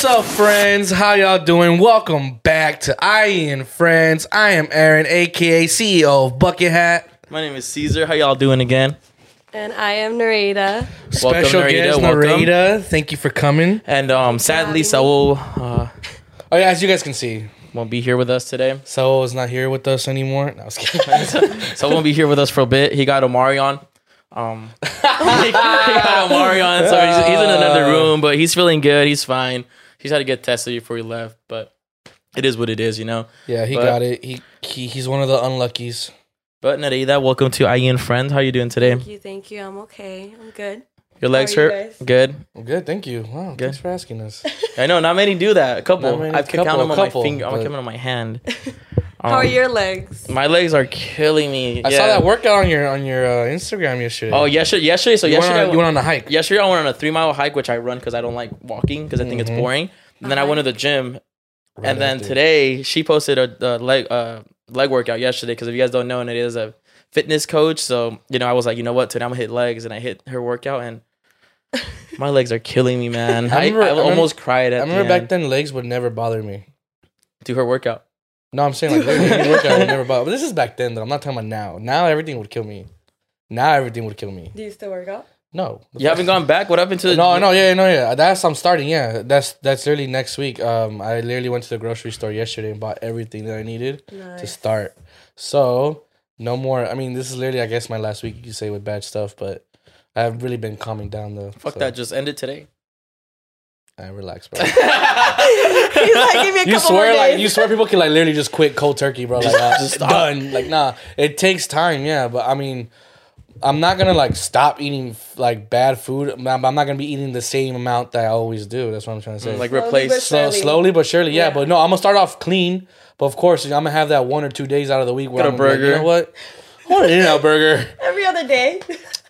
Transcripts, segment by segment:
What's up, friends? How y'all doing? Welcome back to IE In Friends. I am Aaron, aka CEO of Bucket Hat. My name is Cesar. How y'all doing again? And I am Nereyda. Special Nereyda, guest welcome. Nereyda. Thank you for coming. And um, sadly, Saul uh, Oh yeah, as you guys can see, won't be here with us today. Saul is not here with us anymore. No, I was kidding. Saul won't be here with us for a bit. He got Omarion. Um, he got Omarion, so he's, he's in another room, but he's feeling good. He's fine. He's had to get tested before he left, but it is what it is, you know. yeah, he But- got it. He, he he's one of the unluckies. But Nereyda, welcome to IE Friends. How you doing today? Thank you, thank you. I'm okay. I'm good. Your legs How are you hurt? guys? Good. Good, thank you. Wow, Good. thanks for asking us. I know not many do that. A couple. Not many- I can couple, count them on couple, my finger. I'm but- counting on my hand. How are Um, your legs? My legs are killing me. I Yeah. saw that workout on your on your uh, Instagram yesterday. Oh, yesterday. Yesterday. So you went, yesterday, on, I you went on a hike. yesterday I went on a three mile hike, which I run because I don't like walking because I think Mhm. it's boring. And then I Uh-huh. went to the gym, Right and then after. today she posted a, a leg uh, leg workout yesterday. Because if you guys don't know, and it is a fitness coach, so you know I was like, you know what, today I'm gonna hit legs, and I hit her workout, and my legs are killing me, man. I I, remember- I, I remember- almost cried at I remember the back end. then legs would never bother me. do her workout. No, I'm saying like any workout would never bother. But this is back then though. I'm not talking about now. Now everything would kill me. Now everything would kill me. Do you still work out? No. You haven't gone back. What happened to the? No, no, yeah, no, yeah. That's I'm starting. Yeah, that's that's literally next week. Um, I literally went to the grocery store yesterday and bought everything that I needed to start. So no more. I mean, this is literally, I guess, my last week. You could say with bad stuff, but I have really been calming down though. Fuck so that. Just end it today. I relax, bro. He's like, give me a you couple swear more like you swear people can like literally just quit cold turkey, bro. Like uh, just done. Like nah, it takes time. Yeah, but I mean, I'm not gonna like stop eating like bad food. I'm I'm not gonna be eating the same amount that I always do. That's what I'm trying to say. Like Slowly replace. but Slow, surely. slowly but surely, yeah, Yeah. But no, I'm gonna start off clean. But of course, I'm gonna have that one or two days out of the week where Get a I'm gonna be like, you burger. know what? I want an In-N-Out burger. Every other day.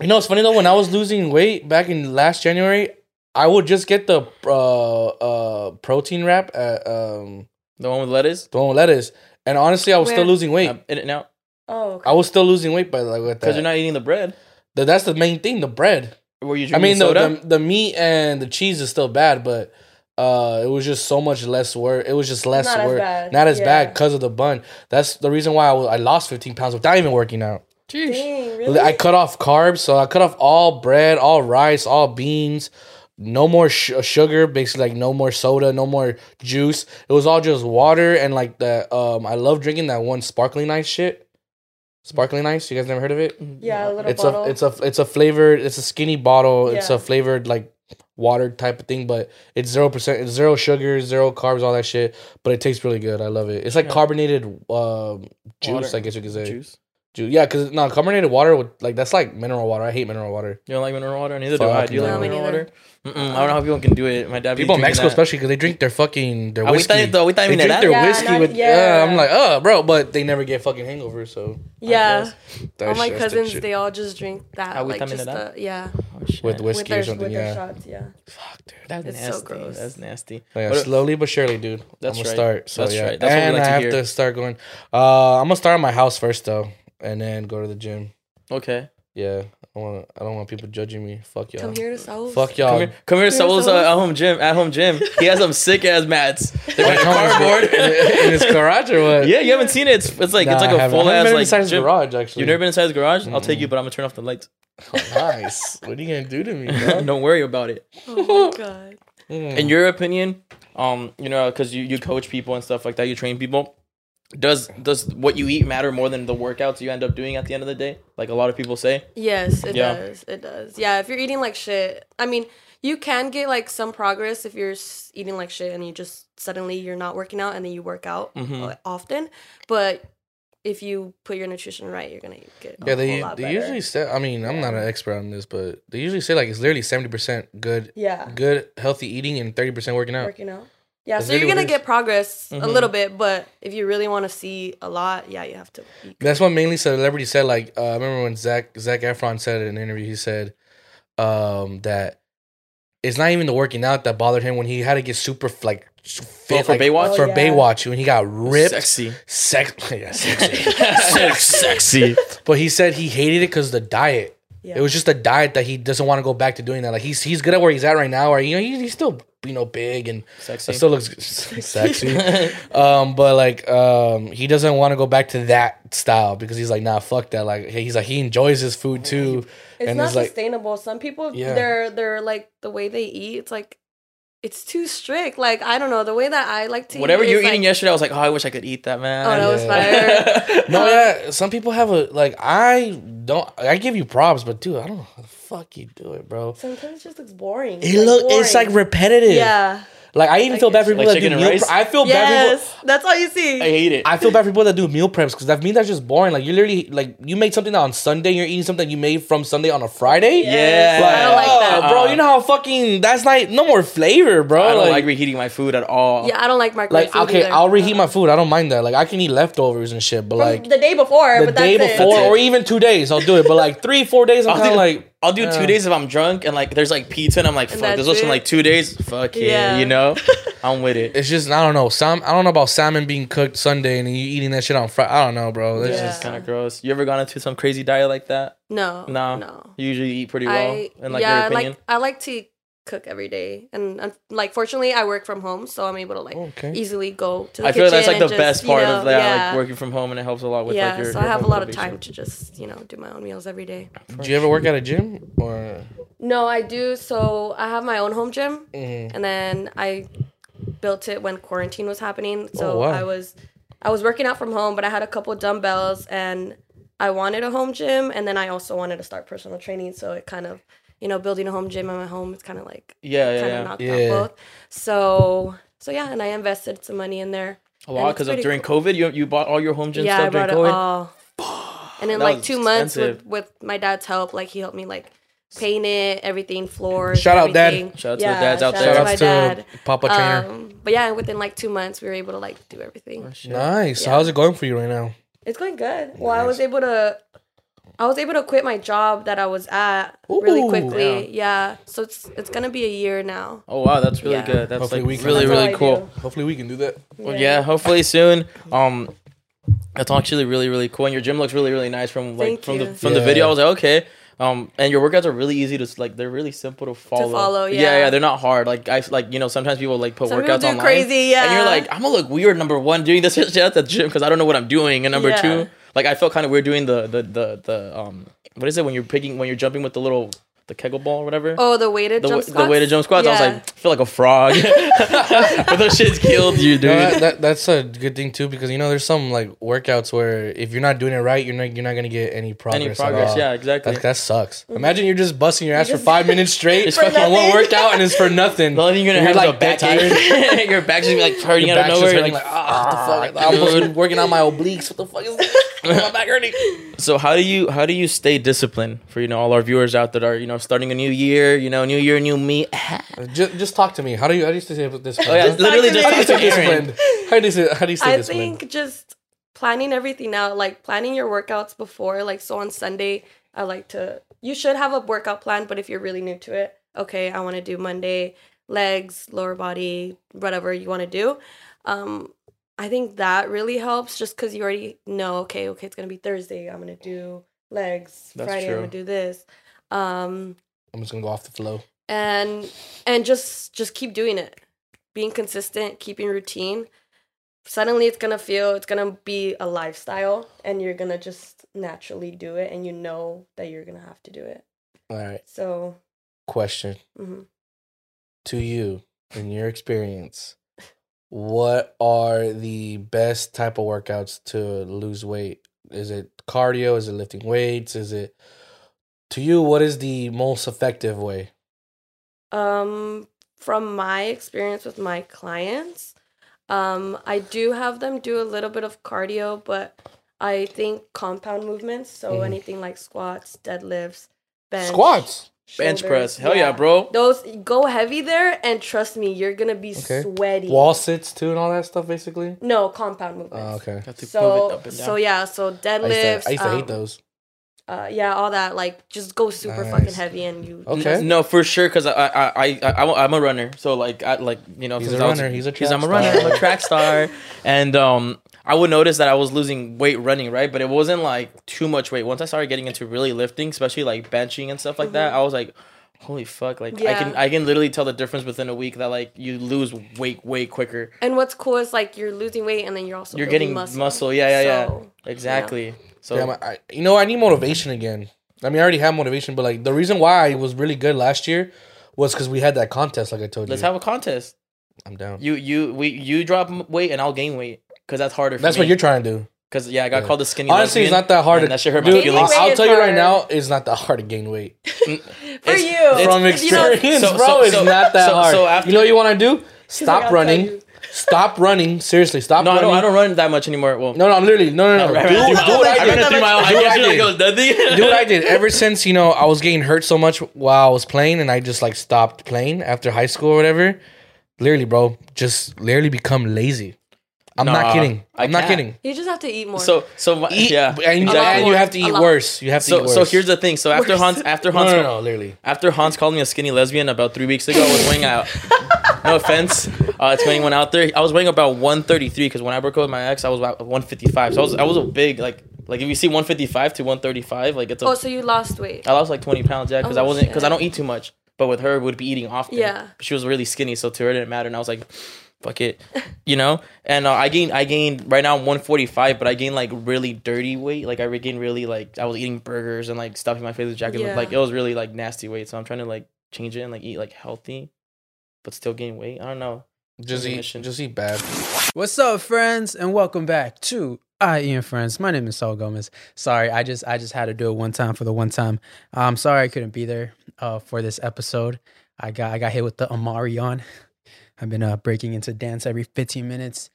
You know, it's funny though. When I was losing weight back in last January, I would just get the uh uh protein wrap at um The one with lettuce. the one with lettuce, and honestly, I was still Where? losing weight. Uh, in and out. Oh, okay. I was still losing weight by like with Because you're not eating the bread. Th- That's the main thing, the bread. Were you I drinking mean, the, soda? the the meat and the cheese is still bad, but uh, it was just so much less work. It was just less Not as work, bad, not as yeah. bad because of the bun. That's the reason why I, was, I lost 15 pounds without even working out. Dang, really? I cut off carbs, so I cut off all bread, all rice, all beans. No more sh- uh, sugar, basically like no more soda, no more juice. It was all just water and like the um. I love drinking that one sparkling ice shit. Sparkling ice, you guys never heard of it? yeah, a little It's bottle. a it's a it's a flavored. It's a skinny bottle. It's a flavored like water type of thing, but it's zero percent. It's zero sugar, zero carbs, all that shit. But it tastes really good. I love it. It's like Yeah. carbonated um, juice, Water. I guess you could say. Juice. Juice. Yeah, because no carbonated water would like that's like mineral water. I hate mineral water. You don't like mineral water? Neither do I. Do you no. like mineral water? Mm-mm, I don't know how people can do it. My dad. People in Mexico, that. especially, because they drink their fucking their whiskey. Agüita, agüita they drink mineral? their Yeah, whiskey not- with yeah. yeah. I'm like, oh, bro, but they never get fucking hangovers. So yeah. that All my shit- that's the cousins, they all just drink that. Agüita like, just mineral? the, yeah. Oh, with whiskey with their, or something. with yeah, their shots, yeah. fuck, dude. That's It's so nasty. gross. That's nasty. Yeah, What- slowly but surely, dude. That's I'm gonna right. start. So That's yeah, right. That's what we and like I to have hear. to start going. Uh, I'm gonna start at my house first though, and then go to the gym. Okay. Yeah, I want. I don't want people judging me. Fuck y'all. Come here to South. Fuck y'all. Come here, come here to Come here, Saul's uh, at home gym. At home gym. He has some sick ass mats. They're Like, like how much- cardboard. in his garage or what? yeah, you haven't seen it. It's, it's like Nah, it's like I a haven't. full I haven't ass been like inside his gym. garage actually. You've never been inside his garage? I'll take you, but I'm gonna turn off the lights. Oh, nice. what are you gonna do to me, bro? Don't worry about it. Oh my god. Mm. in your opinion, um, you know, because you, you coach people and stuff like that, you train people. Does does what you eat matter more than the workouts you end up doing at the end of the day? Like a lot of people say. Yes, it Yeah. does. It does. Yeah, if you're eating like shit, I mean, you can get like some progress if you're eating like shit and you just suddenly you're not working out and then you work out Mhm. uh, often. But if you put your nutrition right, you're gonna get a Yeah, whole they lot they better. usually say. I mean, I'm not an expert on this, but they usually say like it's literally seventy percent good, yeah good healthy eating and thirty percent working out. working out. Yeah, so you're gonna it is. get progress Mhm. a little bit, but if you really want to see a lot, yeah, you have to. Eat. That's what mainly celebrity said. Like uh, I remember when Zac Zac Efron said in an interview, he said um, that it's not even the working out that bothered him when he had to get super like fit Oh, for like, Baywatch? for Oh, yeah. Baywatch when he got ripped. Sexy. Sex, yeah, sexy. sexy. But he said he hated it because the diet. Yeah. It was just a diet that he doesn't want to go back to doing that. Like he's he's good at where he's at right now. Or you know he, he's still you know big and Sexy. still looks sexy. um, but like um, he doesn't want to go back to that style because he's like nah fuck that. Like he's like he enjoys his food too. it's and not it's like sustainable. Some people, Yeah. they're they're like the way they eat. It's like it's too strict. Like I don't know the way that I like to. Whatever eat you were is, eating like, yesterday, I was like, oh, I wish I could eat that, man. Oh, that was fire. no, yeah. Some people have a like. I don't. I give you props, but dude, I don't know how the fuck you do it, bro. Sometimes it just looks boring. It look. It's like repetitive. yeah. Like I even I feel bad for people Like that do meal. and Pre- I feel bad for people. Yes, that's all you see. I hate it. I feel bad for people that do meal preps because that means that's just boring. Like you literally like you made something on Sunday, and you're eating something you made from Sunday on a Friday. Yes, Yeah. I don't like that. oh, bro. You know how fucking that's like no more flavor, bro. I don't like, like, reheating my food at all. yeah, I don't like microwave like food okay, either. I'll reheat my food. I don't mind that. Like I can eat leftovers and shit, but From like the day before, the but day before it. Or even two days, I'll do it. But like three, four days, I'm I'll kind of like. I'll do Yeah. two uh. days if I'm drunk and like there's like pizza and I'm like, fuck, that's this was from like two days. Fuck yeah, Yeah. you know? I'm with it. It's just I don't know. Sam, I don't know about salmon being cooked Sunday and you eating that shit on Friday. I don't know, bro. That's It's Yeah. just just kind of gross. You ever gone into some crazy diet like that? No, No. no. You usually eat pretty well, I in like yeah, your opinion. like I like to cook every day, and like fortunately, I work from home, so I'm able to like Okay. easily go to the I feel like that's like the and best just, you part know, of that, yeah. like working from home, and it helps a lot with yeah, like your. so your I have a lot of time to just you know do my own meals every day. Do you ever work at a gym or? No, I do. So I have my own home gym, Mhm. and then I built it when quarantine was happening. So Oh, wow. I was I was working out from home, but I had a couple dumbbells, and I wanted a home gym, and then I also wanted to start personal training. So it kind of you know building a home gym in my home. It's kind of like Yeah, yeah, kind yeah. of knocked Yeah. out both. So so yeah, and I invested some money in there. A And lot because of pretty during cool. COVID, you you bought all your home gym yeah, I stuff during brought it COVID. all. And in That like was two months with, with my dad's help, like he helped me like paint it, everything, floors. Shout out, Dad. Shout out to the dads out shout there. Out Shout to to dad. Papa Trainer. Um, but yeah, within like two months, we were able to like do everything. Oh, nice. Yeah. how's it going for you right now? It's going good. Well, I was able to, I was able to quit my job that I was at Ooh. really quickly. Yeah. So it's it's gonna be a year now. Oh wow, that's really Yeah. good. That's Hopefully like we can- really That's really cool. Hopefully we can do that. Well, yeah, hopefully soon. Um, that's actually really really cool, and your gym looks really really nice from like Thank from the you. from the video. I was like, okay. Um, and your workouts are really easy to like. They're really simple to follow. follow, yeah, yeah. yeah. They're not hard. Like I like you know sometimes people like put Some workouts do online, crazy, yeah. and you're like, I'm gonna look weird. Number one, doing this shit at the gym because I don't know what I'm doing, and number Yeah. two, like I felt kind of weird doing the the the the um what is it when you're picking when you're jumping with the little the kettlebell or whatever. Oh, the weighted the, jump squats. the way to jump squats, I was like, I feel like a frog. but those shits killed you, dude. No, that, that- that's a good thing too because you know there's some like workouts where if you're not doing it right, you're not you're not gonna get any progress. Any at progress? all. Yeah, exactly. That, that sucks. Imagine you're just busting your ass for five minutes straight It's on fucking- one workout and it's for nothing. The only thing you're gonna You're have like is a back that tired. Your back's just gonna be like hurting Your out of nowhere. hurting, Like, like, ah, what the fuck? I'm supposed to be working on my obliques. What the fuck is that? My back hurting. so how do you how do you stay disciplined for you know all our viewers out that are you know starting a new year, you know, new year, new me. Just, just talk to me. How do you how do you stay disciplined? Oh yeah, Just literally talk just to How do you talk stay to Aaron. disciplined? How do you say, how do you stay I disciplined? think just planning everything out, like planning your workouts before. Like so on Sunday, I like to. You should have a workout plan, but if you're really new to it, okay, I want to do Monday legs, lower body, whatever you want to do. Um, I think that really helps, just because you already know. Okay, okay, it's gonna be Thursday. I'm gonna do legs. That's Friday, true. I'm gonna do this. Um, I'm just gonna go off the flow. and and just just keep doing it being consistent keeping routine suddenly it's gonna feel it's gonna be a lifestyle and you're gonna just naturally do it and you know that you're gonna have to do it All right. so Question mhm. to you, in your experience, what are the best type of workouts to lose weight? Is it cardio? Is it lifting weights? Is it to you? What is the most effective way? um from my experience with my clients um i do have them do a little bit of cardio but i think compound movements so Mhm. anything like squats deadlifts bench Squats. Bench shoulders, press. Hell yeah, bro. Those go heavy there, and trust me, you're gonna be Okay. sweaty. Wall sits too, and all that stuff, basically. No compound movements. Oh, okay. Got to move So it up and down. so yeah, so I used deadlifts. to, I used to hate um, those. uh, yeah, all that like just go super Nice. fucking heavy and you. Okay. No, for sure, because I, I, I, I, I'm a runner. So like, I like you know, He's since a I was- runner, he's a he's- track I'm a runner. I'm a track star, and um, I would notice that I was losing weight running, right? But it wasn't like too much weight. Once I started getting into really lifting, especially like benching and stuff like that, mm-hmm. I was like. Holy fuck! Like I can I can literally tell the difference within a week that like you lose weight way quicker. And what's cool is like you're losing weight and then you're also You're getting muscle. muscle. Yeah, yeah, yeah. So, Exactly. So Damn, I, you know, I need motivation again. I mean, I already have motivation, but like the reason why I was really good last year was because we had that contest, like I told you. let's have a contest. I'm down. You you we you drop weight and I'll gain weight because that's harder. For That's me. what you're trying to do. Because yeah, I got Yeah. called the skinny. Honestly, it's not that hard. and To, that shit hurt my dude, Gaining feelings. I'll is tell you right now, it's not that hard to gain weight. For It's- you. From It's- you know, experience, so- bro, so- it's so- not that so- hard. so after- you know what you want to do? Stop "I'll running. Stop running. Seriously, stop No, I running. don't. I don't run that much anymore. Well, No, no, I'm literally no, no, no. I Do, ran do a three what mile- I I ran a did. three mile. Do I what guess I did. it was nothing. do what I did ever since you know I was getting hurt so much while I was playing, and I just like stopped playing after high school or whatever. Literally, bro, just literally become lazy. I'm not Nah, kidding. I I'm not can't. kidding. You just have to eat more. So so my, Eat, yeah. and, A lot and you have to eat lot. worse. You have to So eat worse. so here's the thing. So after Worse. Hans after no, Hans no, no, literally. after Hans called me a skinny lesbian about three weeks ago, I was weighing out. no offense uh, to anyone out there. I was weighing about 133 because when I broke up with my ex, I was about 155. So I was I was a big like like if you see 155 to 135, like it's a oh, so you lost weight. I lost like 20 pounds, yeah, because I Oh, wasn't because I shit. don't eat too much. But with her, would be eating often. Yeah. she was really skinny, so to her it didn't matter. And I was like, fuck it, you know. And uh, I gained I gained right now I'm 145, but I gained like really dirty weight. Like I regained really like I was eating burgers and like stuffing my face with jacket. Yeah. Like it was really like nasty weight. So I'm trying to like change it and like eat like healthy, but still gain weight. I don't know. Just eat, Mission. just eat bad. What's up, friends, and welcome back to IE In Friends. My name is Saul Gomez. Sorry, I just I just had to do it one time for the one time. I'm sorry I couldn't be there uh, for this episode. I got I got hit with the Amarion. I've been uh, breaking into dance every 15 minutes.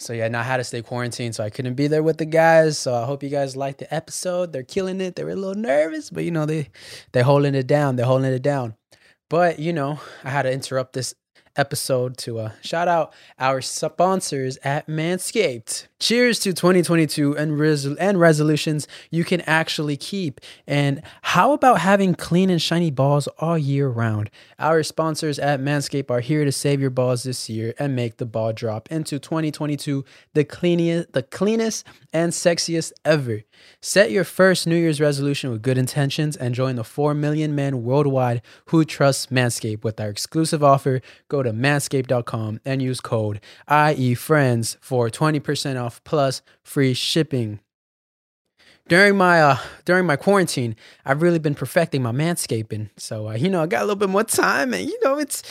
So yeah, now I had to stay quarantined, so I couldn't be there with the guys. So I hope you guys liked the episode. They're killing it. They were a little nervous, but you know they they're holding it down. They're holding it down. But you know, I had to interrupt this episode to uh, shout out our sponsors at Manscaped. Cheers to 2022 and, resol- and resolutions you can actually keep. And how about having clean and shiny balls all year round? Our sponsors at Manscaped are here to save your balls this year and make the ball drop into 2022 the cleanest, the cleanest and sexiest ever. Set your first New Year's resolution with good intentions and join the 4 million men worldwide who trust Manscaped with our exclusive offer. Go to manscaped.com and use code IEFRIENDS for 20% off plus free shipping. During my uh during my quarantine, I've really been perfecting my manscaping. So uh, you know, I got a little bit more time, and you know, it's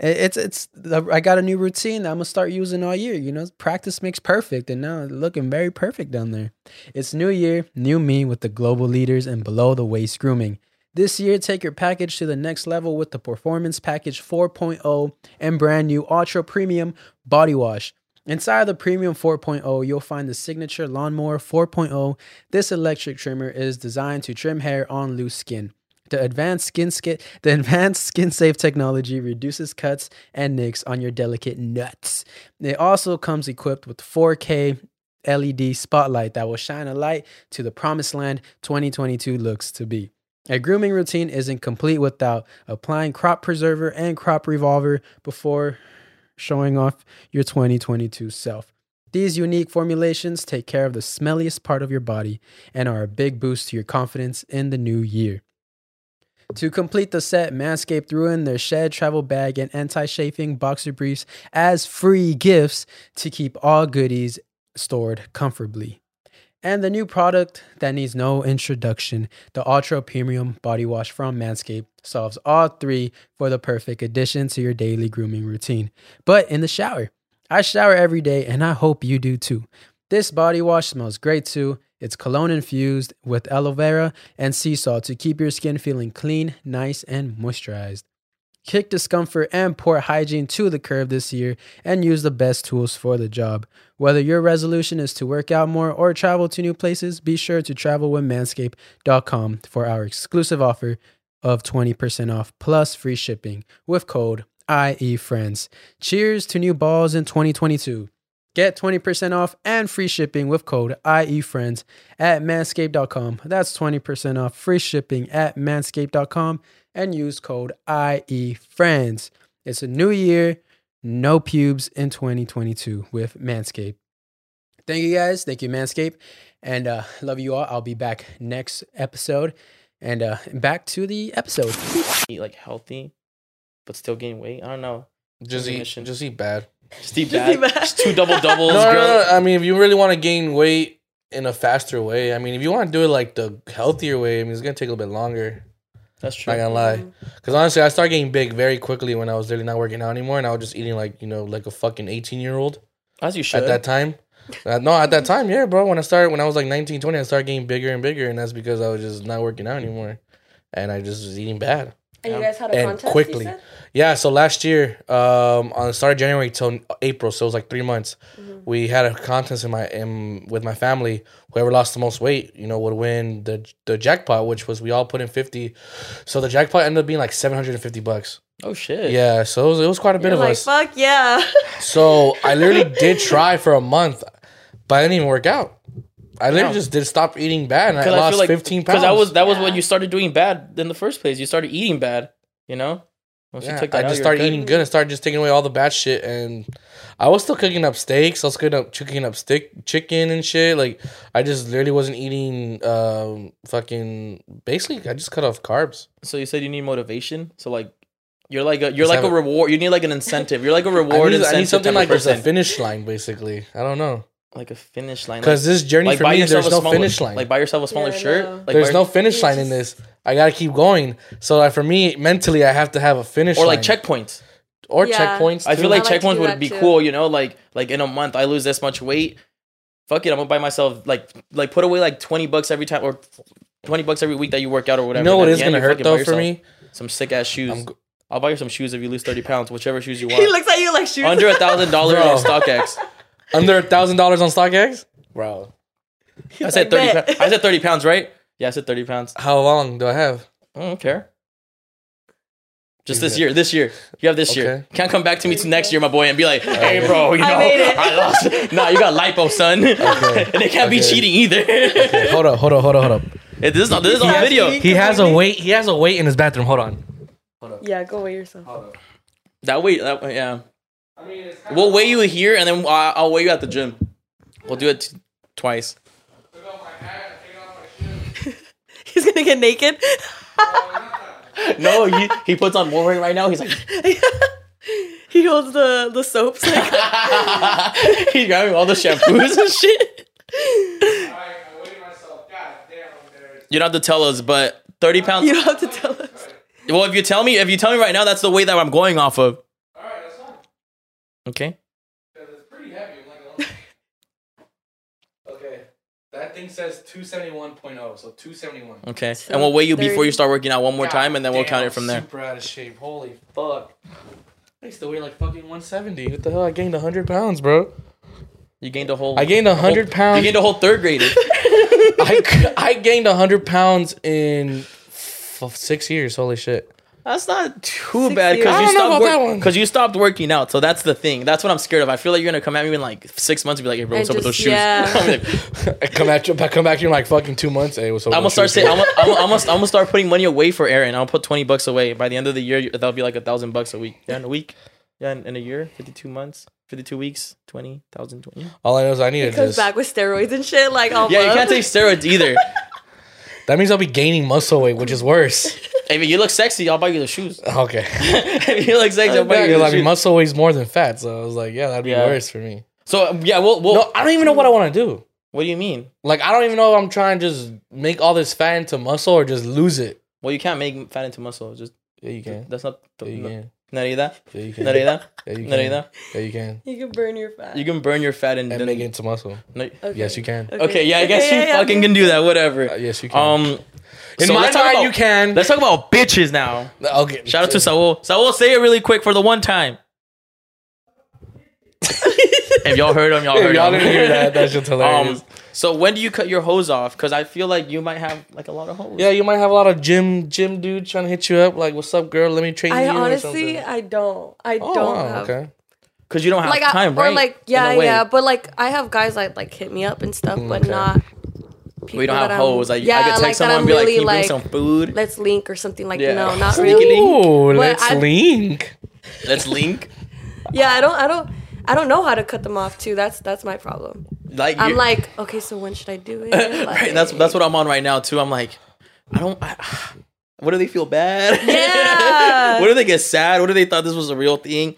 it's it's I got a new routine that I'm gonna start using all year. You know, practice makes perfect, and now looking very perfect down there. It's new year, new me with the global leaders and below the waist grooming. This year, take your package to the next level with the Performance Package 4.0 and brand new Ultra Premium Body Wash. Inside the Premium 4.0, you'll find the signature Lawnmower 4.0. This electric trimmer is designed to trim hair on loose skin. The advanced skin, skin the advanced skin safe technology reduces cuts and nicks on your delicate nuts. It also comes equipped with 4K LED spotlight that will shine a light to the promised land 2022 looks to be. A grooming routine isn't complete without applying crop preserver and crop reviver before showing off your 2022 self. These unique formulations take care of the smelliest part of your body and are a big boost to your confidence in the new year. To complete the set, Manscaped threw in their shed travel bag and anti chafing boxer briefs as free gifts to keep all goodies stored comfortably. And the new product that needs no introduction, the Ultra Premium Body Wash from Manscaped, solves all three for the perfect addition to your daily grooming routine. But in the shower, I shower every day and I hope you do too. This body wash smells great too. It's cologne infused with aloe vera and sea salt to keep your skin feeling clean, nice, and moisturized. Kick discomfort and poor hygiene to the curb this year and use the best tools for the job. Whether your resolution is to work out more or travel to new places, be sure to travel with manscaped.com for our exclusive offer of 20% off plus free shipping with code IEFRIENDS. Cheers to new balls in 2022. Get 20% off and free shipping with code IEFriends at manscaped.com. That's 20% off free shipping at manscaped.com and use code IEFriends. It's a new year, no pubes in 2022 with Manscaped. Thank you guys. Thank you, Manscaped. And uh, love you all. I'll be back next episode. And uh, back to the episode. Eat like healthy, but still gain weight. I don't know. Just eat, just eat bad. Just eat Just bad. Just two double doubles. No, no, no, I mean, if you really want to gain weight in a faster way, I mean, if you want to do it like the healthier way, I mean, it's gonna take a little bit longer. That's true. Not gonna lie, because honestly, I started getting big very quickly when I was really not working out anymore, and I was just eating like you know like a fucking eighteen year old As you should. at that time. Uh, no, at that time, yeah, bro. When I started, when I was like 19, 20, I started getting bigger and bigger, and that's because I was just not working out anymore, and I just was eating bad. And you guys had a And contest. quickly. You said? Yeah, so last year, um, on the start of January till April, so it was like three months. We had a contest in my in with my family. Whoever lost the most weight, you know, would win the the jackpot, which was we all put in fifty. So the jackpot ended up being like seven hundred and fifty bucks. oh shit. Yeah, so it was, it was quite a bit You're of like, us. fuck yeah. So I literally did try for a month, but I didn't even work out. I literally just did stop eating bad, and I I lost feel like fifteen pounds. Because that was that was Yeah. when you started doing bad in the first place. You started eating bad. You know. Once Yeah, you took I out, just started good. eating good and started just taking away all the bad shit. And I was still cooking up steaks. I was cooking up cooking up stick chicken and shit. Like I just literally wasn't eating um fucking basically I just cut off carbs. So you said you need motivation. So like. You're like a, you're Just like a reward. You need like an incentive. You're like a reward need, I need something like of there's a finish line basically. I don't know. Like a finish line. Because this journey like for buy me yourself there's a no smaller finish line. Like buy yourself a smaller Yeah, shirt. Like there's buy- no finish line in this. I gotta keep going. So like for me mentally I have to have a finish or like line. checkpoints. or Yeah. checkpoints. I feel like I like checkpoints do would be too. cool. You know, like like in a month I lose this much weight. Fuck it, I'm gonna buy myself like like put away like twenty bucks every time or twenty bucks every week that you work out or whatever. you whatever. know what At is the end, gonna hurt though for me? Some sick ass shoes. I'm go- I'll buy you some shoes if you lose thirty pounds, whichever shoes you want. he looks at you like shoes. Under a thousand dollars Bro. on StockX. Under a thousand dollars on StockX, bro. I said like, thirty. "Bet." I said thirty pounds, right? Yeah, I said thirty pounds. How long do I have? I don't care. Just this year. This year. You have this year. Can't come back to me to next year, my boy, and be like, "Hey, bro, you know, I I, made it." lost." Nah, you got lipo, son, and it can't be cheating either. Okay, hold up, hold up, hold up, hold up. It- this is on, this is on Yeah, video. see? He has a weight. He has a weight in his bathroom. Hold on. yeah, go weigh yourself. That weight, that, yeah. We'll weigh you here, and then I'll, I'll weigh you at the gym. We'll do it t- twice. He's gonna get naked. No, he, he puts on more weight right now. He's like, he holds the the soaps. Like, he's grabbing all the shampoos and shit. You don't have to tell us, but thirty pounds. you don't have to tell us. Well, if you tell me, if you tell me right now, that's the weight that I'm going off of. Okay. Okay, that thing says two seventy one oh, so two seventy one. Okay. So and we'll weigh you before you start working out one more time, and then we'll count it from there. Super out of shape. Holy fuck. I used to weigh like fucking 170. What the hell? I gained 100 pounds, bro. You gained a whole. I gained 100 You pounds. You gained a whole third grader. I, I gained 100 pounds in f- six years. Holy shit. That's not too Six bad because you stopped about that because you stopped working out. So that's the thing. That's what I'm scared of. I feel like you're gonna come at me in like six months and be like, "Hey, bro, what's up with those shoes?" yeah. I'm, like, come at you. I come back to you in like fucking two months. Hey, what's up? I'm gonna start saying. I'm, gonna- I'm, I'm, gonna, I'm gonna start putting money away for Aaron. I'll put 20 bucks away. By the end of the year, that'll be like a thousand bucks a week. Yeah, in a week. Yeah, in, in a year, 52 months, 52 weeks, 20,000. 20. All I know is I need He to comes just. back with steroids and shit. Like, all yeah, you can't take steroids either. That means I'll be gaining muscle weight, which is worse. if you look sexy, I'll buy you the shoes. Okay. if you look sexy, I'll buy you the like shoes. muscle weighs more than fat, so I was like, yeah, that'd be Yeah. worse for me. So yeah, well, well No, I don't even know what I want to do. what do you mean? Like, I don't even know if I'm trying to just make all this fat into muscle or just lose it. Well, you can't make fat into muscle. Just Yeah, you can. that's not. Yeah, you can. Nereyda, Yeah, you can. nereyda, Yeah, you nereyda. can. Yeah, you can. You can burn your fat. You can burn your fat and, And then make it into muscle. No- Okay. Yes, you can. Okay, yeah, I guess Okay, you yeah, yeah. fucking can do that. Whatever. Uh, yes, you can. Um, In so my let's talk mind, about- you can. Let's talk about bitches now. okay. Shout out to Saul. Saul, say it really quick for the one time. if y'all heard him, y'all If heard y'all him. didn't hear that, that's just hilarious. Um, so when do you cut your hose off? Because I feel like you might have like a lot of hose. yeah, you might have a lot of gym gym dudes trying to hit you up, like, "What's up, girl? Let me train I you." or honestly, something. I don't. I Oh, don't wow, have. okay. because you don't have like I- time, or right? like yeah yeah but like i have guys that like hit me up and stuff but Okay. not We don't have hoes. Like yeah I could text like that someone i'm and be like, really "Can you bring like some food? let's link or something like Yeah. no not really link. Ooh, But let's I- link. Let's link." yeah i don't i don't i don't know how to cut them off too that's that's my problem Like i'm like okay so when should i do it right. That's that's what I'm on right now too. I'm like, I don't. I, what do they feel bad? Yeah. what do they get sad? What do they thought this was a real thing?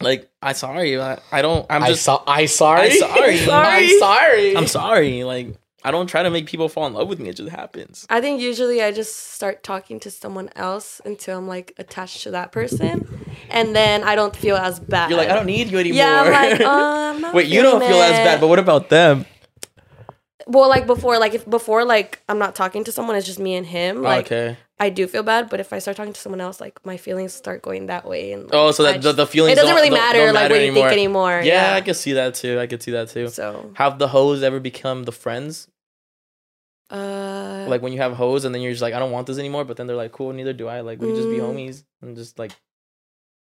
Like, I sorry. I, I don't. I'm I just. saw. I sorry. I sorry. I'm sorry. I'm sorry. Like, I don't try to make people fall in love with me. It just happens. I think usually I just start talking to someone else until I'm like attached to that person, and then I don't feel as bad. You're like, I don't need you anymore. Yeah, I'm like, um, not Wait, you don't feeling feel as bad, but what about them? well, like before, like if before, like I'm not talking to someone, it's just me and him. Like okay. I do feel bad, but if I start talking to someone else, like my feelings start going that way, and like, Oh, so that the, just- the feelings. it doesn't really don't- matter don't like what you think anymore. Yeah, Yeah, I can see that too. I can see that too. so Have the hoes ever become the friends? Uh, Like when you have hoes and then you're just like, I don't want this anymore, but then they're like, cool, neither do I. Like we just be Mm. homies and just like,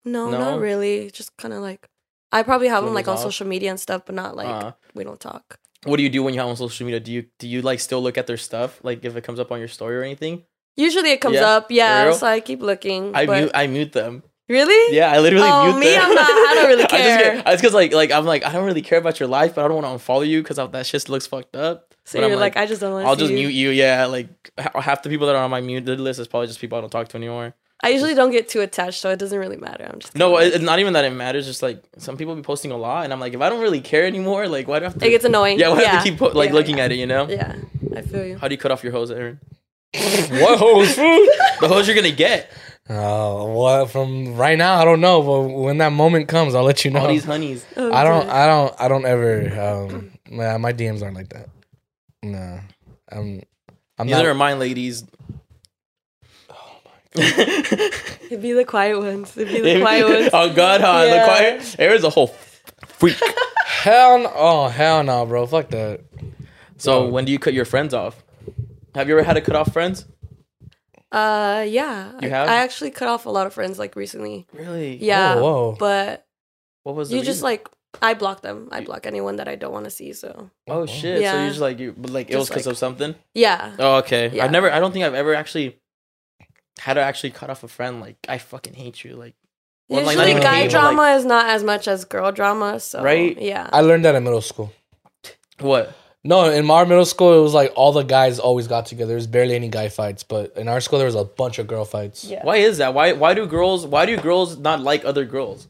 no, no? not really. Just kind of like I probably have them like on social media and stuff, but not like uh, we don't talk. what do you do when you have them on social media? Do you do you like still look at their stuff? Like if it comes up on your story or anything? Usually it comes Yeah? up, yeah. So I keep looking. I but mute I mute them. really? Yeah, I literally Oh, mute me, them. I'm not- I don't really care. I just care. it's because like like I'm like I don't really care about your life, but I don't want to unfollow you because that shit looks fucked up. So But I'm you're like, I just don't want to. I'll just mute you. Yeah, like half the people that are on my muted list is probably just people I don't talk to anymore. I usually don't get too attached, so it doesn't really matter. I'm just No, kinda it, like- it's not even that it matters. Just like some people be posting a lot, and I'm like, if I don't really care anymore, like why do I have to? it gets annoying. yeah, why do I yeah. have to keep po- like Yeah, looking yeah. at it? You know? Yeah, I feel you. How do you cut off your hose, Aaron? what hose? The hose you're gonna get. Oh, well, from right now, I don't know, but when that moment comes, I'll let you know. All these honeys. Oh, I don't, dear. I don't, I don't ever. Um, my, my DMs aren't like that. No, I'm, I'm Neither not. are mine, ladies. Oh my god. It'd be the quiet ones. It'd be the quiet ones. oh God, huh? Yeah. The quiet. Aaron's a whole freak. hell, no, oh hell no, bro. Fuck that. so when do you cut your friends off? Have you ever had to cut off friends? Uh, yeah. You I- have? I actually cut off a lot of friends like recently. Really? Yeah. Oh, whoa. But What was the you just like I block them. I block anyone that I don't want to see. So oh, oh shit! So Yeah. you just like you, but like it was because like- of something. yeah. Oh, okay. Yeah. I've never. I don't think I've ever actually had to actually cut off a friend. Like I fucking hate you. Like Well, like, Usually, even guy hate, but, like- drama is not as much as girl drama. So Right? Yeah. I learned that in middle school. what? No, in our middle school, it was like all the guys always got together. There's barely any guy fights, but in our school, there was a bunch of girl fights. yeah. Why is that? Why? Why do girls? Why do girls not like other girls?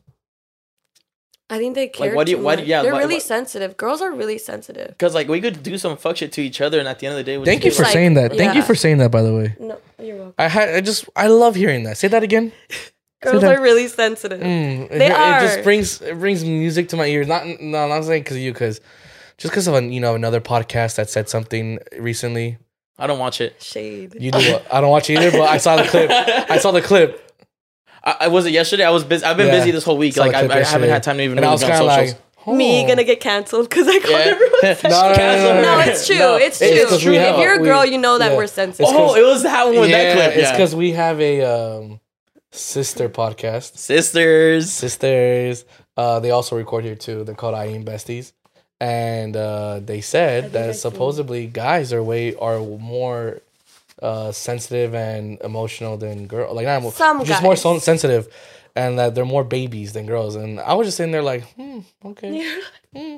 I think they care. why do you- too why do- much. yeah, They're why- really why- sensitive. Girls are really sensitive. Because like we could do some fuck shit to each other, and at the end of the day, we Thank just you for like- saying that. Thank you for saying that, by the way. No, you're welcome. I had, I just, I love hearing that. Say that again. Girls that- are really sensitive. Mm, They it, are. It just brings, it brings music to my ears. Not, no, I'm not saying because of you, because just because of a, you know another podcast that said something recently. I don't watch it. Shade. You do? I don't watch it either, but I saw the clip. I saw the clip, I, I was it yesterday. I was busy. I've been Yeah. busy this whole week. Saw the Like I, clip I haven't yesterday. had time to even and I really was be on kind of socials. like, Me gonna get canceled because I called Yeah. everyone sensitive. No, no, no, no, No, no. it's true. No, it's it's true. 'cause we have if you're a a- girl, we- you know that yeah. we're sensitive. It's oh, 'cause- it was that one with yeah, that clip. it's because we have a um, sister podcast. sisters. Sisters. Uh, they also record here too. They're called IEM Besties, and uh, they said think I that see. supposedly guys are way are more uh, sensitive and emotional than girls. Like not emo- Some just more so sensitive, and that they're more babies than girls. And I was just sitting there like, hmm, okay. Hmm.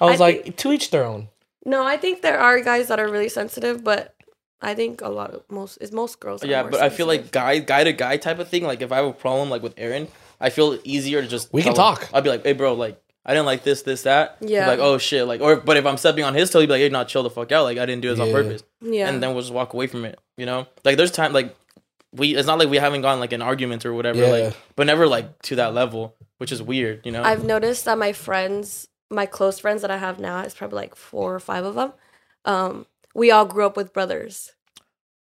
I was I like, to each their own. no, I think there are guys that are really sensitive, but I think a lot of most is most girls. Are Yeah, more but I feel like guy guy to guy type of thing. Like if I have a problem like with Aaron, I feel easier to just We can tell him. talk. I'll be like, hey bro, like I didn't like this, this, that. He'd be Yeah. like oh shit, like or but if I'm stepping on his toe, he'd be like, hey, not chill the fuck out. Like I didn't do this on purpose. yeah, And then we'll just walk away from it. You know, like there's time like we. It's not like we haven't gone like an argument or whatever. Yeah. Like, but never like to that level, which is weird. You know. I've noticed that my friends, my close friends that I have now, it's probably like four or five of them. Um, we all grew up with brothers.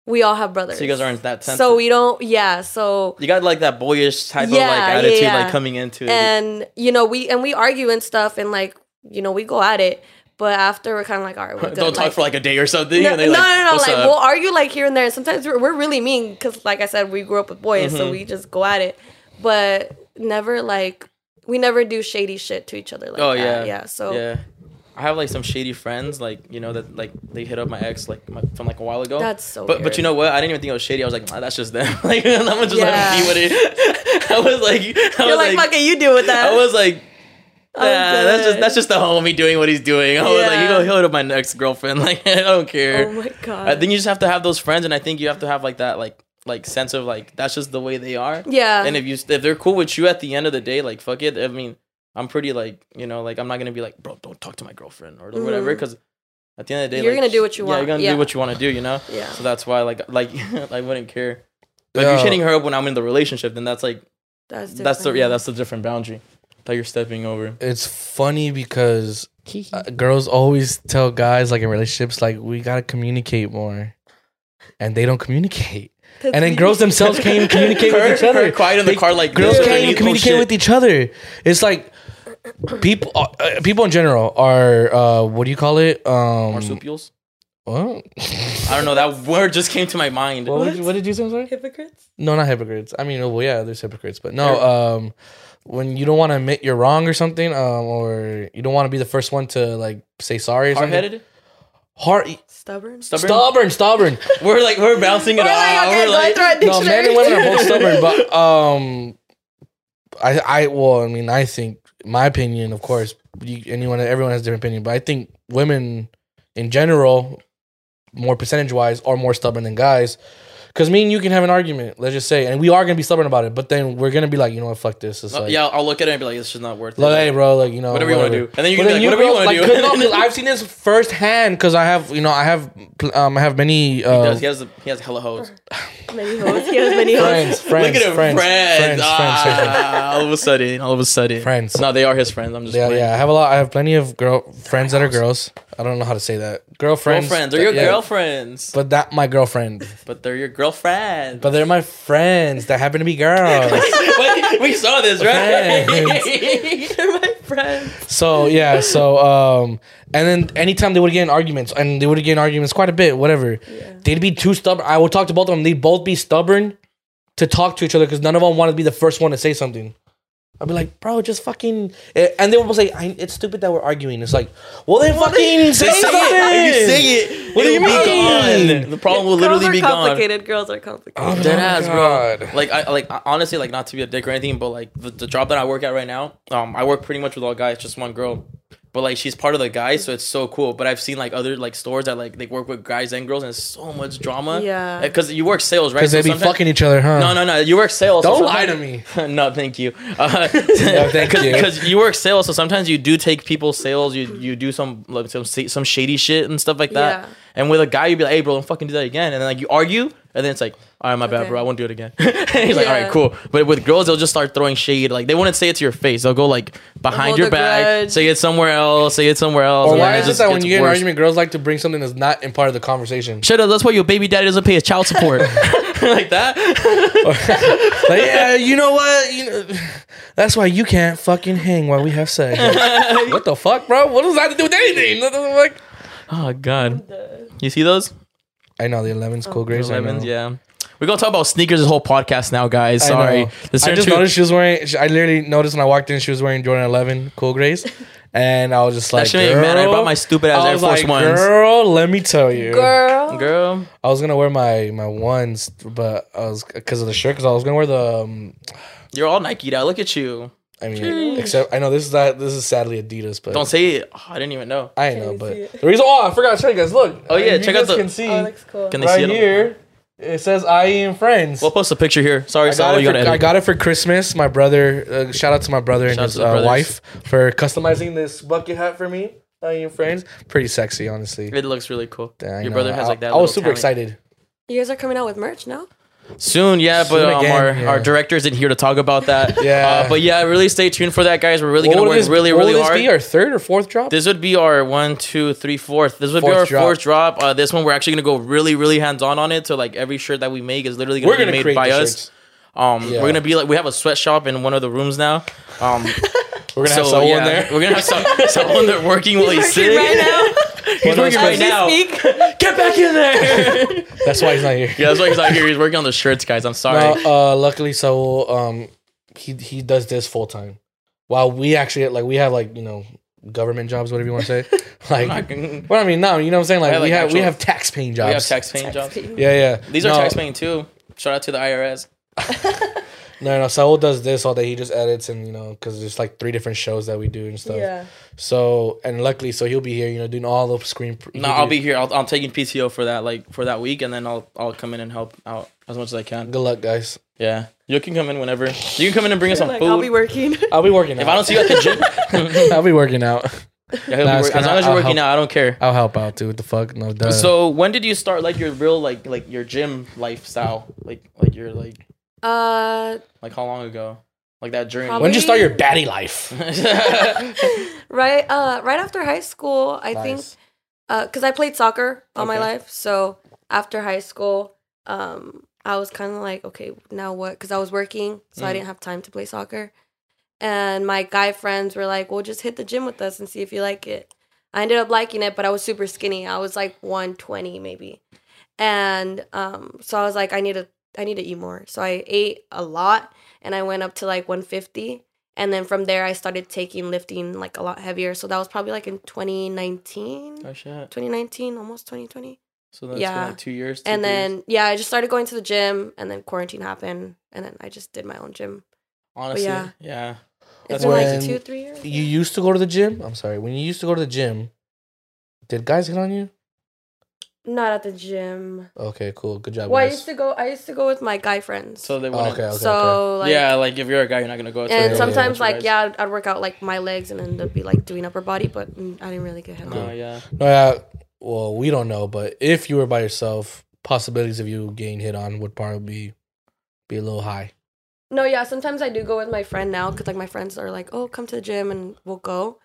We all have brothers. so you guys aren't that sensitive. So we don't. Yeah. So you got like that boyish type of like attitude yeah. like coming into it. and you know we and we argue and stuff and like you know we go at it, but after we're kind of like all right, we're good. Don't talk like, for like a day or something. no, and no, like, no, no, "What's Like up?" we'll argue like here and there. And sometimes we're, we're really mean because, like I said, we grew up with boys, so Mhm. we just go at it. But never like we never do shady shit to each other like Oh that. yeah, yeah. So yeah. I have like some shady friends, like you know that like they hit up my ex like my, from like a while ago. that's so. but but you know what? I didn't even think it was shady. I was like, nah, that's just them. like I'm gonna just let Yeah. them be with it. I was like, I you're was like, like, fuck it, you do with that. I was like. Nah, that's just that's just the homie doing what he's doing. I was like, you Yeah. go hit up my ex girlfriend. Like I don't care. oh my god. I think you just have to have those friends, and I think you have to have like that like like sense of like that's just the way they are. yeah. And if you if they're cool with you at the end of the day, like fuck it. I mean, I'm pretty like you know like I'm not gonna be like bro, don't talk to my girlfriend or whatever Mhm. because at the end of the day, You're like, gonna do what you Yeah, want. you're gonna Yeah. do what you want to do. You know. yeah. So that's why like like I wouldn't care. But if you're hitting her up when I'm in the relationship, then that's like That's that's the yeah that's the different boundary that you're stepping over. It's funny because uh, girls always tell guys like in relationships like we gotta communicate more, and they don't communicate. That's And then girls themselves can't even communicate Her- with each other. her quiet in the They- car like girls this, can't even communicate shit. with each other. It's like people, uh, uh, people in general are uh, what do you call it? Um, marsupials. well, I don't know. That word just came to my mind. what, did you, what did you say? I'm sorry? hypocrites. No, not hypocrites. I mean, well, yeah, there's hypocrites, but no. Um, when you don't want to admit you're wrong or something, um, or you don't want to be the first one to like say sorry or Hard something. headed, Hard, Stubborn. stubborn. stubborn, stubborn. We're like we're bouncing it We're like, off. okay, we're like, go through a no, men and women are both stubborn, but um, I, I, well, I mean, I think my opinion, of course, you, anyone, everyone has a different opinion, but I think women in general, more percentage wise, are more stubborn than guys. Because me and you can have an argument, let's just say, and we are gonna be stubborn about it, but then we're gonna be like, you know what, fuck this. It's Uh, like, yeah, I'll look at it and be like, this is not worth it. like, hey, bro, like you know, Whatever you wanna do. And then you can But be like, whatever you girls, wanna do. 'cause no, 'cause I've seen this firsthand because I have, you know, I have, um, I have many. He, Uh, does, he has he has hella hoes. Many hoes. He has many hoes. friends, friends, Look at him, friends, friends. friends, friends, friends. Ah, all of a sudden, all of a sudden, Friends. No, they are his friends. I'm just Yeah, playing. yeah. I have a lot. I have plenty of girl friends that are girls. I don't know how to say that. Girlfriends. Girlfriends, they're your yeah. girlfriends, but, that my girlfriend. But they're your girlfriends. But they're my friends that happen to be girls. Wait, we saw this, right? They're my friends. so yeah. So um, and then anytime they would get in arguments, and they would get in arguments quite a bit, whatever. Yeah. They'd be too stubborn. I would talk to both of them. They'd both be stubborn to talk to each other because none of them wanted to be the first one to say something. I'd be like, bro, just fucking. eh, And they would say, I, it's stupid that we're arguing. It's like, well, then fucking say, Say something. it. If you say it, What do you it'll be mean? gone. The problem will Girls literally are be gone. complicated. Girls are complicated. Oh, Dead my ass, God. bro. Like I like honestly, like not to be a dick or anything, but like the, the job that I work at right now, um, I work pretty much with all guys, just one girl. But like she's part of the guys, so it's so cool. But I've seen like other like stores that like they work with guys and girls, and it's so much drama. Yeah. because you work sales, right? Because So they be fucking each other, huh? No, no, no. You work sales. Don't lie to me. no, thank you. Uh, thank you. Because you work sales, so sometimes you do take people's sales. You you do some like some some shady shit and stuff like that. Yeah. And with a guy, you'd be like, "Hey, bro, don't fucking do that again." And then like you argue, and then it's like, "All right, my bad, Okay. bro. I won't do it again." and he's like, "All right, cool." But with girls, they'll just start throwing shade. Like they wouldn't say it to your face. They'll go like behind your back, grudge. say it somewhere else, say it somewhere else. Or why is it just that when you get in an argument, girls like to bring something that's not in part of the conversation? Shut up. That's why your baby daddy doesn't pay his child support. like that. like, yeah, you know what? You know, that's why you can't fucking hang while we have sex. Like, what the fuck, bro? What does that have to do with anything? What the fuck? Oh God. You see those? I know the 11's cool grays. I know. Lemons, yeah. We're gonna talk about sneakers this whole podcast now, guys. Sorry. know. Let's I just to- noticed she was wearing. I literally noticed when I walked in, she was wearing Jordan 11 cool grays, and I was just like, that shit ain't mad. I "Girl." brought my stupid ass I Air was Force like, Ones. girl, let me tell you, Girl. Girl. I was gonna wear my my ones, but I was because of the shirt. Because I was gonna wear the. Um, You're all Nike out. Look at you. I mean, except I know this is that this is sadly Adidas, but Don't say it. Oh, I didn't even know. I know, but the reason. Oh, I forgot to show you guys. Look. Oh, yeah, You check out the- Can see Oh, it looks cool. Can they right see it? here. It says I and friends. We'll post a picture here. Sorry, I got, Sal, it for, I got it for Christmas. My brother, uh, shout out to my brother and Shout out his uh, wife for customizing this bucket hat for me. I and friends, pretty sexy, honestly. It looks really cool. Yeah, Your know. brother has I- like that. I was super talent. excited. You guys are coming out with merch now? Soon, yeah, but um, again, our, yeah. our director isn't here to talk about that. Yeah. Uh, but yeah, really stay tuned for that, guys. We're really What gonna work this, really, what really would this be? Our third or fourth drop? This would be our one, two, three, fourth. This would be our drop. fourth drop. Uh, this one we're actually gonna go really, really hands on on it. So like every shirt that we make is literally gonna We're be gonna made by us. shirts. Um, Yeah. we're gonna be like we have a sweatshop in one of the rooms now. Um, We're gonna have someone yeah, there. we're gonna have some, someone there working while he's Working sitting. right now. He's working right now. speak. Get back in there. That's why he's not here. yeah, that's why he's out here. He's working on the shirts, guys. I'm sorry. No, uh, luckily, so um, he he does this full time. while we actually like we have like you know government jobs, whatever you want to say. like, not gonna- well, I mean, no, you know what I'm saying. Like, have, we like, have we have tax paying jobs. We have tax paying jobs. Yeah, yeah. These are no, tax paying too. Shout out to the IRS. No, no. Saul does this all day. He just edits and you know because there's like three different shows that we do and stuff. Yeah. So and luckily, so he'll be here. You know, doing all the screen. pr- No, he'll I'll be here. I'll, I'm taking PTO for that, like for that week, and then I'll I'll come in and help out as much as I can. Good luck, guys. Yeah, you can come in whenever. You can come in and bring us some Like, food. I'll be working. I'll be working. if out. I don't see you at the gym, I'll be working out. yeah, Nah, be work- as gonna- long as you're I'll working help. out, I don't care. I'll help out too. What the fuck? No, duh. So when did you start like your real like like your gym lifestyle? Like like your like uh, like how long ago? Like that journey. Probably- when did you start your baddie life? right. Uh, right after high school, I think. Nice. Uh, cause I played soccer all my life. So after high school, um, I was kind of like, okay, now what? Cause I was working, so I Mm. didn't have time to play soccer. And my guy friends were like, well, just hit the gym with us and see if you like it. I ended up liking it, but I was super skinny. I was like 120 maybe. And um, so I was like, I need to, I need to eat more. So I ate a lot, and I went up to like 150. And then from there, I started taking lifting like a lot heavier. So that was probably like in 2019. oh shit! 2019, almost 2020. So that's Yeah. been, like two years. two, and three years. then yeah, I just started going to the gym, and then quarantine happened, and then I just did my own gym. honestly, yeah. yeah. It's That's been like two, three years. You used to go to the gym. I'm sorry. When you used to go to the gym, did guys hit on you? Not at the gym. Okay, cool. Good job, Well, I used to go. I used to go with my guy friends. So they Oh, wouldn't. okay, okay, so okay. like yeah, like if you're a guy, you're not gonna go. And a- sometimes bunch like guys. yeah, I'd, I'd work out like my legs and then they'd be like doing upper body, but mm, I didn't really get hit on. No, yeah. No, yeah. Well, we don't know, but if you were by yourself, possibilities of you getting hit on would probably be be a little high. No, yeah. Sometimes I do go with my friend now because like my friends are like, "Oh, come to the gym and we'll go,"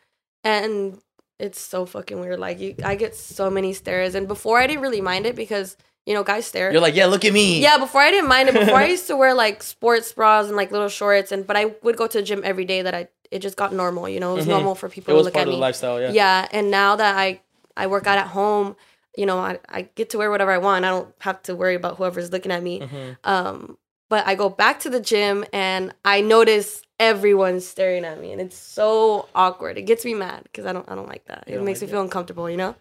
and it's so fucking weird. Like you, I get so many stares, and before I didn't really mind it because you know guys stare. You're like, yeah, look at me. yeah, before I didn't mind it. Before I used to wear like sports bras and like little shorts, and but I would go to the gym every day. That I it just got normal. You know, it was Mhm. normal for people to was look part at of the me. lifestyle. Yeah. Yeah, and now that I I work out at home, you know, I, I get to wear whatever I want. I don't have to worry about whoever's looking at me. Mhm. Um, but I go back to the gym and I notice everyone's staring at me, and it's so awkward. It gets me mad because I don't I don't like that. You It makes like me feel uncomfortable, you know.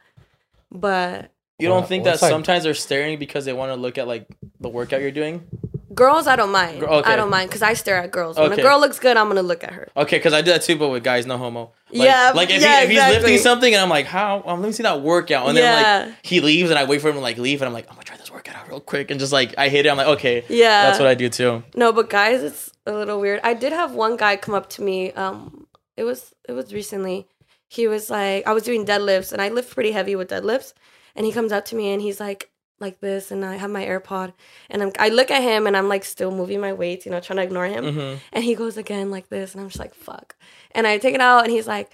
But You don't think well, that like- sometimes they're staring because they want to look at like the workout you're doing? girls, I don't mind. Gr- okay. I don't mind because I stare at girls. When Okay. a girl looks good, I'm gonna look at her. Okay, because I do that too, but with guys, no homo. Like, Yeah, like if, yeah, he, if he's lifting something and I'm like, how? Um, let me see that workout, and then like he leaves and I wait for him to like leave and I'm like, I'm gonna try this workout out real quick and just like I hit it. I'm like, okay, Yeah, that's what I do too. No, but guys, it's a little weird. I did have one guy come up to me. Um, it was it was recently. He was like, I was doing deadlifts, and I lift pretty heavy with deadlifts. And he comes up to me, and he's like, like this, and I have my AirPod, and I'm, I look at him, and I'm like still moving my weights, you know, trying to ignore him. hmm And he goes again like this, and I'm just like, fuck. And I take it out, and he's like,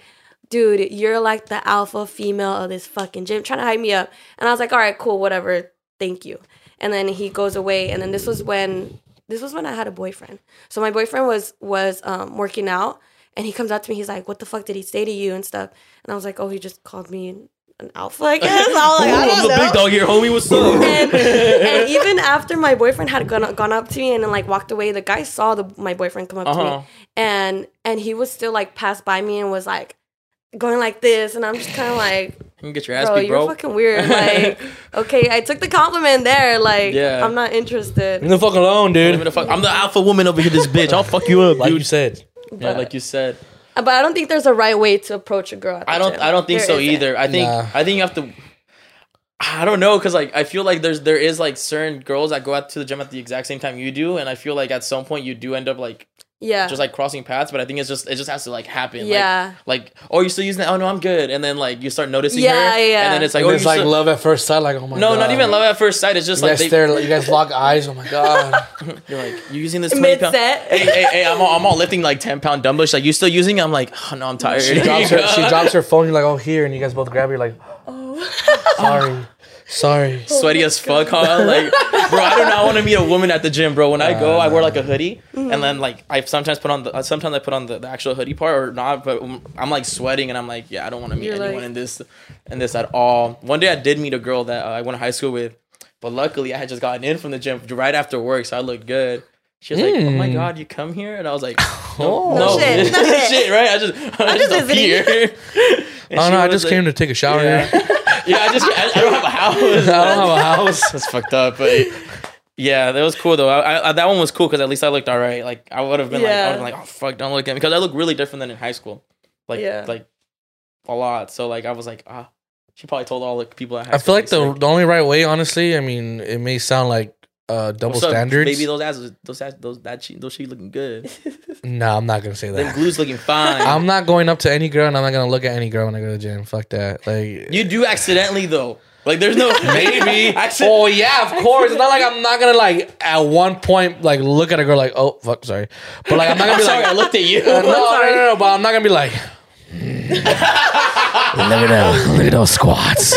dude, you're like the alpha female of this fucking gym, trying to hype me up. And I was like, all right, cool, whatever, thank you. And then he goes away, and then this was when this was when I had a boyfriend. So my boyfriend was was um, working out, and he comes up to me, he's like, what the fuck did he say to you and stuff? And I was like, oh, he just called me an, alpha, I guess. I was like, I I'm don't the big dog here, homie. What's up? and, and even after my boyfriend had gone, gone up to me and then like walked away, the guy saw the my boyfriend come up to Uh-huh. me, and and he was still like passed by me and was like going like this, and I'm just kind of like, you can get your ass bro, beat, you're fucking weird. Like, okay, I took the compliment there. Like, Yeah. I'm not interested. Leave the fuck alone, Leave dude. the fuck- I'm the alpha woman over here, this bitch. I'll fuck you up, Like dude. you said. yeah, like you said. Uh, but I don't think there's a right way to approach a girl. at the I don't. gym. I don't think There so isn't. either. I think. Nah. I think you have to. I don't know, cause like I feel like there's there is like certain girls that go out to the gym at the exact same time you do, and I feel like at some point you do end up like Yeah. just like crossing paths. But I think it's just it just has to like happen. yeah. Like, like oh you're still using that. Oh no, I'm good. And then like you start noticing Yeah, her, yeah. and then it's like Like, oh it's you're like still- love at first sight. Like, oh my no, god. No not even love at first sight. It's just You like guys they, stare. You guys lock eyes. Oh my god. you're like you're using this 20 Mid set. Hey, hey, hey! I'm all, I'm all lifting like ten pound dumbbells. Like you still using? it? I'm like, oh no, I'm tired. She drops her. She drops her phone. You're like, oh here, and you guys both grab. You're like, Oh. sorry, sorry. sweaty as fuck, huh? Like, bro, I do not want to meet a woman at the gym, bro. When I go, I wear like a hoodie, and then like I sometimes put on the sometimes I put on the, the actual hoodie part or not, but I'm like sweating, and I'm like, yeah, I don't want to meet You're anyone like- in this in this at all. One day I did meet a girl that uh, I went to high school with, but luckily I had just gotten in from the gym right after work, so I looked good. She was like, "Oh my Mm. god, you come here?" And I was like, Oh. "No, No shit, no shit. shit, right? I just, I just just visiting. appear." And Oh she no, I just like- came to take a shower. Yeah, here. Yeah. I just, I, I don't have a house. I don't have a house. That's fucked up, but yeah, that was cool though. I, I, that one was cool because at least I looked all right. Like I would have been like, I Yeah. would have been like, oh fuck, don't look at me because I look really different than in high school, like Yeah. like a lot. So like I was like, ah, she probably told all the people at high I school. feel like the the only right way, honestly. I mean, it may sound like uh, double standards. Maybe those ass, those ass, those that she, those she looking good. no, I'm not gonna say Them that. glues looking fine. I'm not going up to any girl, and I'm not gonna look at any girl when I go to the gym. Fuck that. Like you do accidentally though. Like there's no maybe. Accident- oh yeah, of course. It's not like I'm not gonna like at one point like look at a girl like oh fuck sorry, but like I'm not gonna be sorry, like I looked at you. Uh, no, no, no, no, but I'm not gonna be like. look at those, look at those squats.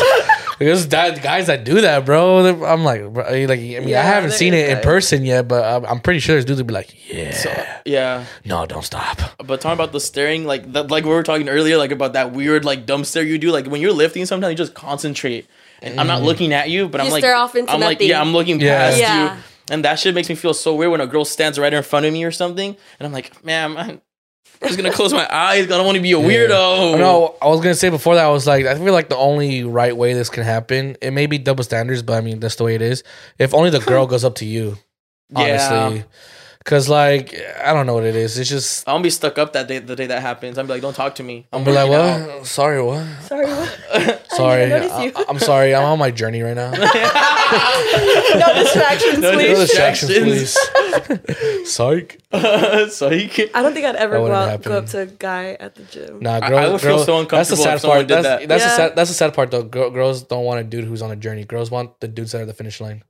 Because that guys that do that, bro. I'm like, bro, like, I mean, I haven't seen is it in guys. person yet, but I'm, I'm pretty sure there's dudes would be like, yeah, yeah. no, don't stop. But talking about the staring, like that, like we were talking earlier, like about that weird like dumb stare you do. Like when you're lifting, sometimes you just concentrate, and I'm not mm. looking at you, but I'm You like, off into I'm like, yeah, I'm looking Yeah. past Yeah. you, and that shit makes me feel so weird when a girl stands right in front of me or something, and I'm like, man, I'm just gonna close my eyes. I don't want to be a weirdo. No, I was gonna say before that. I was like, I feel like the only right way this can happen. It may be double standards, but I mean that's the way it is. If only the girl goes up to you, Yeah. Honestly, because like I don't know what it is. It's just I'm gonna be stuck up that day, the day that happens. I'm be like, don't talk to me. I'm I'm be like, what? out." Sorry, what? Sorry, what? Sorry, notice I, you. am sorry. I'm on my journey right now. no distractions, No No please. distractions, Distractions. please. Psych. so he can. I don't think I'd ever go out, go up to a guy at the gym. Nah, girls. I would feel girls- so That's the sad if part. That's that. that's the Yeah. sad. That's the sad part though. Girl, girls don't want a dude who's on a journey. Girls want the dudes that are the finish line.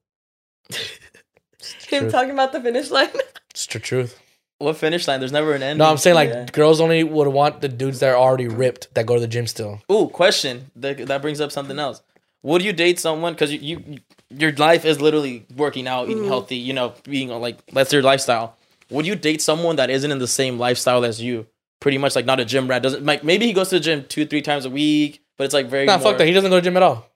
Him Truth. talking about the finish line. It's the truth. What finish line? There's never an end. No, I'm saying like Yeah. girls only would want the dudes that are already ripped that go to the gym still. Ooh, question. That, that brings up something else. Would you date someone because you, you your life is literally working out, eating mm-hmm. healthy, you know, being like that's your lifestyle. Would you date someone that isn't in the same lifestyle as you? Pretty much like not a gym rat. Doesn't like maybe he goes to the gym two three times a week, but it's like very Nah, more- fuck that. He doesn't go to the gym at all.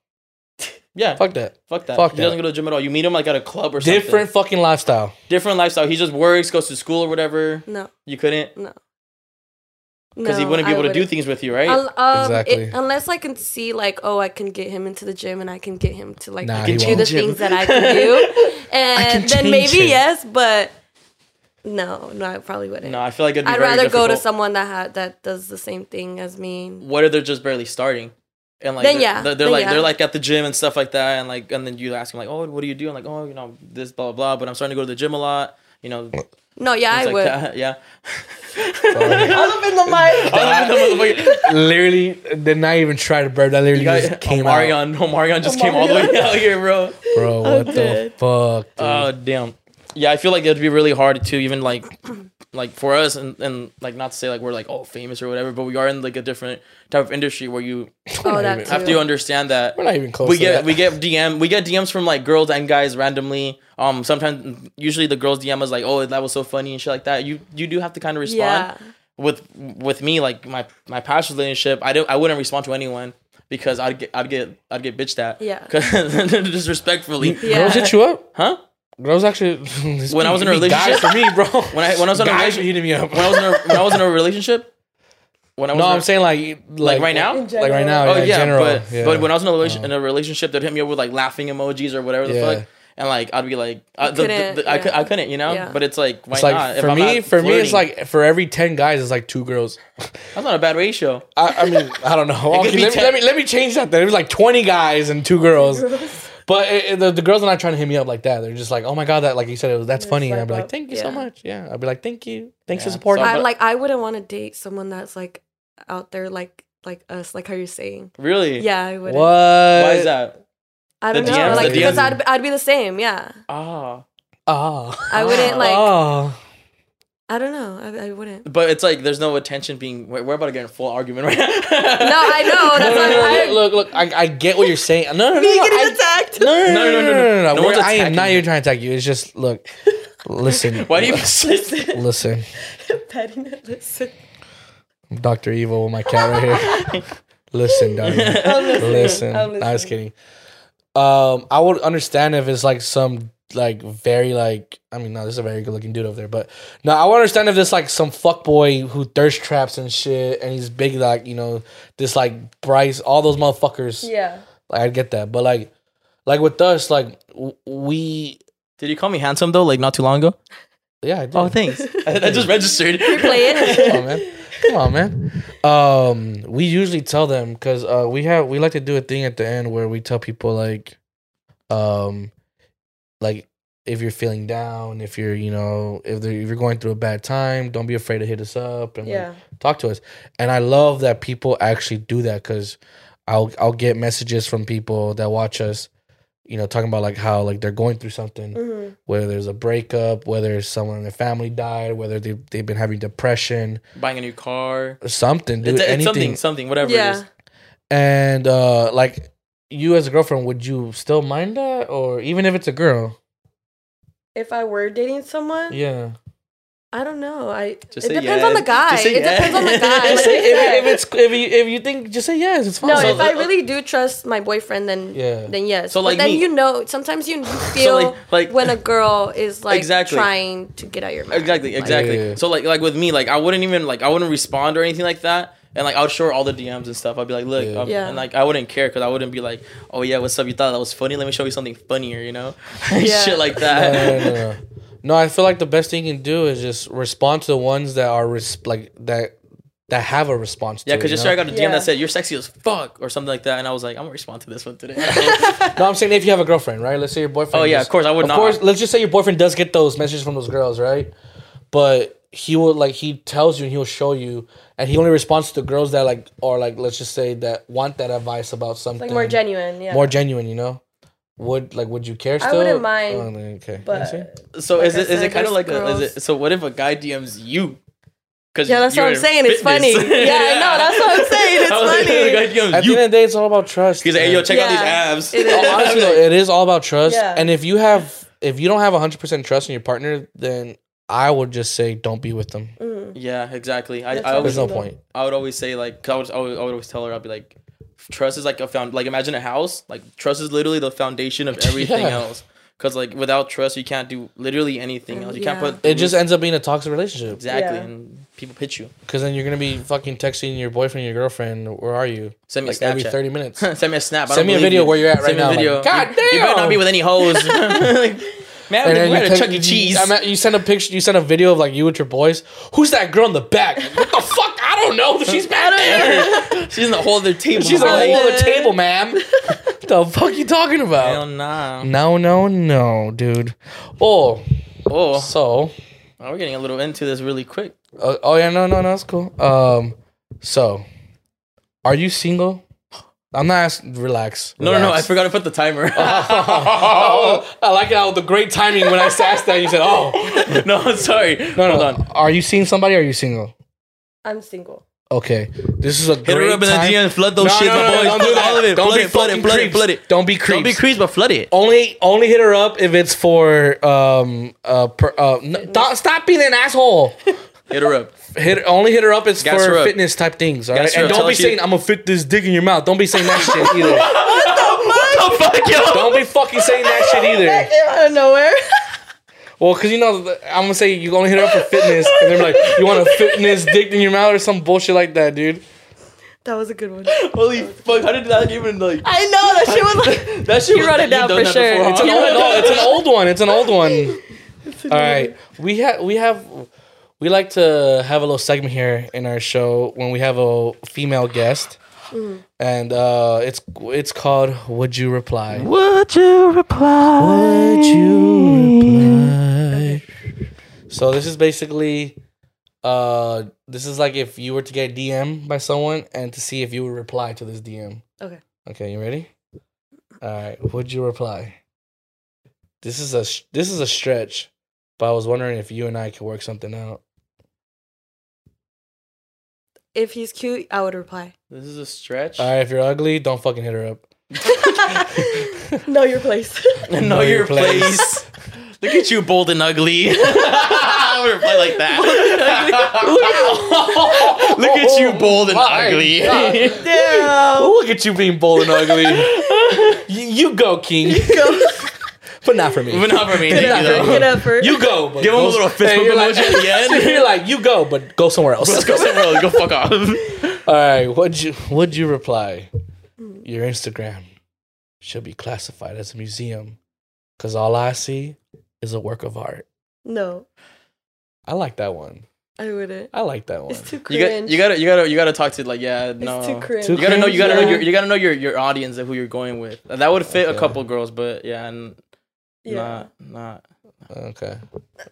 Yeah. Fuck that. Fuck that. Fuck he that. doesn't go to the gym at all. You meet him like at a club or something. Different fucking lifestyle. different lifestyle. He just works, goes to school or whatever. No, You couldn't no. because he wouldn't be I able to do things with you, right? Um, Exactly. it- unless I can see like, oh, I can get him into the gym and I can get him to like Nah, do the won't. things that I can do, and can then maybe him. yes, but no, no, I probably wouldn't. no, I feel like it'd be I'd very rather go to someone that ha- that does the same thing as me. what if they're just barely starting? And like Then they're, yeah, they're, they're then like yeah. they're like at the gym and stuff like that, and like and then you ask them like, oh, what do you do? I'm like, oh, you know, this blah blah blah. But I'm starting to go to the gym a lot. You know, No, yeah, I like would. that. Yeah. All up in the mic. literally did not even try to burp. That literally got, just came out. Omarion, Omarion just came all the way Omarion. out here, bro. Bro, what the dead. fuck? Dude? Oh damn. Yeah, I feel like it'd be really hard to even like like for us and, and like not to say like we're like oh famous or whatever, but we are in like a different type of industry where you Oh, that even- too. have to understand that We're not even close. we to get that. we get DM we get DMs from like girls and guys randomly. Um, sometimes usually the girls DM us like, "Oh, that was so funny" and shit like that. You you do have to kind of respond. Yeah. With with me, like my my past relationship, I don't I wouldn't respond to anyone because I'd get I'd get I'd get bitched at. Yeah. disrespectfully. Yeah. Girls hit you up? Huh? Girls actually. When I was in a relationship- for me, bro. When I when I was in a guys relationship, hitting me up. when I was in a when I was in a relationship, when I was No, in a- I'm saying like like, right now? In like right now. Oh yeah, yeah, general. but yeah. but when I was in a relation in a relationship, they'd hit me up with like laughing emojis or whatever the Yeah. fuck, and like I'd be like, uh, the, the, couldn't, the- I, cou- yeah. I couldn't, you know. Yeah. But it's like why it's like not? If for I'm me, not for me, it's like for every ten guys, it's like two girls. that's not a bad ratio. I, I mean, I don't know. could Okay, be let, me, 10. let me let me change that. There was like twenty guys and two girls. But it, it- the, the girls are not trying to hit me up like that. They're just like, oh my god, that like you said, it was, that's funny. And I'd be like, thank you so Yeah. much. Yeah, I'd be like, thank you, thanks for Yeah. supporting. So- I but- like I wouldn't want to date someone that's like out there like like us, like how you're saying. Really? Yeah, I wouldn't. what? Why is that? I The don't know. DMs, like the because DMs. I'd I'd be the same. Yeah, Ah, Oh, I wouldn't ah. like. oh. I don't know. I, I wouldn't. but it's like there's no attention being. We're, we're about to get in a full argument right now. No, I know. That's No, no, no, why I. look, look, I, I get what you're saying. No, no, no, Me no, getting I- attacked. no, no, no, no, no, no, no, no. No We're- I am not even trying to attack you. It's just look, listen, Why do you? listen, Petting it. Listen. Doctor Evil with my cat right here. listen, darling. I'm listening. Listen, I'm I was kidding. Um, I would understand if it's like some like very like I mean no, this is a very good looking dude over there, but no, I would understand if this like some fuck boy who thirst traps and shit, and he's big like you know this like Bryce, all those motherfuckers. Yeah. Like I get that, but like like with us, like w- we Did you call me handsome though? Like not too long ago? yeah, I did. Oh, thanks. I, I just registered. Play it. Come on, man. Come on, man. Um, we usually tell them because uh, we have we like to do a thing at the end where we tell people like, um, like if you're feeling down, if you're you know if if you're going through a bad time, don't be afraid to hit us up and like, Yeah. talk to us. And I love that people actually do that because I'll I'll get messages from people that watch us, you know, talking about like how like they're going through something hmm whether there's a breakup, whether someone in their family died, whether they they've been having depression, Buying a new car. something, dude, It's, it's anything. something, something, whatever it Yeah. is. And uh like you as a girlfriend, would you still mind that, or even if it's a girl? If I were dating someone, Yeah, I don't know. I Just it say depends on the guy. Just say It depends on the guy. just like say you if, if it's if you if you think just say yes, it's fine. no, So if I really do trust my boyfriend, then Yeah. then yes. So, but like then me- you know, sometimes you feel like- like- when a girl is like Exactly. trying to get out your mind. Exactly, Like, exactly. Yeah, yeah, yeah. So like like with me, like I wouldn't even like I wouldn't respond or anything like that. And like I would show her all the DMs and stuff. I'd be like, look, Yeah. Yeah. and like I wouldn't care because I wouldn't be like, oh yeah, what's up? You thought that was funny? Let me show you something funnier, you know, Yeah. shit like that. no, no, no, no. No, I feel like the best thing you can do is just respond to the ones that are res- like that that have a response. Yeah, because it, you yesterday I got a DM Yeah. that said you're sexy as fuck or something like that, and I was like, I'm gonna respond to this one today. No, I'm saying if you have a girlfriend, right? Let's say your boyfriend. Oh, yeah, just- of course, I would of not. course, let's just say your boyfriend does get those messages from those girls, right? But he will like he tells you and he'll show you, and he only responds to girls that like or like let's just say that want that advice about something like more genuine. Yeah. more genuine, you know. Would like would you care still? I wouldn't mind, Oh, okay. but so Like is I it is it kind of there's like a, is it so what if a guy DMs you? Cause yeah, that's what I'm in saying. It's funny. fitness. Yeah, I know. That's what I'm saying. It's I was like, funny. the guy DMs At the end of the day, it's all about trust. He's like, hey, yo, man. check out these Yeah, abs. it is. Oh, honestly, it is all about trust. Yeah. And if you have, if you don't have hundred percent trust in your partner, then I would just say don't be with them. Mhm. Yeah, exactly. I, I always There's no point. I would always say like 'cause I would, I would I would always tell her I'd be like trust is like a found like imagine a house like trust is literally the foundation of everything Yeah. else because like without trust you can't do literally anything else you can't put It just ends up being a toxic relationship exactly Yeah. and people pitch you because then you're gonna be fucking texting your boyfriend, your girlfriend. Where are you? send me Like a every Snapchat thirty minutes. send me a snap I Send don't me a video you. where you're at right send me now. a video Like, God you, you better not be with any hoes like, man And we're then at you, a text- Chuck E. Cheese I mean, you send a picture. You send a video of like you with your boys. Who's that girl in the back? What the fuck? I don't know. She's back there. she's in the whole other table She's on the whole other table, ma'am. what the fuck you talking about? hell nah No, no, no, dude. Oh, oh so we're getting a little into this really quick Uh, oh yeah, no, no, no, that's cool. Um, so, are you single? I'm not asking. Relax. no no no I forgot to put the timer oh, I like how the great timing when I asked that. You said, "Oh, no sorry no, no." hold on Are you seeing somebody? or Are you single? I'm single. Okay, this is a Hit great her up in the time. DM, flood those No, shit, no, my no, boys. don't do that. all of it. Don't flood be it, flood it, fucking flood it, creeps. flood it. Don't be creeps. Don't be creeps, but flood it. Only, only hit her up if it's for um uh, per, uh n- don't- stop being an asshole. Hit her up. Hit only hit her up. It's Gas for her up. fitness type things. All right, Gas her and up. don't Tell be her she- saying I'm gonna fit this dick in your mouth. Don't be saying that shit either. What the fuck, yo? Don't be fucking saying that shit either. out of nowhere. Well, because you know, I'm gonna say you only hit her up for fitness, and they're like, you want a fitness dick in your mouth or some bullshit like that, dude. that was a good one. Holy fuck! How did that even like? I know that shit was like. That shit. You was- wrote it down done for that sure. before, It's an huh? old, no, it's an old one. It's an old one. All right, we have we have we like to have a little segment here in our show when we have a female guest, and uh, it's it's called "Would You Reply." Would you reply? Would you reply? So this is basically, uh, this is like if you were to get DM by someone and to see if you would reply to this DM. Okay. Okay, you ready? All right. Would you reply? This is a this is a stretch, but I was wondering if you and I could work something out. If he's cute, I would reply. This is a stretch. All right. If you're ugly, don't fucking hit her up. know your place. know your place. Look at you, bold and ugly. I would reply like that. Look at you, bold and my ugly. God. Damn. Look at you being bold and ugly. you, go, King. you go, King. But not for me. But not for me. Good Thank you, effort. though. Good effort. You go. But Give him a little fist bump you're like- emoji at the end. you're like, you go, but go somewhere else. Let's go somewhere else. Go fuck off. All right. What'd you What'd you reply? Your Instagram should be classified as a museum, cause all I see is a work of art. no, I like that one. I wouldn't. I like that one. It's too You got, cringe. you gotta, you gotta, you gotta talk to like, yeah, no. It's too cringe. Too You gotta know, you gotta know your, you gotta know your your audience and who you're going with. That would fit Okay. a couple girls, but yeah, and Yeah. not, not. Okay.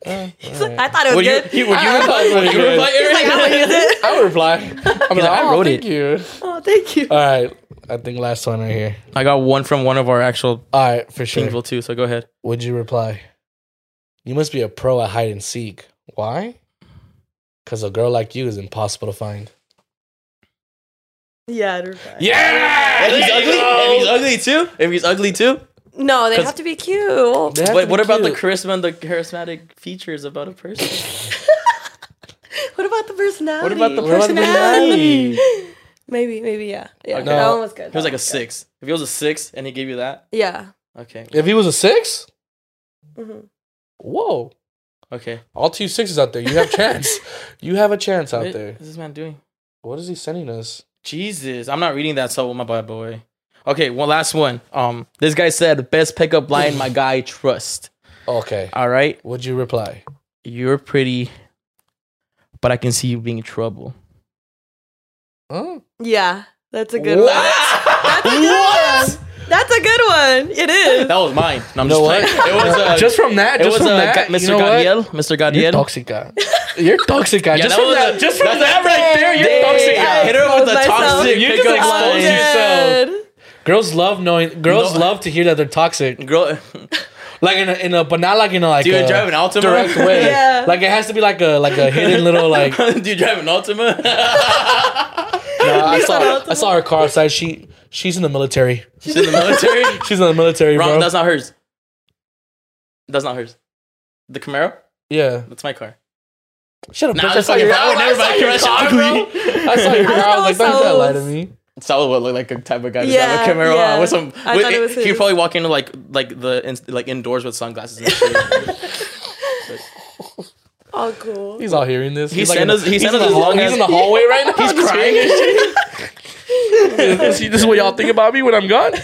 Uh, He's like, right. I thought it was Would you, good. would you I- I reply? thought Would you reply, like, I would use it. I would reply. I'm like, like, I oh, wrote thank it. you. Oh, thank you. All right. I think last one right here. I got one from one of our actual All right, for sure. Kingsville too. So go ahead. Would you reply? You must be a pro at hide and seek. Why? Because a girl like you is impossible to find. Yeah, I'd reply. Yeah. If he's ugly, if he's ugly too, if he's ugly too. No, they 'Cause- have to be cute. They have Wait, to be what about the cute. charisma and the charismatic features about a person? What about the personality? What about the What about the personality? maybe, maybe, yeah. Yeah, Okay. that No. one was good. He was That like a good. six. If he was a six and he gave you that, Yeah. okay, If he was a six, Mhm. whoa. okay. All two sixes out there. You have chance. you have a chance out What there. is this man doing? What is he sending us? Jesus, I'm not reading that. So my bad boy. Okay, one last one. Um, this guy said best pickup line my guy trust. Okay. All right, Would you reply? you're pretty, but I can see you being in trouble. Huh? Yeah, that's a good What? one. That's a good one. That's a good one. It is. That was mine. No, I'm You know just what? playing. It was uh, just from that. it Just was from uh, that. Mr. You know what? Gadiel. Mr. You're Gadiel. toxica. You're toxica. Yeah, just that from that. a- just from that's- that right there. You're toxic. I hit her with the exposed myself. toxic You just exposed yourself. Dead. Girls love knowing. Girls No. love to hear that they're toxic. Girl, Like in a, in a but not like in a like do you a drive an Altima? direct way. Yeah. Like it has to be like a like a hidden little like. do you drive an Altima? No, I saw I saw her car outside. She she's in the military. She's in the military. She's in the military, Wrong. bro. That's not hers. That's not hers. The Camaro. yeah. That's my car. Shut up. Nah, bitch. I that's saw not your your car. car. Oh, I would I never saw buy your Camaro. car, bro. I saw your car. I was like, thought don't so. lie to me. Saul would look like a type of guy to Yeah, drive a Camaro yeah. with some. I with- thought it was He'd probably walk into like like the in, like indoors with sunglasses. And shit. Oh, cool. He's all hearing this. He He's like sent in us- the- he he's sent in us the long He's in the hallway right now. He's crying and shit. this, this is what y'all think about me when I'm gone.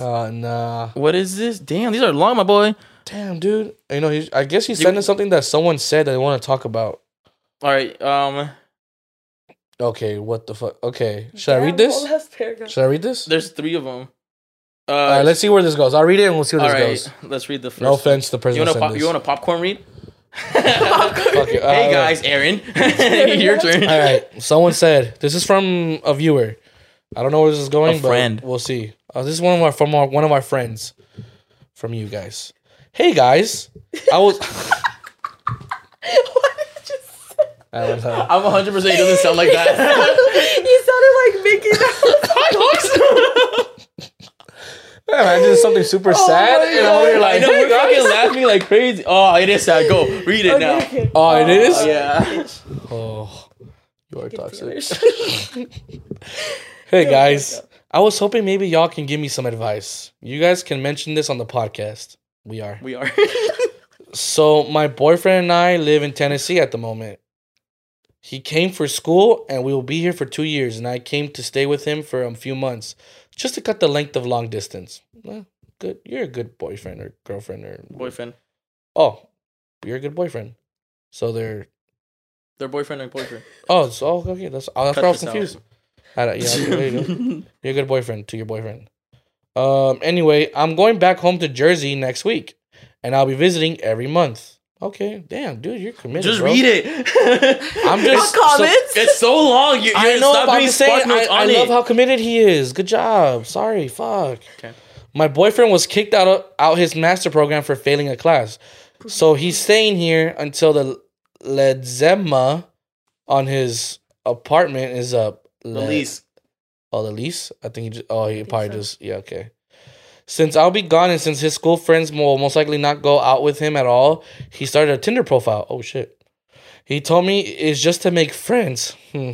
Uh, nah. what is this? Damn, these are long, my boy. Damn, dude. You know, he's, I guess he's sending something that someone said that they want to talk about. All right. Um, Okay, what the fuck? Okay, should I read this? whole last paragraph. Should I read this? there's three of them. Uh, All right, let's see where this goes. I'll read it and we'll see where all this right, goes. let's read the first. No offense to the person You want to sent pop? You want to popcorn read? Fuck it. Uh, hey guys, Aaron, your turn. All right. Someone said this is from a viewer. I don't know where this is going, A but friend. we'll see. Uh, this is one of our from our, one of our friends from you guys. Hey guys, I was. what did you say? I don't know. I'm 100. percent It doesn't sound like that. you sounded like Mickey Mouse. Imagine something super sad, and over here like, I know hey we're guys. fucking laughing like crazy. Oh, it is sad. Go read it now. Okay. Oh, it is. Oh, yeah. Oh, you are toxic. Hey guys, I was hoping maybe y'all can give me some advice. You guys can mention this on the podcast. We are. We are. So my boyfriend and I live in Tennessee at the moment. He came for school and we will be here for two years. And I came to stay with him for a few months, just to cut the length of long distance. Well, good. You're a good boyfriend or girlfriend or boyfriend. oh, you're a good boyfriend. So they're Their boyfriend and boyfriend. oh, so oh, okay. That's oh, that's Cut where I was out. confused. I don't- yeah, you. You're a good boyfriend to your boyfriend. Um. Anyway, I'm going back home to Jersey next week, and I'll be visiting every month. Okay, damn, dude, you're committed. Just bro. read it. I'm just No comments. it's so long. You, I you're know, stop but I'm just saying. spark notes I, I love how committed he is. Good job. Sorry, fuck. Okay. My boyfriend was kicked out of out his master program for failing a class, so he's staying here until the ledzema on his apartment is up. the Le- lease. Oh, the lease? I think he just. Oh, he probably so. just. Yeah, okay. Since I'll be gone and since his school friends will most likely not go out with him at all, he started a Tinder profile. Oh shit. He told me it's just to make friends. Hmm.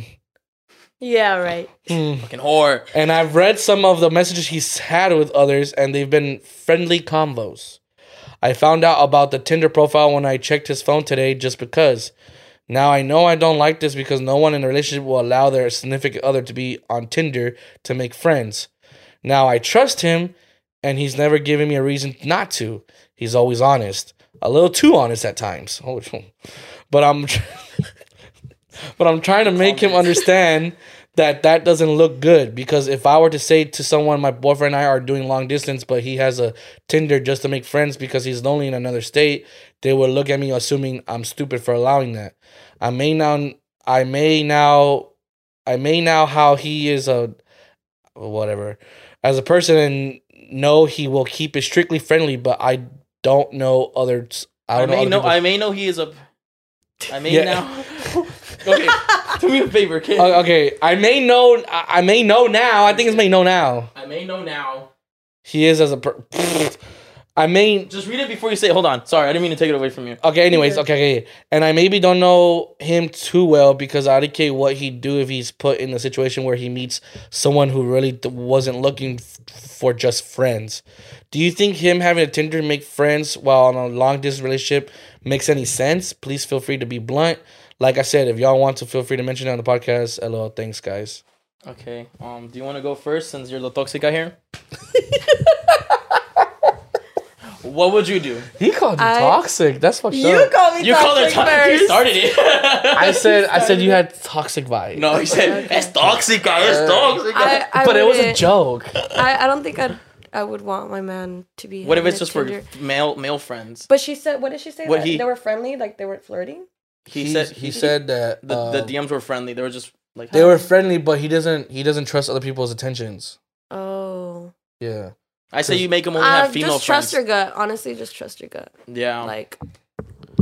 Yeah, right. Fucking whore. And I've read some of the messages he's had with others, and they've been friendly convos. I found out about the Tinder profile when I checked his phone today just because. Now I know I don't like this because no one in a relationship will allow their significant other to be on Tinder to make friends. Now I trust him, and he's never given me a reason not to. He's always honest, a little too honest at times. Oh, But I'm, but I'm trying to make him understand that that doesn't look good because if I were to say to someone, my boyfriend and I are doing long distance, but he has a Tinder just to make friends because he's lonely in another state, they would look at me assuming I'm stupid for allowing that. I may now, I may now, I may now how he is a, whatever, as a person and know he will keep it strictly friendly, but I don't know others. I I, don't know. may other know. I may know he is a. I may Yeah. now. okay, do me a favor, kid. Okay, I may know. I I may know now. I think it's may know now. I may know now. He is as a. Per- I may. Just read it before you say. it. Hold on. Sorry, I didn't mean to take it away from you. Okay. Anyways. Okay. Okay. And I maybe don't know him too well because I indicate what he'd do if he's put in a situation where he meets someone who really wasn't looking f- for just friends. Do you think him having a Tinder to make friends while on a long distance relationship makes any sense? Please feel free to be blunt. Like I said, if y'all want to, feel free to mention it on the podcast. Hello, Thanks, guys. Okay. Um. Do you want to go first since you're the toxic guy here? what would you do? He called you I- toxic. That's fucked You up. call me You called her toxic toxic. You first. started it. I said. I said you had toxic vibes. no, he said Okay. it's toxic, guy. It's toxic. I, I but it was a wouldn't- joke. I, I don't think I'd I would want my man to be. What if having it's a just for Tinder. male male friends? But she said, what did she say? What That he- they were friendly, like they weren't flirting. He He, said he said that the, the um, DMs were friendly. They were just like they were friendly, but he doesn't he doesn't trust other people's attentions. Oh, Yeah. I say you make them only uh, have female just friends. Just trust your gut. Honestly, just trust your gut. yeah, Like,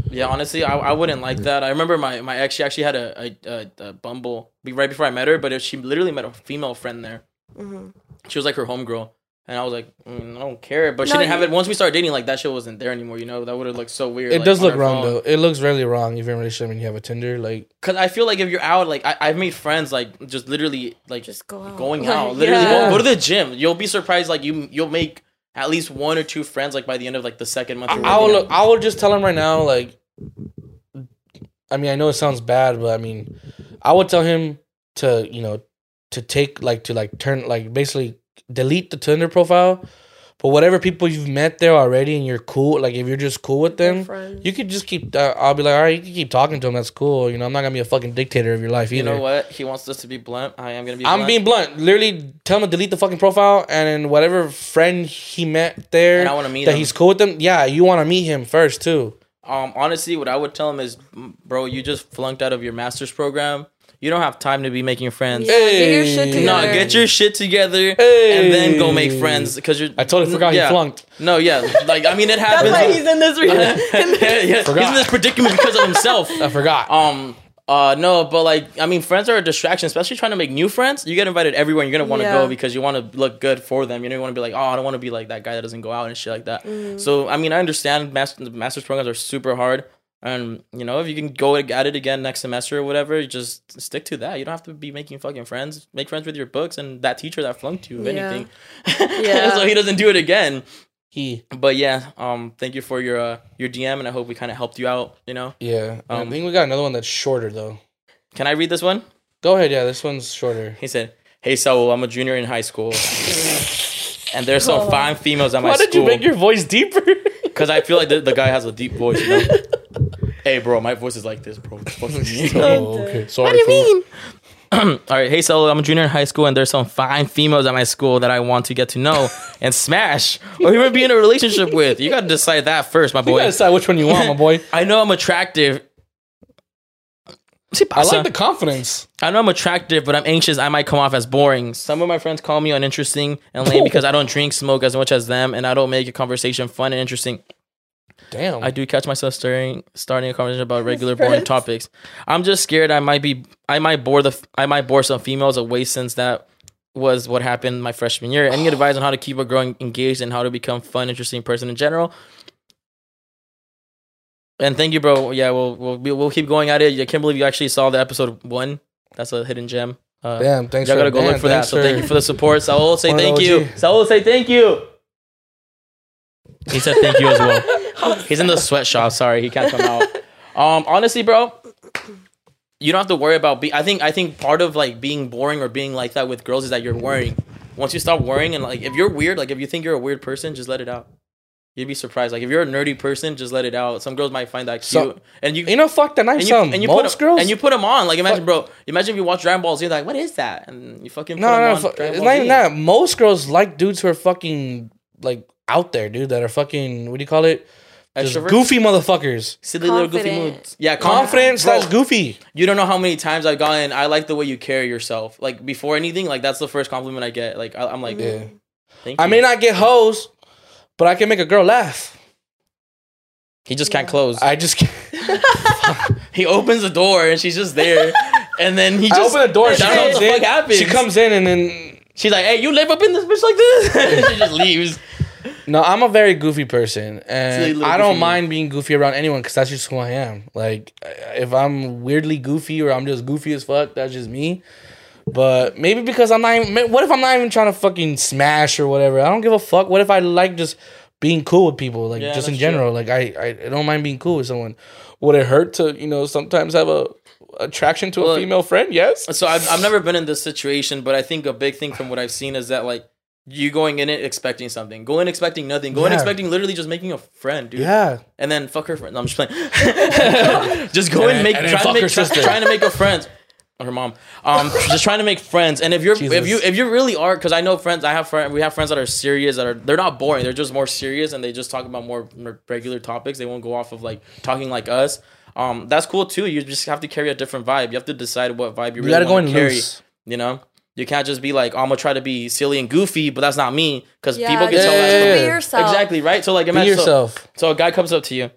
yeah. Honestly, I, I wouldn't like that. I remember my my ex. She actually had a a, a, a Bumble right before I met her, but she literally met a female friend there. hmm She was like her homegirl. And I was like, mm, I don't care. But she didn't have it. Once we started dating, like that shit wasn't there anymore. You know, that would have looked so weird. It like, does look wrong phone. though. It looks really wrong if you're in a relationship and you have a Tinder. Like Cause I feel like if you're out, like I, I've made friends, like just literally, like just go out. going Like, out. Literally, yeah. go, go to the gym. You'll be surprised. Like you, you'll make at least one or two friends. Like by the end of like the second month. you're I will look, I will just tell him right now, like I mean, I know it sounds bad, but I mean I would tell him to, you know, to take like to like turn like basically delete the Tinder profile. But whatever people you've met there already and you're cool, like if you're just cool with them, you could just keep. Uh, I'll be like, all right, you can keep talking to them. That's cool. You know, I'm not gonna be a fucking dictator of your life either. You know what? He wants us to be blunt. I am gonna be. I'm being blunt. Literally, tell him to delete the fucking profile, and then whatever friend he met there And I wanna meet that him. he's cool with them. Yeah, you want to meet him first too. Um, honestly, what I would tell him is, "Mm, bro, you just flunked out of your master's program. You don't have time to be making friends. Yeah, get your shit Hey. No, together. get your shit together Hey. and then go make friends because you're. I totally forgot yeah. he flunked. No, yeah, like I mean, it happens. That's why he's in this. Re- yeah, yeah. He's in this predicament because of himself. I forgot. Um, uh, no, but like, I mean, friends are a distraction, especially trying to make new friends. You get invited everywhere, and you're gonna want to Yeah. go because you want to look good for them. You know, you want to be like, oh, I don't want to be like that guy that doesn't go out and shit like that. Mm-hmm. So, I mean, I understand master, master's programs are super hard, and you know, if you can go at it again next semester or whatever, just stick to that. You don't have to be making fucking friends. Make friends with your books and that teacher that flunked you, if Yeah. anything. Yeah. so he doesn't do it again. he. But yeah, um, thank you for your uh, your DM, and I hope we kind of helped you out. You know, Yeah, I Um, think we got another one that's shorter though. can I read this one? Go ahead. Yeah, this one's shorter. He said, "Hey Saul, I'm a junior in high school, and there's some Oh. fine females at my Why did you make your voice deeper? Because I feel like the, the guy has a deep voice. You know? Hey, bro, my voice is like this, bro. Oh, okay. Sorry. what do you fool. mean? All right, hey Saul, I'm a junior in high school, and there's some fine females at my school that I want to get to know and smash, or even be in a relationship with. You gotta decide that first, my You boy. gotta decide which one you want, my boy. I know I'm attractive. I like the confidence. I know I'm attractive, but I'm anxious. I might come off as boring. Some of my friends call me uninteresting and lame because I don't drink, smoke as much as them, and I don't make a conversation fun and interesting. Damn. I do catch myself starting starting a conversation about regular boring topics. I'm just scared I might be I might bore the I might bore some females away since that was what happened my freshman year. Any advice on how to keep a girl engaged and how to become fun, interesting person in general? And thank you, bro. Yeah, we'll we'll we'll keep going at it. I can't believe you actually saw the episode one. That's a hidden gem. Uh, Damn, thanks Y'all for gotta go look for that. thanks So thank you for the support. Saul, say One of the thank you. OG. Saul, say thank you. He said thank you as well. He's in the sweatshop. Sorry, he can't come out. Um, honestly, bro, you don't have to worry about. Be- I think I think part of like being boring or being like that with girls is that you're worrying. Once you stop worrying and like if you're weird, like if you think you're a weird person, just let it out. You'd be surprised. Like if you're a nerdy person, just let it out. Some girls might find that cute, So- and you You know, fuck that. I'm and you, some. and you put Most them, girls. and you put them on. Like imagine, Fuck. bro. Imagine if you watch Dragon Balls, you're like, what is that? And you fucking put no, no, on it's Ball not even that. Most girls like dudes who are fucking like out there, dude. That are fucking. What do you call it? Just Extroverts? goofy motherfuckers. silly little goofy Confident. moods. Yeah, Confident Bro, slash goofy. You don't know how many times I've gotten. I like the way you carry yourself. Like before anything, like that's the first compliment I get. Like I, I'm like, Yeah. thank I you. may not get hoes, but I can make a girl laugh. he just can't close. I just. Can't. he opens the door and she's just there, and then he I just open the door. She I don't know comes in. She comes in and then. She's like, "Hey, you live up in this bitch like this?" and she just leaves. No, I'm a very goofy person, and little I don't goofy. mind being goofy around anyone because that's just who I am. Like, if I'm weirdly goofy or I'm just goofy as fuck, that's just me. But maybe because I'm not even. What if I'm not even trying to fucking smash or whatever? I don't give a fuck. What if I like just being cool with people, like Yeah, just in that's general? Like, I, I I don't mind being cool with someone. Would it hurt to you know sometimes have a attraction to a female friend? Yes. So I've, I've never been in this situation, but I think a big thing from what I've seen is that like you going in it expecting something, go in expecting nothing, go in Yeah. expecting literally just making a friend, dude. Yeah. And then fuck her friend. No, I'm just playing. just go And and make and try to fuck make her try, sister. trying to make a friend. Her mom. Um, just trying to make friends. And if you're if you if you really are, because I know friends, I have friends. We have friends that are serious. That are they're not boring. They're just more serious, and they just talk about more, more regular topics. They won't go off of like talking like us. Um, that's cool too. You just have to carry a different vibe. You have to decide what vibe you, You really gotta go want in to carry. loose. You know, you can't just be like, oh, I'm gonna try to be silly and goofy, but that's not me. Because Yeah, people can just tell Yeah, that's yeah, from be yourself. Exactly right. So like, imagine so- yourself. so a guy comes up to you,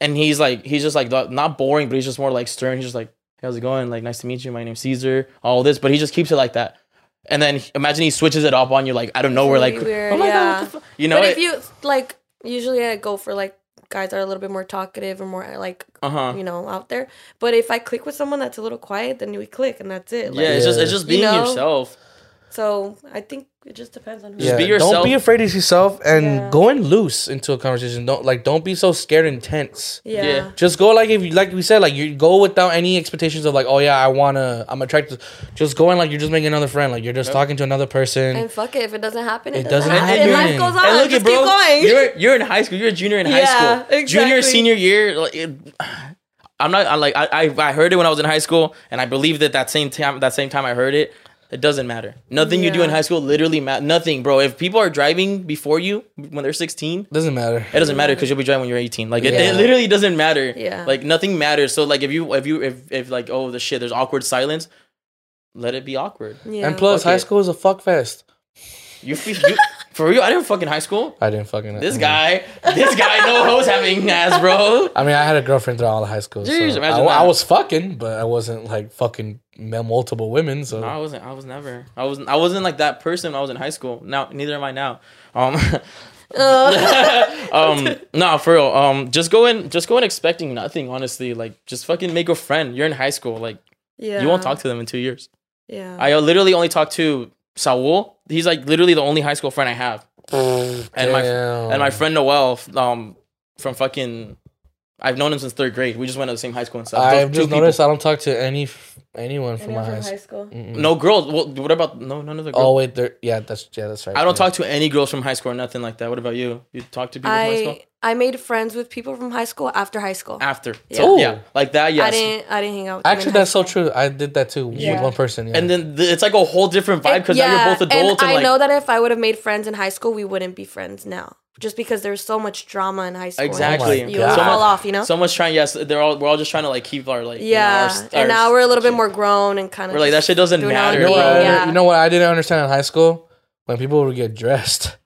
and he's like, he's just like not boring, but he's just more like stern. He's just like, hey, how's it going? Like, nice to meet you. My name's Cesar. All this, but he just keeps it like that. And then imagine he switches it up on you, like I don't know where, like, weird, oh my yeah. god, what the fuck? you know, but it, if you like, usually I go for like guys are a little bit more talkative or more like uh huh, you know out there. But if I click with someone that's a little quiet, then we click and that's it. Like, yeah, it's just it's just You being know? yourself. So I think it just depends on who. Just be yourself. Don't be afraid of yourself and Yeah. go in loose into a conversation. Don't like don't be so scared and tense. Yeah. Yeah. Just go like if you like we said like you go without any expectations of like oh yeah I wanna I'm attracted. Just go in like you're just making another friend like you're just talking to another person. And fuck it, if it doesn't happen, it, It doesn't, doesn't happen. And happen. life goes on. And look just at bro, keep going. you're you're in high school. You're a junior in high Yeah, school. Junior, senior year. Like, it, I'm not. I'm like. I, I I heard it when I was in high school, and I believe that that same time that same time I heard it. It doesn't matter. Nothing you do in high school literally matter. Nothing, bro. If people are driving before you when they're 16, Doesn't matter. it doesn't matter because you'll be driving when you're 18. Like it, Yeah. it literally doesn't matter. Yeah. Like nothing matters. So like if you if you if if like oh the shit there's awkward silence, let it be awkward. yeah. And plus Fuck high it. school is a fuck fest. You, feel you for real? I didn't fucking high school. I didn't fucking This I mean- guy, this guy, no hoes having ass, bro. I mean I had a girlfriend throughout all of high school. Jeez, so imagine I, I was fucking, but I wasn't like fucking m- multiple women. So No, I wasn't. I was never. I wasn't. I wasn't like that person when I was in high school. Now, neither am I now. Um, Uh, um, no, for real. Um, just go in. Just go in expecting nothing. Honestly, like just fucking make a friend. You're in high school. Like yeah. you won't talk to them in two years. Yeah. I literally only talked to Saul. He's like literally the only high school friend I have. And my and my friend Noel, um, from fucking, I've known him since third grade. We just went to the same high school and stuff. I've just two noticed I don't talk to any f- anyone from Anyone my high from high school. school? Mm-mm. No girls. Well, what about no none of the girls? Oh wait, there. Yeah, that's yeah, that's right. I don't yeah. talk to any girls from high school or nothing like that. What about you? You talk to people from high school I I made friends with people from high school after high school. after. Yeah. So, Ooh. yeah, like that. Yes. I didn't I didn't hang out. With them in Actually, high that's so true. I did that too Yeah. with one person. Yeah. And then th- it's like a whole different vibe because now you're both adults and, I like know that if I would have made friends in high school, we wouldn't be friends now. Just because there's so much drama in high school. exactly. Oh You God. So fall off, you know? So much trying. Yes, they're all. We're all just trying to like keep our like. you know, yeah. our st- our and now we're a little bit shit. More grown and kind of We're like that shit doesn't doing our matter, you know, thing, what I, yeah. you know what I didn't understand in high school when people would get dressed.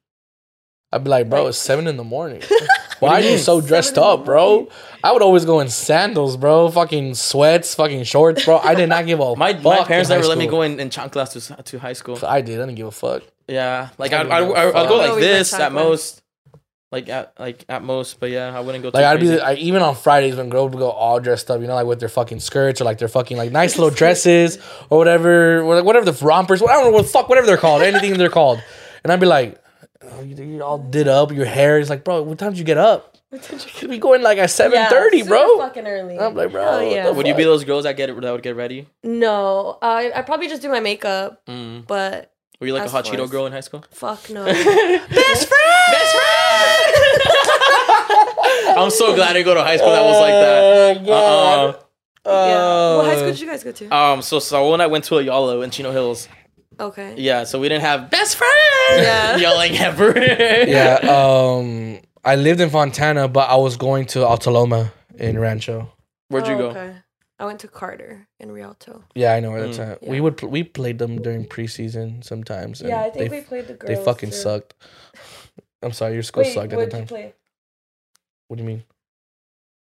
I'd be like, bro, Like- it's seven in the morning. Why are you so dressed Seven in the up, bro? I would always go in sandals, bro. Fucking sweats, fucking shorts, bro. I did not give a My, fuck. my in parents high never let me go in in chanclas to to high school. I did. I didn't give a fuck. Yeah, like I I'd, I'd, give a I'd, I'd go like this at chanclas. most. Like at like at most. But yeah, I wouldn't go. Like too I'd be crazy. I, even on Fridays when girls would go all dressed up, you know, like with their fucking skirts or like their fucking like nice little dresses or whatever, or like whatever the rompers, I don't know what fuck, whatever they're called, anything they're called, and I'd be like, oh, you, you all did up, your hair is like, bro, what time did you get up? You be going like at seven thirty, super bro. Fucking early. I'm like, bro, Hell what yeah. the would you be those girls that get that would get ready? No, I I probably just do my makeup, Mm. but Were you like a hot Cheeto girl in high school? fuck no. Best friend. Best friend. I'm so glad I go to high school that was like that. Uh-uh. yeah. What high Uh, school did you guys go to? Um, so Saul when I went to Ayala in Chino Hills. Okay. Yeah, so we didn't have best friend Yeah. yelling ever. yeah, um, I lived in Fontana, but I was going to Alta Loma in Rancho. Where'd you Oh, go? Okay. I went to Carter in Rialto. Yeah, I know where that's Mm. at. Yeah. We would pl- we played them during preseason sometimes. and Yeah, I think they, we played the girls. they fucking too. sucked. I'm sorry, your school Wait, sucked at the time. play? What do you mean?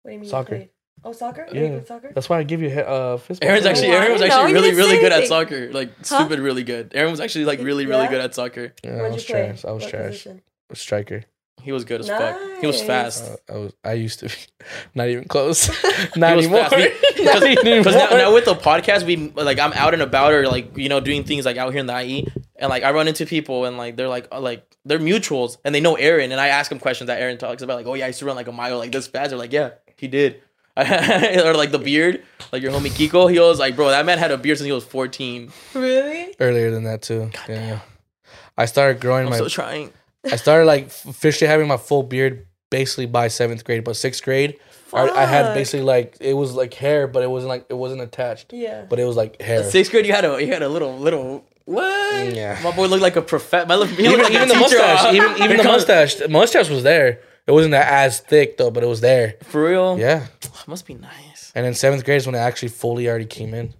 What do you mean? Soccer. played? Oh, soccer? Yeah. Yeah. Good soccer? That's why I give you a he- uh, fist. bump. Aaron's bro. actually Oh, Aaron was actually He really really good at soccer. Like Huh? stupid really good. Aaron was actually like really really Yeah? good at soccer. Yeah, I was you play? trash. I was What trash. position? Striker. He was good as fuck. He was fast. Uh, I was. I used to be. Not even close. He Not was anymore. We- Not anymore. Because now, now with the podcast, we like I'm out and about or like you know doing things like out here in the IE, and like I run into people and like they're like uh, like they're mutuals and they know Aaron, and I ask them questions that Aaron talks about like oh yeah I used to run like a mile like this fast. They're like yeah he did, or like the beard like your homie Kiko. He was like bro that man had a beard since he was 14. Really? Earlier than that too. yeah. I started growing I'm my. still trying. I started like officially having my full beard basically by seventh grade, but sixth grade, I, I had basically like it was like hair, but it wasn't like it wasn't attached, Yeah. but it was like hair. Sixth grade you had a you had a little little what? Yeah. My boy looked like a prophet. My even like even a the teacher. mustache, even even Here the comes- mustache, the mustache was there. It wasn't that as thick though, but it was there. For real? Yeah. Must be nice. And then seventh grade is when it actually fully already came in.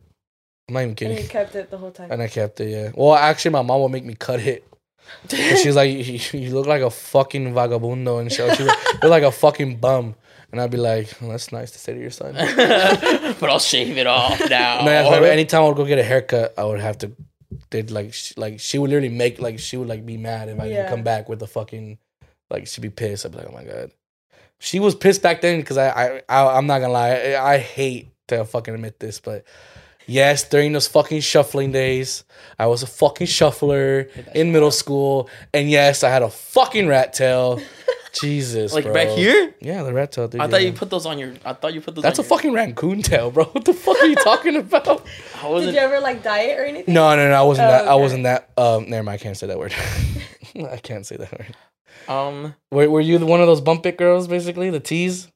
I'm not even And kidding. you kept it the whole time. And I kept it, yeah. Well, actually, my mom would make me cut it. She's like, you, you look like a fucking vagabundo. And she, she would look like a fucking bum. And I'd be like, well, that's nice to say to your son. but I'll shave it off now. No, that's why anytime I would go get a haircut, I would have to. They'd like, sh- like she would literally make like she would like be mad if I didn't Yeah. come back with a fucking, like she'd be pissed. I'd be like, oh my god, she was pissed back then because I, I, I, I'm not gonna lie, I, I hate to fucking admit this, but yes, during those fucking shuffling days, I was a fucking shuffler in middle school, and yes, I had a fucking rat tail. Jesus, like bro. back here? Yeah, the rat tail. Dude, I thought yeah. you put those on your. I thought you put those. That's a on fucking raccoon tail, bro. What the fuck are you talking about? Did you ever like diet or anything? No, no, no. I wasn't Oh, that. I wasn't that. Um, never mind. I can't say that word. I can't say that word. Um, Were, were you one of those bump it girls, basically the tees?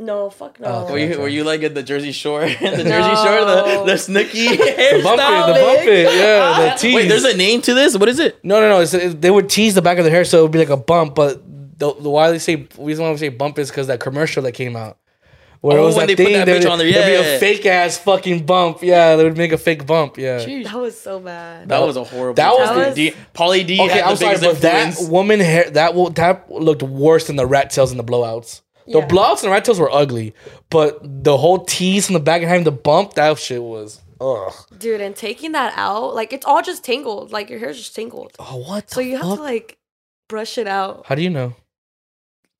No, fuck no. Oh, were you were you like at the Jersey Shore? the Jersey No. Shore, the the Snooki The bump it, the bump it. Yeah, the tees. Wait, there's a name to this. What is it? no, no, no. It's, it, they would tease the back of their hair so it would be like a bump. But the, the why they say reason why we say bump is because that commercial that came out. Where Oh, it was when that they put thing, that there'd, bitch on there, there'd be yeah. a fake ass fucking bump. Yeah, they would make a fake bump. Yeah. That was so bad. That was a horrible. That was time. the- D, Pauly D. Okay, had the I'm sorry, biggest but that woman hair that will that looked worse than the rat tails and the blowouts. The Yeah. blowouts and the rat tails were ugly, but the whole tease from the back and having the bump, that shit was ugh. Dude, and taking that out, like it's all just tangled. Like your hair's just tangled. Oh what? So the you have to like brush it out. How do you know?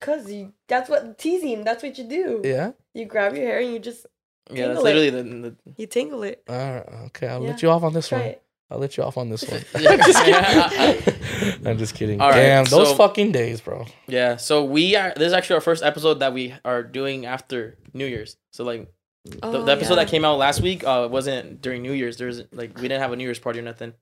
Cause you that's what teasing, that's what you do. Yeah. You grab your hair and you just yeah, that's tingle it. literally the. the you tingle it. All right. Okay, I'll let you off on this Try one. it. I'll let you off on this one. Yeah. I'm just kidding. I'm just kidding. All right, Damn, those so- fucking days, bro. Yeah, so we are. This is actually our first episode that we are doing after New Year's. So like the, Oh, the episode yeah. that came out last week uh wasn't during New Year's. There's like we didn't have a New Year's party or nothing.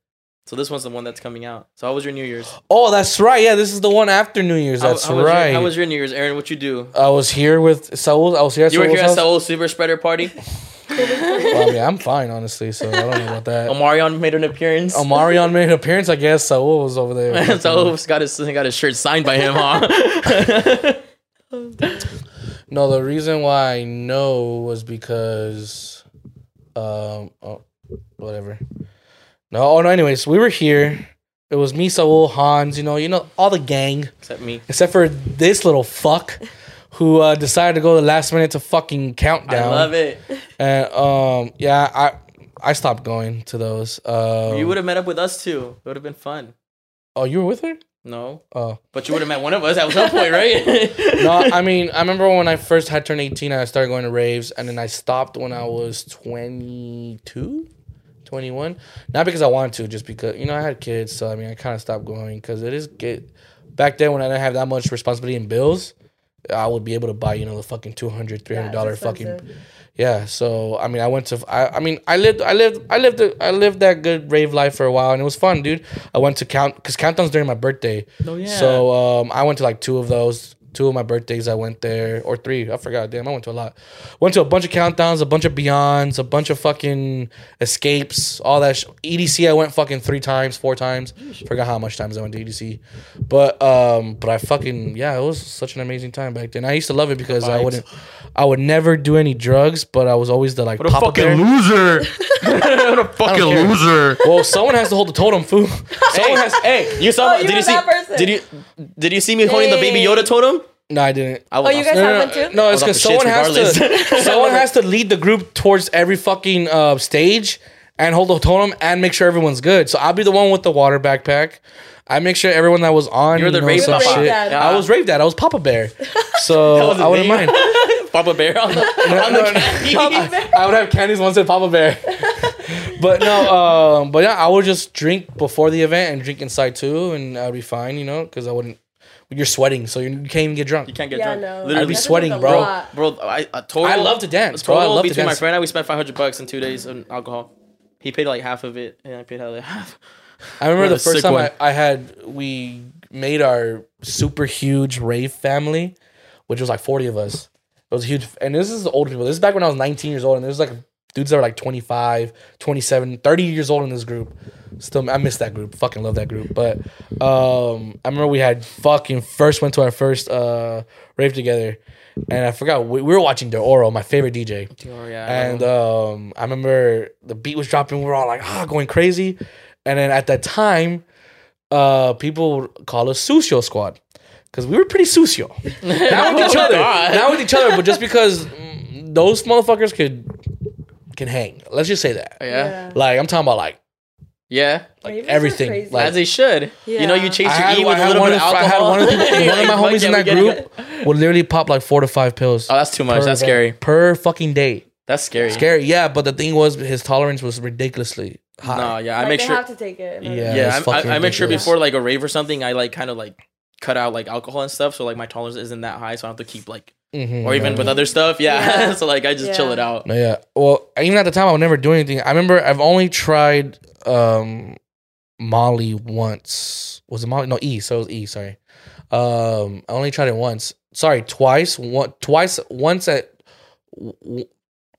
So this one's the one that's coming out. So how was your New Year's? Oh, that's right. Yeah, this is the one after New Year's. How- That's how was your- right. how was your New Year's, Aaron? What you do? I was here with Saul. I was here at You were here Saul's at house. Saul's super spreader party. Well, I mean, I'm fine, honestly. So I don't know about that. Omarion made an appearance. Omarion made an appearance, I guess. Saul was over there. Saul got his got his shirt signed by him, huh? no, the reason why I know was because, um, oh, whatever. No, oh no. Anyways, we were here. It was me, Saul, Hans. You know, you know, all the gang, Except me. except for this little fuck who uh, decided to go the last minute to fucking countdown. I love it. And um, yeah, I I stopped going to those. Um, You would have met up with us too. It would have been fun. Oh, you were with her? No, Oh but you would have met one of us at some point, right? no, I mean I remember when I first had turned eighteen, I started going to raves, and then I stopped when I was 22, 21. Not because I wanted to, just because you know I had kids, so I mean I kind of stopped going because it is get back then when I didn't have that much responsibility in bills. I would be able to buy, you know, the fucking 200 300 dollar fucking yeah. So I mean, I went to I, I mean, I lived I lived I lived a, I lived that good rave life for a while, and it was fun, dude. I went to count because countdowns during my birthday. Oh, yeah. So um, I went to like two of those. Two of my birthdays, I went there, or three. I forgot. Damn, I went to a lot. Went to a bunch of countdowns, a bunch of beyonds, a bunch of fucking escapes, all that. Sh- EDC, I went fucking three times, four times. Forgot how much times I went to EDC, but um, but I fucking yeah, it was such an amazing time back then. I used to love it because I wouldn't, I would never do any drugs, but I was always the like what a Papa fucking Bear. loser! what a fucking loser! Well, someone has to hold the totem, fool. Someone has. Hey, You saw? Oh, you did you were see? that person. Did you did you see me holding the baby Yoda totem? No, I didn't. I was Oh, you guys No, have no, one no, too? no, it's because someone has to someone has to lead the group towards every fucking uh, stage and hold the totem and make sure everyone's good. So I'll be the one with the water backpack. I make sure everyone that was on. You're the you know, rave some You're the rave shit. dad. I was rave dad. I was Papa Bear. So I wouldn't name. mind. Papa Bear on the on the candy. I, I would have candies once said Papa Bear. but no, um, but yeah, I would just drink before the event and drink inside too, and I'd be fine, you know, because I wouldn't. You're sweating, so you you can't even get drunk. You can't get Yeah, drunk. no. Literally, I'd be sweating, like bro. lot. bro. I a total. I love to dance, bro. I Total love to between my dance. friend and I, we spent five hundred bucks in two days on alcohol. He paid like half of it, and I paid like half. I remember the first time. I, I had we made our super huge rave family, which was like 40 of us. It was huge. And this is the older people. This is back when I was 19 years old. And there's like dudes that were like 25, 27, 30 years old in this group. Still, I miss that group. Fucking love that group. But um, I remember we had fucking first went to our first uh, rave together. And I forgot, we, we were watching Oro, my favorite DJ. Yeah, And um, I remember the beat was dropping. We were all like, ah, going crazy. And then at that time, uh, people would call us Sucio Squad because we were pretty sucio. Not with each Oh, other, not with each other, but just because mm, those motherfuckers could can hang. Let's just say that. Oh, yeah, Like I'm talking about like yeah. like Ravers are everything. Like As they should. You know, you chase your had, E I with a little one bit of, of I had alcohol. one of, the people, one of my homies yeah, in that group would literally pop like four to five pills. Oh, that's too much. That's event- scary. per fucking day. That's scary. Scary, yeah. But the thing was, his tolerance was ridiculously high. No, yeah. I Like, make they sure. have to take it. Yeah. yeah, it's I, I, I make sure before like a rave or something, I like kind of like cut out like alcohol and stuff, so like my tolerance isn't that high, so I don't have to keep like Mhm, or even yeah. with other stuff. Yeah, Yeah. so like I just chill it out. No, yeah. Well, even at the time, I would never do anything. I remember I've only tried um Molly once. Was it Molly? No, E. So it was E. Sorry. Um, I only tried it once. Sorry, twice. One, twice. Once at. w-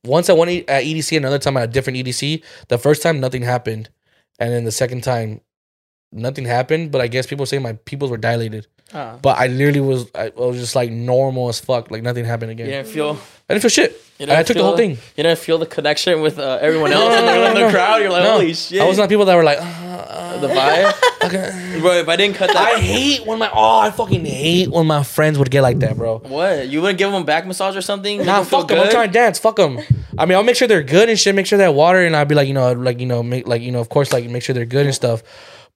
Once at one E- at EDC, another time at a different EDC. The first time, nothing happened, and then the second time, nothing happened. But I guess people say my pupils were dilated. Ah. But I literally was, I was just like normal as fuck. Like nothing happened again. You didn't feel. I didn't feel shit. You And I didn't took the whole thing. You didn't feel the connection with uh, everyone else no, in, no, the, no, in the no. crowd. You're like, No. holy shit! I was not people that were like, uh, uh, the vibe, okay. bro. If I didn't cut that, I hate when my oh, I fucking hate when my friends would get like that, bro. what you wouldn't give them a back massage or something? Make Nah, fuck them. I'm trying to dance. Fuck them. I mean, I'll make sure they're good and shit. Make sure they have water, and I'll be like, you know, like you know, make like you know, of course, like make sure they're good and stuff.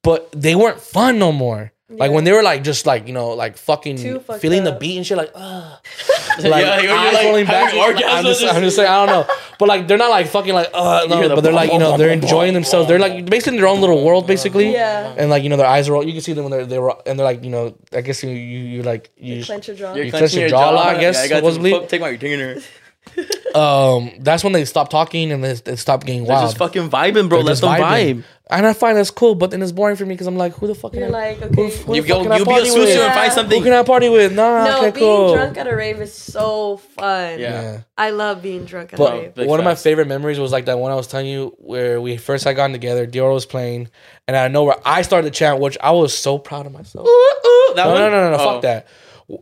But they weren't fun no more. Like when they were like just like you know like fucking Too fucked feeling the beat and shit like uh like Yeah, you're like rolling back. having I'm orgasms. just, I'm just saying I don't know, but like they're not like fucking like uh no, the but they're like you know they're bum, bum, enjoying themselves. They're like basically in their own little world basically. Yeah. And like you know their eyes are all You can see them when they're they're and they're like you know I guess you you, you like you. You clench your jaw. You're You clenching clench your jaw a I guess, Yeah, I got supposedly. take my retainer. um, that's when they stop talking and they, they stop getting They're wild. just fucking vibing, bro. They're Let just them vibing. vibe. And I find that's cool, but then it's boring for me because I'm like, who the fuck? You're can I- like, who, okay. who You the fuck go, can I you be a party sushi with? and Yeah. find Who something. can I party with? Nah, No, okay, being cool. drunk at a rave is so fun. Yeah. yeah. I love being drunk at But a rave. Big one of my facts. favorite memories was like that one I was telling you where we first had gotten together. Dior was playing, and I know where I started the chant, which I was so proud of myself. Ooh, ooh, that No, one? no, no, no, no, Oh. fuck that.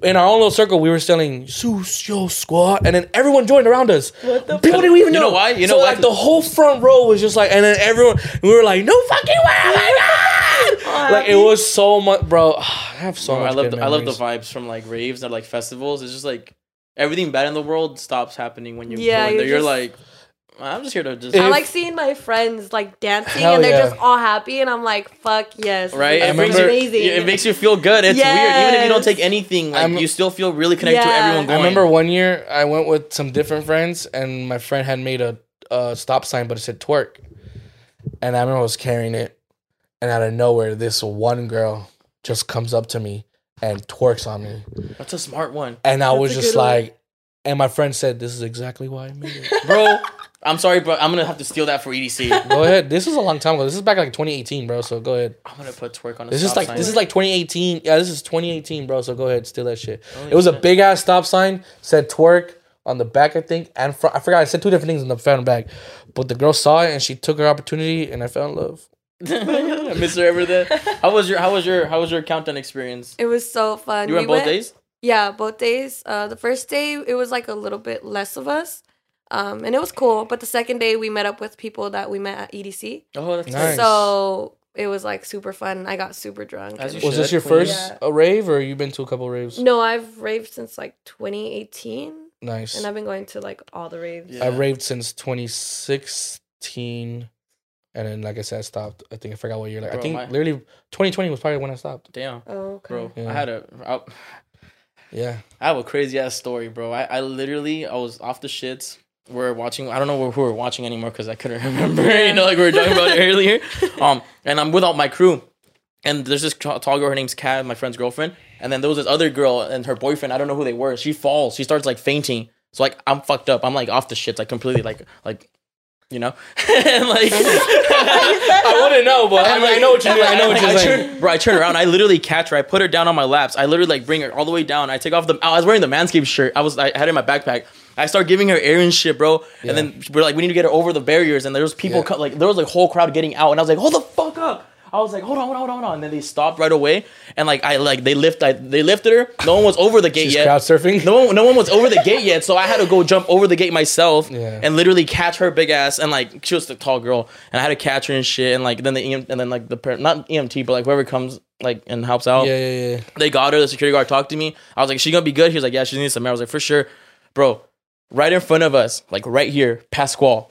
In our own little circle, we were selling Sucio Squad, and then everyone joined around us. What the People didn't even You know. know why? You so know why? like the whole front row was just like, and then everyone, we were like, no fucking way, oh my god! like it was so much, bro. I have so Bro, much. I love good the, I love the vibes from like raves or like festivals. It's just like everything bad in the world stops happening when you Yeah, go in there. you're You're just- like, I'm just here to just I like seeing my friends like dancing Hell and they're yeah. just all happy, and I'm like, "Fuck yes!" right. It is brings amazing. it makes you feel good. It's weird, even if you don't take anything. Like I'm- you still feel really connected to Yeah. everyone I remember one year I went with some different friends, and my friend had made a, a stop sign, but it said twerk, and I remember I was carrying it, and out of nowhere, this one girl just comes up to me and twerks on me, That's a smart one, and I That's was just good one. like, and my friend said, "This is exactly why I made it." bro. I'm sorry, but I'm gonna have to steal that for EDC. go ahead. This was a long time ago. This is back like 2018, bro. So go ahead. I'm gonna put twerk on. A This is like sign. this is like 2018. Yeah, this is 2018, bro. So go ahead, steal that shit. Holy It was a big ass stop sign. Said twerk on the back, I think, and front. I forgot. I said two different things in the front and back, but the girl saw it and she took her opportunity, and I fell in love. Mr. Ever there. How was your How was your How was your countdown experience? it was so fun. You went both days. Yeah, both days. Uh, the first day it was like a little bit less of us, um, and it was cool. But the second day we met up with people that we met at EDC, Oh, that's Nice. so it was like super fun. I got super drunk. As and- you Was this your first Yeah. rave, or you've been to a couple raves? no, I've raved since like 2018, Nice. and I've been going to like all the raves. Yeah. I raved since 2016, and then like I said, I stopped. I think I forgot what year. Like I think my- literally 2020 was probably when I stopped. Damn, Oh, okay. bro. Yeah. I had a. I, Yeah. I have a crazy ass story, bro. I, I literally I was off the shits. We're watching. I don't know who we're watching anymore because I couldn't remember. you know, like we were talking about earlier. Um, and I'm without my crew, and there's this tall girl. Her name's Kat, my friend's girlfriend. And then there was this other girl and her boyfriend. I don't know who they were. She falls. She starts like fainting. So like I'm fucked up. I'm like off the shits, like completely, like like, you know, and like. I wouldn't know, but I, mean, I know what you And, mean. like, I know what you're saying. bro, I turn around. I literally catch her. I put her down on my laps. I literally like bring her all the way down. I take off the. I was wearing the Manscaped shirt. I was. I had it in my backpack. I start giving her air and shit, bro. Yeah. And then we're like, we need to get her over the barriers. And there was people Yeah. co- like there was like whole crowd getting out. And I was like, hold the fuck up. I was like, hold on, hold on, hold on, hold on. And then they stopped right away. And like I like they lift. I, they lifted her. No one was over the gate She's yet. crowd surfing. No one, no one was over the gate yet, so I had to go jump over the gate myself Yeah. and literally catch her big ass and like she was a tall girl and I had to catch her and shit and like then the EM, and then like the par- not EMT but like whoever comes like and helps out. Yeah, yeah, yeah. They got her. The security guard talked to me. I was like, "She gonna be good?" He was like, "Yeah, she needs some air." I was like, "For sure, bro." Right in front of us, like right here, Pasquale,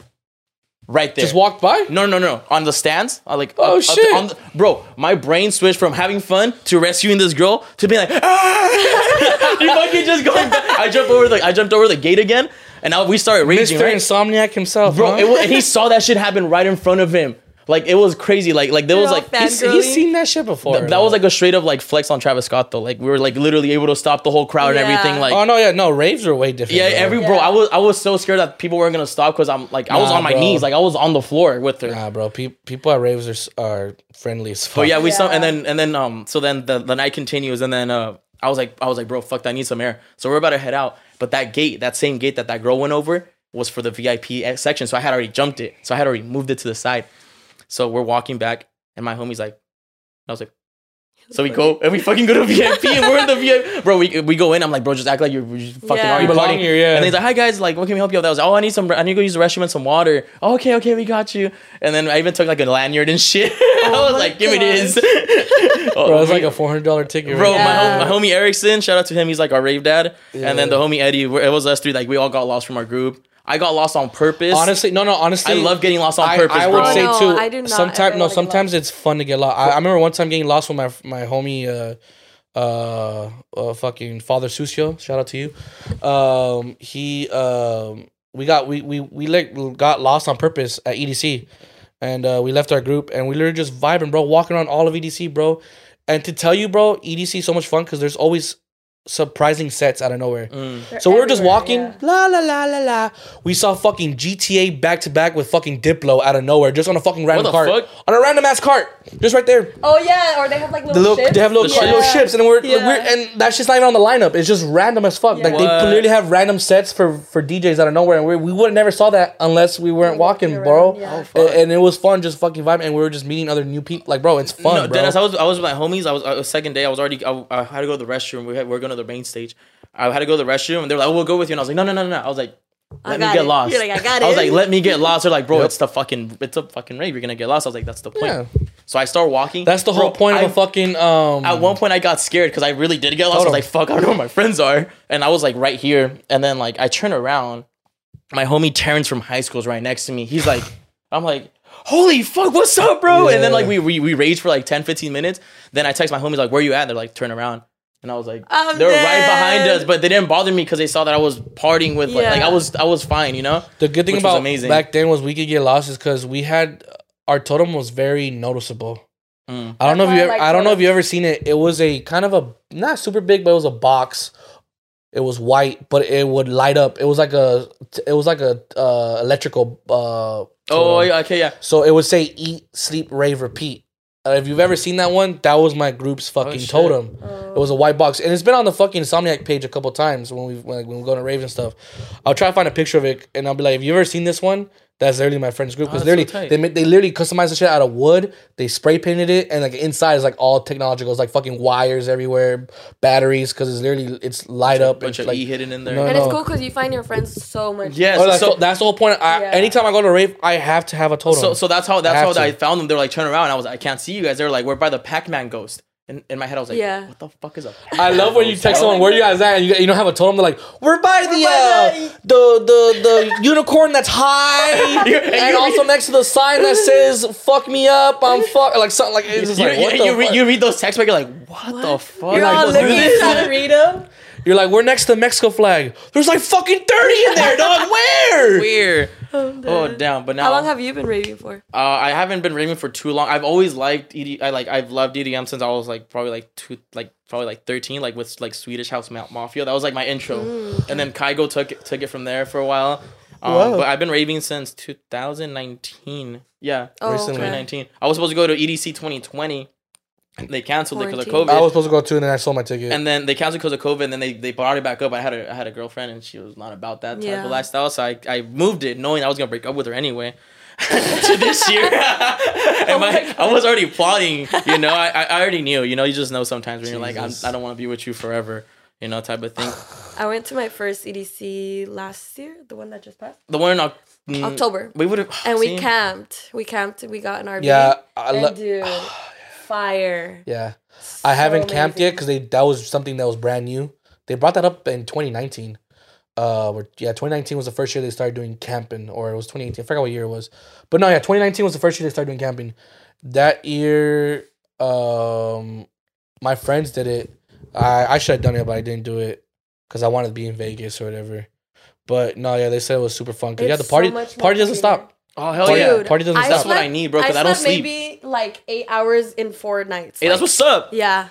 right there. Just walked by. No, no, no. On the stands, I like. Oh, up- up shit. on the- bro, my brain switched from having fun to rescuing this girl to being like, ah! you fucking just going. Back. I jumped over the. I jumped over the gate again, and now we started raging. Mr. Right? Insomniac himself, Bro, huh? it and he saw that shit happen right in front of him. Like it was crazy. Like like there was You're all like he's, he's seen that shit before. that was like a straight up like flex on Travis Scott though. Like we were like literally able to stop the whole crowd and everything. Like oh no, yeah, no, raves are way different. yeah, bro. every bro. I was I was so scared that people weren't gonna stop because I'm like I was Nah, on my bro. knees. Like I was on the floor with her. Nah, bro. Pe- people at raves are, are friendly as fuck. But yeah, we saw, Yeah. and then and then um, so then the, the night continues, and then uh, I was like, I was like, bro, fuck, that, I need some air. So we're about to head out, but that gate, that same gate that that girl went over, was for the VIP section. So I had already jumped it, so I had already moved it to the side. So we're walking back, and my homie's like, I was like. So we go and we fucking go to VIP and we're in the VIP, bro. We, we go in. I'm like, bro, just act like you're, you're just fucking Yeah. already You belong partying. here, yeah. And he's like, hi guys, like, what can we help you with? I was like, oh, I need some, I need to go use the restroom and some water. Oh, okay, okay, we got you. And then I even took like a lanyard and shit. I was like, give me this. Oh, bro, it's like a four hundred dollar ticket. Bro, right my, hom- my homie Erickson, shout out to him. He's like our rave dad. And then the homie Eddie, it was us three. Like we all got lost from our group. I got lost on purpose. Honestly, no, no. Honestly, I love getting lost on I, purpose, I bro. would Oh, say no, too. I do not sometimes, no. Sometimes it's fun to get lost. I, I remember one time getting lost with my my homie, uh, uh, uh, fucking Father Sucio. Shout out to you. Um, he, um, we got we we we like got lost on purpose at EDC, and uh, we left our group and we literally just vibing, bro, walking around all of EDC, bro. And to tell you, bro, EDC is so much fun because there's always surprising sets out of nowhere. They're So we were just walking, yeah. la la la la la. We saw fucking GTA back to back with fucking Diplo out of nowhere, just on a fucking random the cart, fuck? on a random ass cart, just right there. Oh yeah, or they have like little, The little, ships. they have little, The cart, little ships, and we're, Yeah. we're and that's just not even on the lineup. It's just random as fuck. Like they What? literally have random sets for for DJs out of nowhere, and we we would have never saw that unless we weren't walking, Walking bro. yeah. Oh, A- and, it was fun, just fucking vibing, and we were just meeting other new people. Like, bro, it's fun, no, bro. Dennis, I was I was with my homies. I was uh, second day. I was already. I, I had to go to the restroom. We, had, we were going to the main stage. I had to go to the restroom, and they were like, "Oh, we'll go with you." And I was like, "No, no, no, no." no." I was like, "Let me get it. lost." You're like, "I got I was like, "Let me get lost." They're like, "Bro, Yep. it's the fucking, it's a fucking rave. You're gonna get lost." I was like, "That's the point." Yeah. So I start walking. that's the whole Bro, point I- of a fucking um. At one point, I got scared because I really did get lost. I was like, "Fuck, I don't know where my friends are," and I was like right here. And then like I turn around, my homie Terrence from high school is right next to me. He's like, I'm like, holy fuck, what's up, bro? And then like we, we we raged for like 10, 15 minutes. Then I text my homies like, where you at? They're like, turn around. And I was like, I'm they're right behind us, but they didn't bother me because they saw that I was partying with like, like I was I was fine, you know. The good thing Which about amazing. back then was we could get lost is because we had our totem was very noticeable. Mm. I don't know if you I ever, like I don't know if you ever seen it. It was a kind of a not super big, but it was a box. It was white, but it would light up. It was like a it was like a uh, electrical. Uh, Oh yeah, okay, yeah. So it would say eat, sleep, rave, repeat. Uh, if you've ever seen that one, that was my group's fucking Oh, totem. Oh. It was a white box, and it's been on the fucking Insomniac page a couple times when we when, when we go to raves and stuff. I'll try to find a picture of it, and I'll be like, "Have you ever seen this one?" That's literally my friend's group Oh, because that's so literally tight. they made, they literally customized the shit out of wood. They spray painted it, and like inside is like all technological. It's like fucking wires everywhere, batteries because it's literally it's light up. bunch and of like, E hidden in there. No, And no. it's cool because you find your friends so much. Yes. Oh, that's, so- that's the whole point. I, Yeah. Anytime I go to a rave, I have to have a totem. So, so that's how that's have how to. I found them. They're like, turn around. And I was like, I can't see you guys. They're like, we're by the Pac-Man ghost. And in my head, I was like, Yeah. what the fuck is up? I love when you text someone, "Where you guys at?" and you, you don't have a totem. They're like, "We're by the by uh, the the the unicorn that's high, and, and also next to the sign that says "fuck me up." I'm fuck like something like it's just You, like you, what you the read, fuck? you read those texts back, you're like, what, the fuck? You're like, all let's do looking this. trying to read them. You're like, we're next to the Mexico flag. There's like fucking thirty in there, dog. Where? Weird. Oh, Oh damn. damn! But now How long have you been raving for? uh, I haven't been raving for too long. I've always liked ED. I like I've loved EDM since I was like probably like two like probably like thirteen like with like Swedish House Ma- Mafia. That was like my intro, Mm, and then Kygo took it, took it from there for a while. Um, Wow. But I've been raving since 2019. Yeah, Oh, Recently. okay. 2019. I was supposed to go to EDC 2020. They canceled it because of COVID. I was supposed to go too, and then I sold my ticket. and then they canceled because of COVID, and then they, they brought it back up. I had a I had a girlfriend, and she was not about that type Yeah. of lifestyle, so I, I moved it knowing I was gonna break up with her anyway. to this year, and my, I was already plotting. You know, I, I I already knew. You know, you just know sometimes when you're like, I'm, I don't want to be with you forever. You know, type of thing. I went to my first EDC last year, the one that just passed. The one in Oc- mm, October. we would have, And we camped. We camped. We got an RV. yeah, I And dude, fire. yeah. I haven't So camped yet because they that was something that was brand new. They brought that up in 2019. Uh, or, yeah, 2019 was the first year they started doing camping, or it was 2018. I forgot what year it was, but no, yeah, 2019 was the first year they started doing camping. That year, um, my friends did it. I I should have done it, but I didn't do it because I wanted to be in Vegas or whatever. But no, yeah, they said it was super fun. Yeah, the party so party doesn't stop. Oh hell Party- yeah! Party doesn't I stop. That's what I need, bro. Because I, don't slept sleep. maybe like eight hours in four nights. hey, that's what's up. Yeah.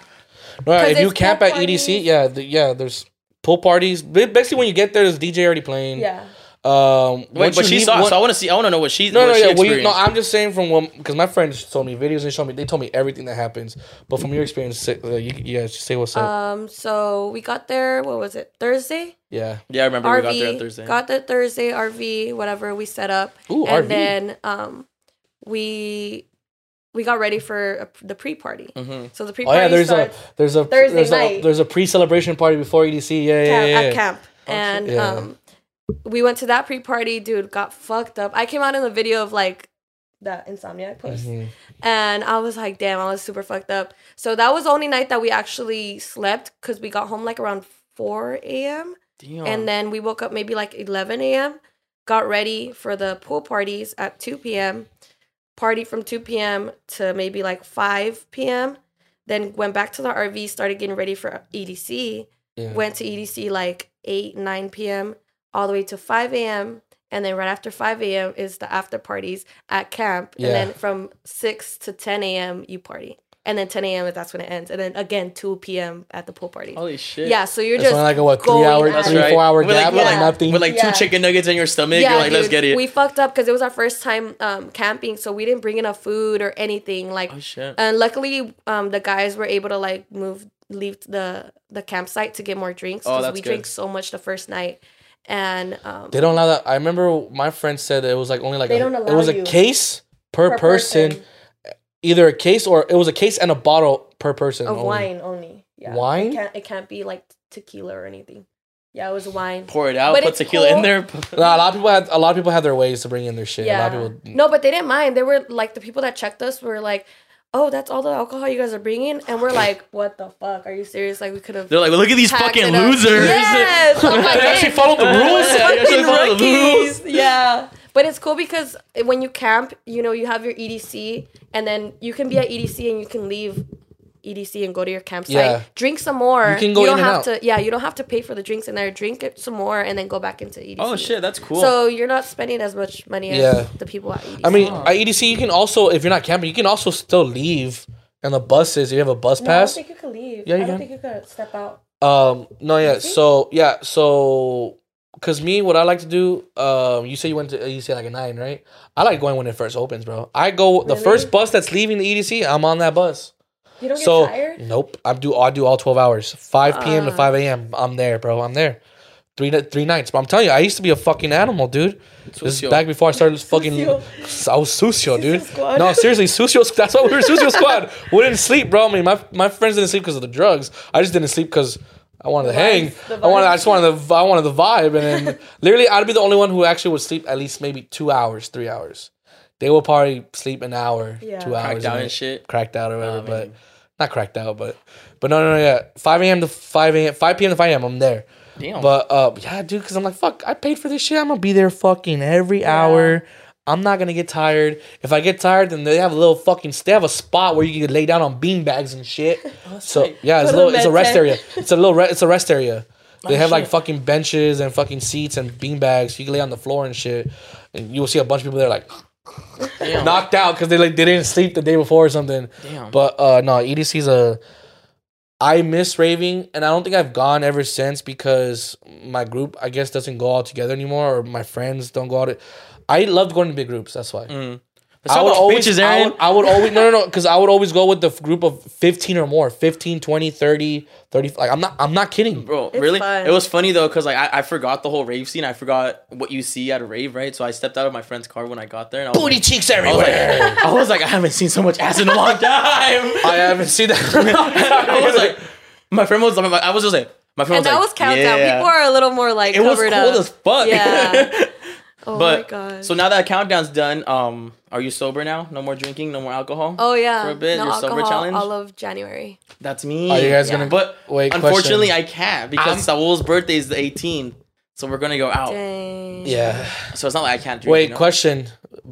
No, yeah, 'Cause if you camp pool at EDC, yeah, the, yeah, there's pool parties. Basically, when you get there, there's DJ already playing. Yeah. Um, Wait, but she leave- saw. one- so I want to see. I want to know what she. No, what no, she yeah. Well, you, no, I'm just saying from one because my friends told me videos and showed me. They told me everything that happens. But from your experience, say, uh, you, yeah, just say what's up. Um. So we got there. What was it? Thursday. yeah. yeah, I remember RV. we got there on Thursday. Got there Thursday. RV. Whatever we set up. Ooh, and RV. then um, we we got ready for a, the pre-party. hmm So the Oh pre-party Oh yeah, there's a there's a Thursday there's a there's a pre-celebration party before EDC. Yeah, yeah, camp, yeah. yeah. at camp, and Yeah. um, we went to that pre-party. Dude, got fucked up. I came out in the video of like that insomniac post, Mhm. and I was like, damn, I was super fucked up. So that was the only night that we actually slept because we got home like around four a.m. Damn. and then we woke up maybe like 11 a.m got ready for the pool parties at 2 p.m party from 2 p.m to maybe like 5 p.m then went back to the rv started getting ready for edc Yeah. went to edc like 8 9 p.m all the way to 5 a.m and then right after 5 a.m is the after parties at camp Yeah. and then from 6 to 10 a.m you party and then 10 a.m that's when it ends and then again 2 p.m at the pool party Holy shit. yeah so you're That's just like a what three going hour, at That's it. three right. four hour With like- gap, with like like- nothing. With like Yeah. two chicken nuggets in your stomach, you're like, let's get it. We fucked up because it was our first time um, camping, so we didn't bring enough food or anything. Like, oh shit. and luckily, um, the guys were able to like move, leave the the campsite to get more drinks Oh, because that's we good. drank so much the first night, and um, They don't allow that. I remember my friend said that it was like only like They a, don't it was a case per, per person, either a case or it was a case and a bottle per person of only. wine only. Yeah, Wine? It can't it can't be like tequila or anything. Yeah, it was wine. Pour it out. But put it's tequila in there. No, a lot of people had a lot of people had their ways to bring in their shit. Yeah. A lot of people. No, but they didn't mind. They were like the people that checked us were like, "Oh, that's all the alcohol you guys are bringing," and we're like, "What the fuck? Are you serious? Like we could have." They're like, look at these packed fucking it up." losers. Yes. Oh I'm They actually followed the rules. Yeah, you fucking follow the rules. rookies. Yeah. But it's cool because when you camp, you know, you have your EDC and then you can be at EDC and you can leave EDC and go to your campsite. Yeah. Drink some more. You can go don't in and have out. to yeah, you don't have to pay for the drinks in there. Drink it some more and then go back into EDC. Oh shit, that's cool. So you're not spending as much money as Yeah. the people at EDC. I mean, at EDC, you can also, if you're not camping, you can also still leave. And the buses, if you have a bus no, I don't pass. think you can leave. Yeah, you I don't can. think you could step out. Um, no, yeah. Really? So yeah, so because me, what I like to do, um, you say you went to you say like a nine, right? I like going when it first opens, bro. I go the first bus that's leaving the EDC. I'm on that bus. You don't get So tired? nope, I do I do all twelve hours, five p.m. to Uh. five a.m. I'm there, bro. I'm there. Three three nights, but I'm telling you, I used to be a fucking animal, dude. This is back before I started fucking. Sucio. I was sucio, dude. squad. No, seriously, sucio. That's why we were sucio squad. We didn't sleep, bro. I mean, my my friends didn't sleep because of the drugs. I just didn't sleep because I wanted to hang. vibes, I wanted. I just wanted the. I wanted the vibe, and then literally, I'd be the only one who actually would sleep at least maybe two hours, three hours. They will probably sleep an hour, Yeah. two hours, Cracked out and and shit. cracked out or whatever. Oh, but man. not cracked out, but but no, no, no, yeah. Five a.m. to five a.m. Five p.m. to five a.m. I'm there. Damn. But uh, yeah, dude, because I'm like, fuck, I paid for this shit. I'm gonna be there fucking every hour. I'm not gonna get tired. If I get tired, then they have a little fucking. They have a spot where you can lay down on bean bags and shit. so yeah, it's a little. the It's a rest area. It's a little. Re- it's a rest area. They Oh, have like fucking benches and fucking seats and bean bags. You can lay on the floor and shit, and you will see a bunch of people there like Damn. knocked out because they like they didn't sleep the day before or something. Damn. But uh no, EDC's a I miss raving and I don't think I've gone ever since because my group I guess doesn't go all together anymore or my friends don't go out. I loved going to big groups, that's why. Mm. I would always bitches, I would, I would always no no no cuz I would always go with the group of 15 or more, 15, 20, 30, 30 like I'm not I'm not kidding. Bro, It's really? fun. It was funny though, cause like I, I forgot the whole rave scene. I forgot what you see at a rave, right? So I stepped out of my friend's car when I got there, and I was, Booty like, cheeks I was everywhere. like, I was like, I haven't seen so much ass in a long time. I haven't seen that. I was like, my friend was, like I was just like, my friend And was that like, was countdown. yeah. People are a little more like it was covered cold up. as fuck. Yeah. Oh but my god. so now that countdown's done, um, are you sober now? No more drinking, no more alcohol. Oh yeah. for a bit, no your sober challenge? all of January. That's me. Are you guys Yeah. going to But Wait, unfortunately, question. I can't because I'm- Saul's birthday is the 18th, so we're gonna go out. Dang. Yeah. So it's not like I can't drink. Wait, you know? question.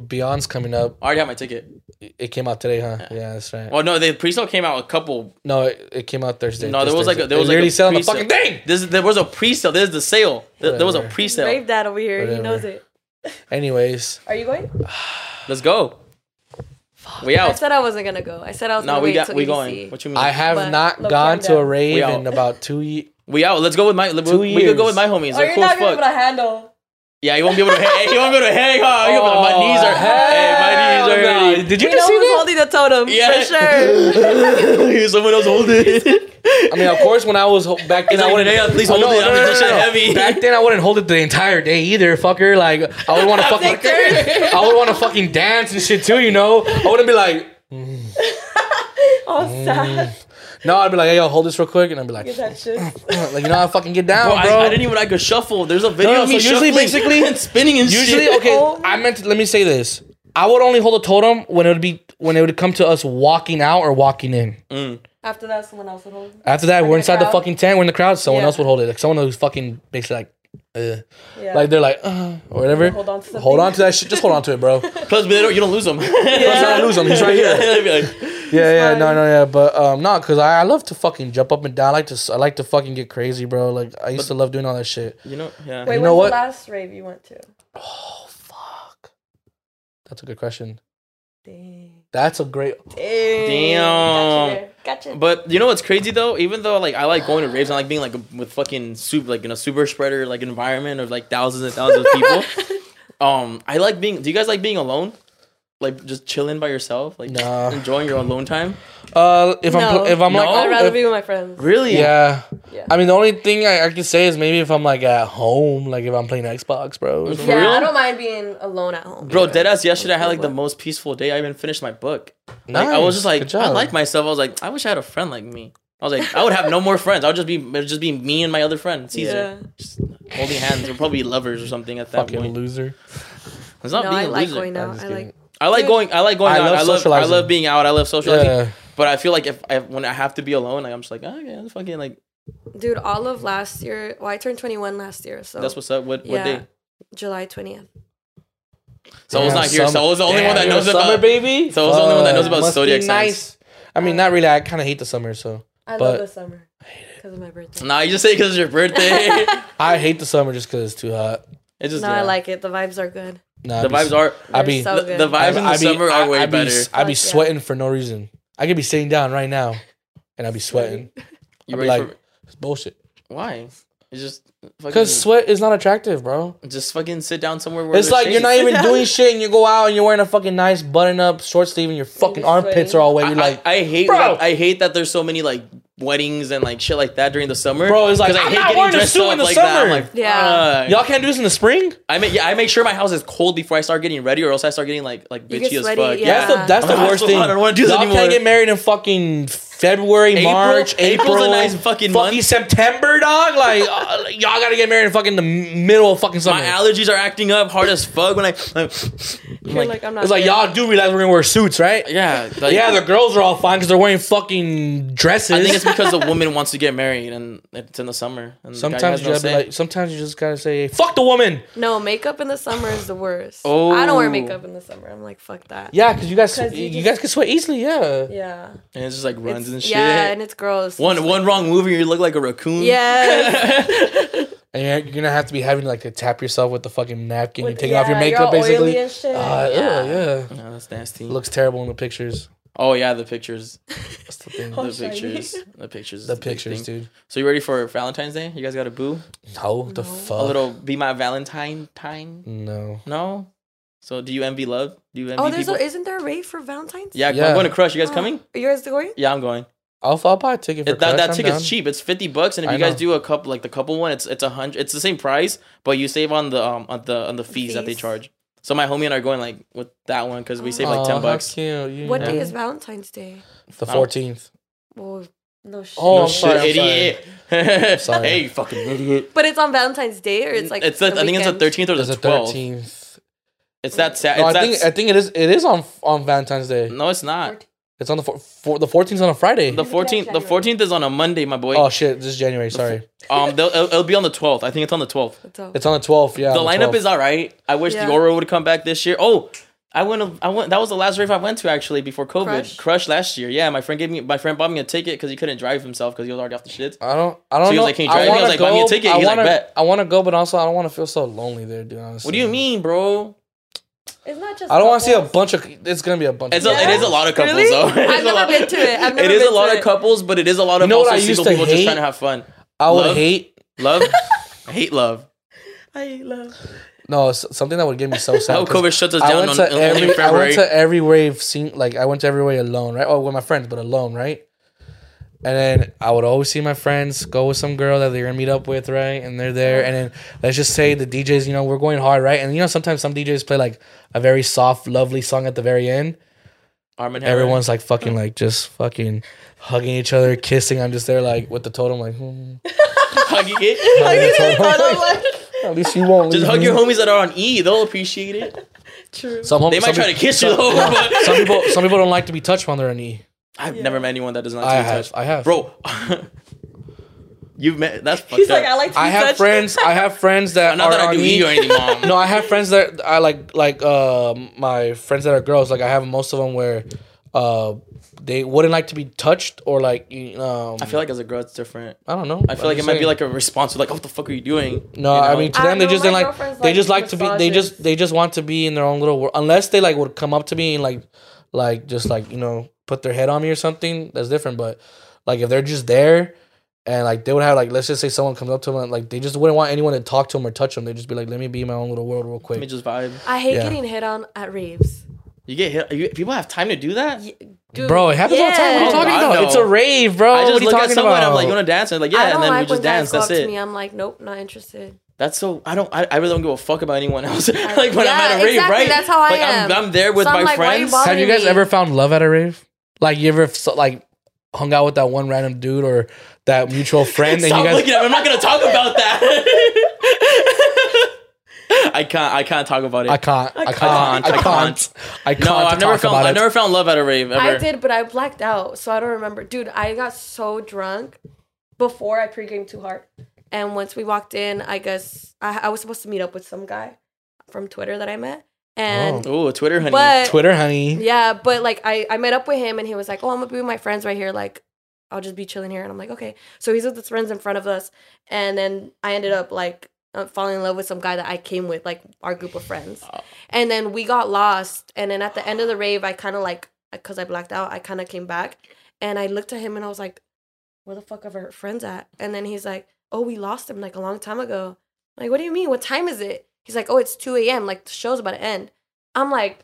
Beyond's coming up. I already have my ticket. It came out today, huh? Yeah, that's right. Well, no, the pre-sale came out a couple. No, it, it came out Thursday. No, there this was like a, there was They like literally a selling the pre-sale. fucking thing. This there was a pre-sale. This is the sale. There, there was a pre-sale. Brave that over here. He knows it. Anyways, Are you going? Let's go. We out. I out. said I wasn't gonna go. I said I was No, gonna we wait got till we EDC. going. What you mean? I have But not low gone to a countdown. rave We out. in about two years. we out. Let's go with my. We, Two we could go with my homies. Oh, They're you're cool not as gonna be fuck. able to handle. Yeah, you won't be able to hang. You won't be able to hang. Huh? You won't be able to- my knees are. Oh, hey, my knees are no. hurting. Did you we just know see who's that? holding the totem Yeah. for sure. Someone else hold it. I mean, of course, when I was back then, He's I wouldn't. "Yeah, please Oh, hold it. I'm just shit heavy." Back then, I wouldn't hold it the entire day either, fucker. Like, I would want to fucking. I would want to fucking dance and shit too, you know. I wouldn't be like, All Mm. sad. no. I'd be like, hey, yo, hold this real quick, and I'd be like, that shit. like you know, how I fucking get down, Bro, bro. I, I didn't even like a shuffle. There's a video No, of me so usually, basically- and spinning and Usually, shit. okay. Oh I meant to, let me say this. I would only hold a totem when it would be when it would come to us walking out or walking in. After that, someone else would hold. it. After that, Like we're in the inside the crowd? fucking tent. We're in the crowd. Someone Yeah. else would hold it. Like someone who's fucking basically like, uh, Yeah. like they're like, uh, or whatever. Hold on to something. Hold on to that shit. Just hold on to it, bro. Plus, they don't, you don't lose them. Plus, I don't lose him. He's right here. Yeah, yeah, no, fine. no, yeah, but um, no, cause I, I love to fucking jump up and down. I like to, s- I like to fucking get crazy, bro. Like I used to love doing all that shit. You know, yeah. Wait, You when's know what? the last rave you went to? Oh fuck, that's a good question. Dang. That's a great. Damn. Gotcha. Gotcha. But you know what's crazy though? Even though like I like going to raves, I like being like with fucking super like in a super spreader like environment of like thousands and thousands of people. um, I like being. Do you guys like being alone? Like just chilling by yourself, like Nah. enjoying your alone time. Uh, if I'm pl- if I'm No? like, I'd rather if- be with my friends. Really? yeah. Yeah. I mean, the only thing I, I can say is maybe if I'm like at home, like if I'm playing Xbox, bro. yeah, real? I don't mind being alone at home. Bro, dead deadass yesterday I had like the most peaceful day. I even finished my book. Like I was just like I like myself. I was like, I wish I had a friend like me. I was like, I would have no more friends. I would just be it would just be me and my other friend, Cesar. Yeah. Just holding hands. We're probably lovers or something at that fucking point. loser. It's not no, being I a like loser. going I'm out. just I kidding. like I like going. I like going I out. love I love. I love being out. I love socializing. Yeah. But I feel like if I, when I have to be alone, like I'm just like, oh yeah, it's fucking like Dude, all of last year, well, I turned 21 last year, so that's what's up. What what day? July 20th. So it's Damn, not here. summer- So it's the only Damn, one that you're a knows summer about. baby. So it's the only one that knows about Must be zodiac signs. nice. I mean, not really. I kind of hate the summer, so I But- love the summer because of my birthday. Nah, you just say because it's your birthday. I hate the summer just because it's too hot. it's just no. I like it. The vibes are good. Nah, the be- vibes are. I They're be so the- good. the vibes in the I be- summer are way I be, better. I be Fuck yeah. sweating for no reason. I could be sitting down right now, and I'd be sweating. You I'd be ready like, for it's bullshit. why? It's just Because sweat is not attractive, bro. just fucking sit down somewhere where It's there's like you're not even doing shit, and you go out and you're wearing a fucking nice button-up short sleeve, and your fucking you're armpits sweating. are all wet. You're like, I, I hate Bro. that, I hate that there's so many like weddings and like shit like that during the summer. Bro, it's like I I'm hate not getting wearing a dressed suit up in the like that. I'm summer. like, Yeah. fuck. y'all can't do this in the spring. I make yeah, I make sure my house is cold before I start getting ready, or else I start getting like like bitchy get as fuck. yeah. That's the that's I'm the like, worst I don't wanna do this Y'all anymore. can't get married in fucking February, April? March, April. April's a nice fucking month. September, dog. Like uh, y'all gotta get married in fucking the middle of fucking summer. My allergies are acting up hard as fuck when I. Like, like, like, I'm not. it's like there. y'all do realize we're gonna wear suits, right? yeah, like, yeah, the girls are all fine because they're wearing fucking dresses. I think it's because the woman wants to get married and it's in the summer. And the sometimes has you no gotta like, sometimes you just gotta say, "Fuck the woman." No, makeup in the summer is the worst. Oh. I don't wear makeup in the summer. I'm like, fuck that. Yeah, because you guys, 'Cause you, you just- guys can sweat easily. Yeah. Yeah. and it's just like runs It's- and shit. Yeah, and it's gross. one one wrong move and you look like a raccoon. Yeah. And you're, you're gonna have to be having like to tap yourself with the fucking napkin. With- you're taking off your makeup you're all oily basically. and shit. Uh, Yeah. yeah. yeah. Yeah, that's nasty. It looks terrible in the pictures. oh yeah, the pictures, That's the thing. Oh, the pictures, the pictures, is the pictures, dude. So you ready for Valentine's Day? You guys got a boo? No, the No. fuck. A little be my Valentine time? No. No. So do you envy love? Do you envy Oh, there's people? a, isn't there a rave for Valentine's? yeah, Yeah. I'm going to Crush. You guys Oh, coming? Are you guys going? Yeah, I'm going. I'll, I'll buy a ticket for It, that that ticket's down. cheap. It's fifty bucks, and if I you guys know. do a couple like the couple one, it's it's a hundred. It's the same price, but you save on the um on the on the fees, that they charge. So my homie and I are going like with that one because we save like ten bucks. cute. You What know. day is Valentine's Day? The 14th. Well, no shit. Oh, No I'm sorry, I'm shit, idiot. sorry. hey, you fucking idiot. But it's on Valentine's Day, or it's like it's the, the I think it's the thirteenth or It's the the twelfth. 13th. It's that sad. No, I that think I think it is it is on on Valentine's Day. no, it's not. It's on the four, four, the 14th on a Friday. The fourteenth. The fourteenth is on a Monday, my boy. oh shit, this is January. Sorry, Um, they'll, it'll, it'll be on the twelfth. I think it's on the twelfth. It's on the 12th. Yeah, the on lineup 12th. is all right. I wish Yeah. the Aura would come back this year. Oh, I went. I went. That was the last rave I went to actually before COVID. Crush? Crush, last year. Yeah, my friend gave me. My friend bought me a ticket because he couldn't drive himself because he was already off the shit. I don't. I don't So he know. was like, "Can you drive me?" I was wanna like, "Buy me a ticket." I He's like, wanna, "Bet." I want to go, but also I don't want to feel so lonely there, dude. Honestly. What do you mean, bro? It's not just. I don't want to see a bunch of. It's gonna be a bunch. It's of a, it is a lot of couples Really? though. I've It's a never lot- been to it. I've never It is been a lot of it. couples, but it is a lot of know what also I used single to people just hate? trying to have fun. I would Love? hate. Love, I hate love. I hate love. No, it's something that would get me so I sad. hope 'cause COVID shuts us I down went on, to only every. in I February. went to every rave scene. Like I went to every rave alone, right? Oh, with my friends, but alone, right? And then I would always see my friends go with some girl that they're gonna meet up with, right? And they're there, and then let's just say the DJs, you know, we're going hard, right? And you know, sometimes some DJs play like a very soft, lovely song at the very end. Arm and Everyone's like fucking, like just fucking hugging each other, kissing. I'm just there, like with the totem, like. Hmm. hugging it. Hugging the totem. At least you won't. Just hug me. your homies that are on E. They'll appreciate it. True. Some hom- They might some try peop- to kiss you though. some- Some people, some people don't like to be touched when they're on E. I've Yeah. never met anyone that does not I take have, touch. I have, Bro, you've met. That's fucked He's up. like, I like to be I have touched. friends. I have friends that Not are that I on do E. E or anything, mom. No, I have friends that I like, like uh, my friends that are girls. Like I have most of them where uh, they wouldn't like to be touched or like you- um. I feel like as a girl, it's different. I don't know. I feel like it might be like a response to like, oh, what the fuck are you doing? No, You I mean to I them they just my didn't like. They like just like to be. They just they just want to be in their own little world. Unless they like would come up to me and like, like just like you know put their head on me or something. That's different. But like if they're just there. And like they would have like let's just say someone comes up to them and like they just wouldn't want anyone to talk to them or touch them. They would just be like, let me be in my own little world real Let quick. me just vibe. I hate Yeah. getting hit on at raves. You get hit. You, people have time to do that. Y- Dude, Bro, it happens all the time. What are you yeah. talking Oh, I about? know. It's a rave, bro. I what just are you look at someone. about? I'm like, you want to dance? And like, I yeah, don't and then we like just when guys dance. go That's up to it. me. I'm like, nope, not interested. That's so. I don't. I, I really don't give a fuck about anyone else. like when I'm at a rave, exactly, right? that's how I like, am. I'm, I'm there with So my like, why are you friends. Have you guys me. ever found love at a rave? Like you ever like hung out with that one random dude or that mutual friend, and Stop you guys looking at me. I'm not gonna talk about that. I can't. I can't talk about it. I can't. I can't. can't, I I can't. can't. I can't. no, I've never found. I've never found love at a rave ever. I did, but I blacked out, so I don't remember. Dude, I got so drunk before I pregame too hard, and once we walked in, I guess I, I was supposed to meet up with some guy from Twitter that I met, and Oh, Twitter honey. but Twitter, honey. yeah, but like I I met up with him, and he was like, "Oh, I'm gonna be with my friends right here, like." I'll just be chilling here, and I'm like, okay. So he's with his friends in front of us, and then I ended up like uh, falling in love with some guy that I came with, like our group of friends. Oh. And then we got lost. And then at the end of the rave, I kind of like, because I blacked out, I kind of came back and I looked at him and I was like, where the fuck are our friends at? And then he's like, oh, we lost him like a long time ago. I'm like, what do you mean? What time is it? He's like, oh, it's 2 a.m. Like the show's about to end. I'm like,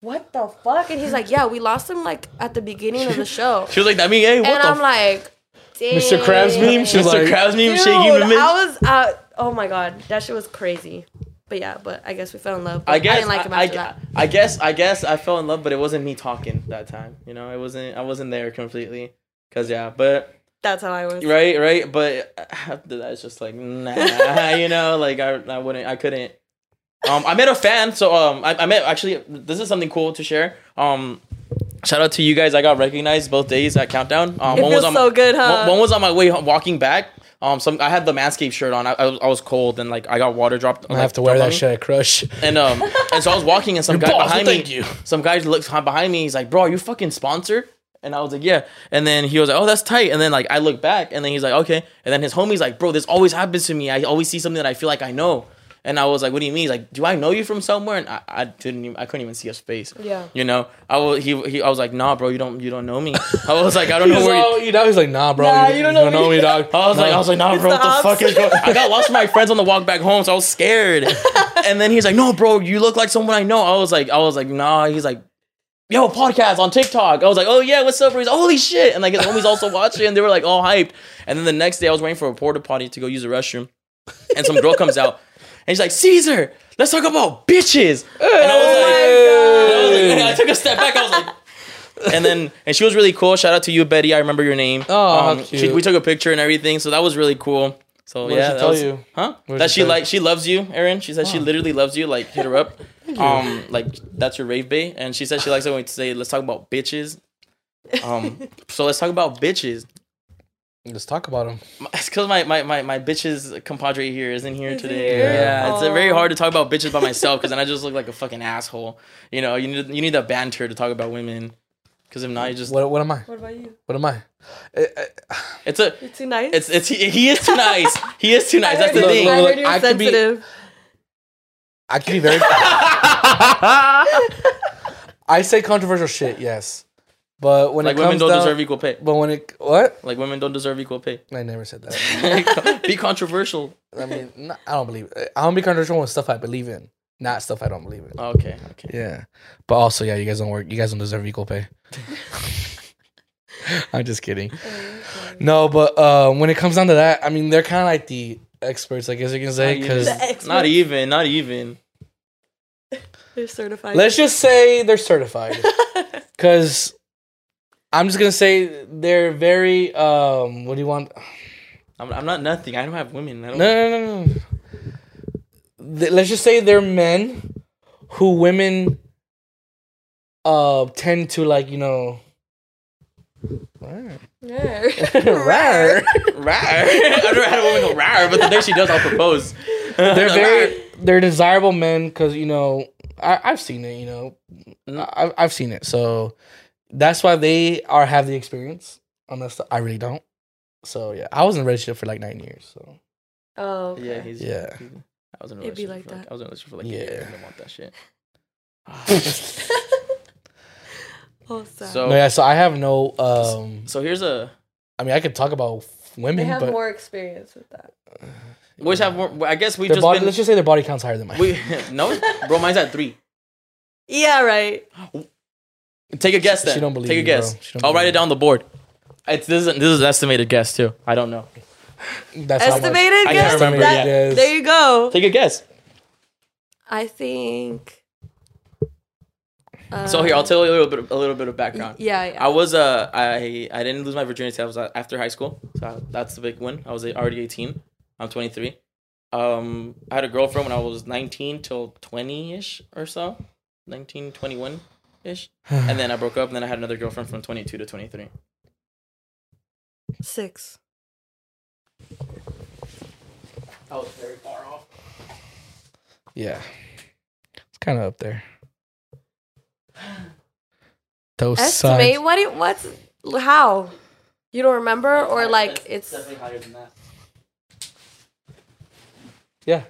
what the fuck? And he's like, yeah, we lost him like at the beginning of the show. She was like, "I mean, hey, what and the I'm f- like, Mr. Krabs meme? She's Mr. like- Krabs meme Dude, shaking the mist. I was uh oh my god, that shit was crazy. But yeah, but I guess we fell in love. I guess didn't like him I, after I, that. I guess I guess I fell in love, but it wasn't me talking that time. You know, it wasn't. I wasn't there completely. Cause yeah, but That's how I was. right, right. But after that, it's just like nah. you know, like I, I wouldn't, I couldn't. Um, I met a fan. So um, I, I met actually. This is something cool to share. Um, shout out to you guys. I got recognized both days at Countdown. Um, It one was feels on so good, huh? One, one was on my way home, walking back. Um, some I had the Manscaped shirt on. I, I, was, I was cold and like I got water dropped. I have to wear that shit at Crush. And um, and so I was walking, and some guy boss, behind well, me, thank you. some guy looks behind me. He's like, "Bro, are you fucking sponsored?" And I was like, "Yeah." And then he was like, "Oh, that's tight." And then like I look back, and then he's like, "Okay." And then his homie's like, "Bro, this always happens to me. I always see something that I feel like I know." And I was like, "What do you mean?" He's like, "Do I know you from somewhere?" And I, I didn't, even, I couldn't even see his face. Yeah. You know, I was he, he I was like, "Nah, bro, you don't you don't know me." I was like, "I don't know where." You, all, you know, he's like, nah, bro. Nah, you, you you don't don't know know me. dog. I was like, I was like, nah, bro, what the the fuck is going? I got lost with my friends on the walk back home, so I was scared. and then he's like, no, bro, you look like someone I know. I was like, I was like, nah. He's like, yo, podcast on TikTok. I was like, oh yeah, what's up? like, holy shit, and like his homies also watching, and they were like all hyped. And then the next day, I was waiting for a porta potty to go use the restroom, and some girl comes out, and she's like, Cesar, let's talk about bitches. And I was like, and I, was like- and I took a step back. I was like. And then, and she was really cool. Shout out to you, Betty. I remember your name. Oh, how um, she- we took a picture and everything, so that was really cool. So What did yeah, she that tell was- you? huh? What did That she she like she loves you, Aaron. She said she literally loves you. Like hit her up. Um, like that's your rave bait, and she said she likes it when we say let's talk about bitches. Um, so let's talk about bitches. Let's talk about them. It's because my, my, my, my bitches compadre here isn't here Is today. here? Yeah, it's uh, very hard to talk about bitches by myself because then I just look like a fucking asshole. You know, you need you need that banter to talk about women. Because if not, you just What, what am I? What about you? What am I? Eh, eh, it's a You're too nice. it's it's he, he is too nice. He is too nice. That's the heard Look, thing. I look, heard you're I could be- sensitive. I can be very. I say controversial shit, yes, but when like it comes women don't down, deserve equal pay. but when it what? Like women don't deserve equal pay. I never said that. Be controversial. I mean, no, I don't believe. I don't be controversial with stuff I believe in, not stuff I don't believe in. Okay, okay. Yeah, but also, yeah, you guys don't work. You guys don't deserve equal pay. I'm just kidding. No, but uh, when it comes down to that, I mean, they're kind of like the experts, I guess you can say, because even. Not even, not even. They're certified. let's just say they're certified. Because I'm just gonna say they're very. Um, what do you want? I'm, I'm not nothing. I don't have women. I don't. No, no, no, no. Th- Let's just say they're men who women uh tend to like, you know. Yeah. Rawr. Rawr. I've never had a woman go rawr, but the day she does, I'll propose. they're very they're desirable men because you know I, I've seen it. You know, mm-hmm. I, I've seen it. So that's why they are have the experience. Unless I really don't. So yeah, I was in a relationship for like nine years. So Oh, okay. Yeah, he's Yeah. he's- I was in a It'd be like for that. I was in a relationship for like Yeah. yeah. years. I didn't want that shit. oh. So- no, yeah. So I have no. Um, So here's a I mean, I could talk about women. they have but more experience with that. which have more. I guess we just body. been. Let's just say their body count's higher than mine. we no, bro. Mine's at three. Yeah, right. Take a guess She then. don't believe Take a you, guess. bro. I'll write believe it down the board. It's this is this is an estimated guess too. I don't know. That's how much- Estimated I guess. can't remember, That- yeah. There you go. Take a guess. I think. Uh, So here, I'll tell you a little bit a little bit of background. Yeah, yeah. I was uh I I didn't lose my virginity. I was uh, after high school, so that's the big one. I was already eighteen. I'm 23. Um, I had a girlfriend when I was 19 till 20 ish or so, 19, 21 ish, and then I broke up. And then I had another girlfriend from 22 to 23. Six. I was very far off. Yeah. It's kind of up there. Those Estimate signs. what? It, what's how? You don't remember, or like it's definitely higher than that. Yeah.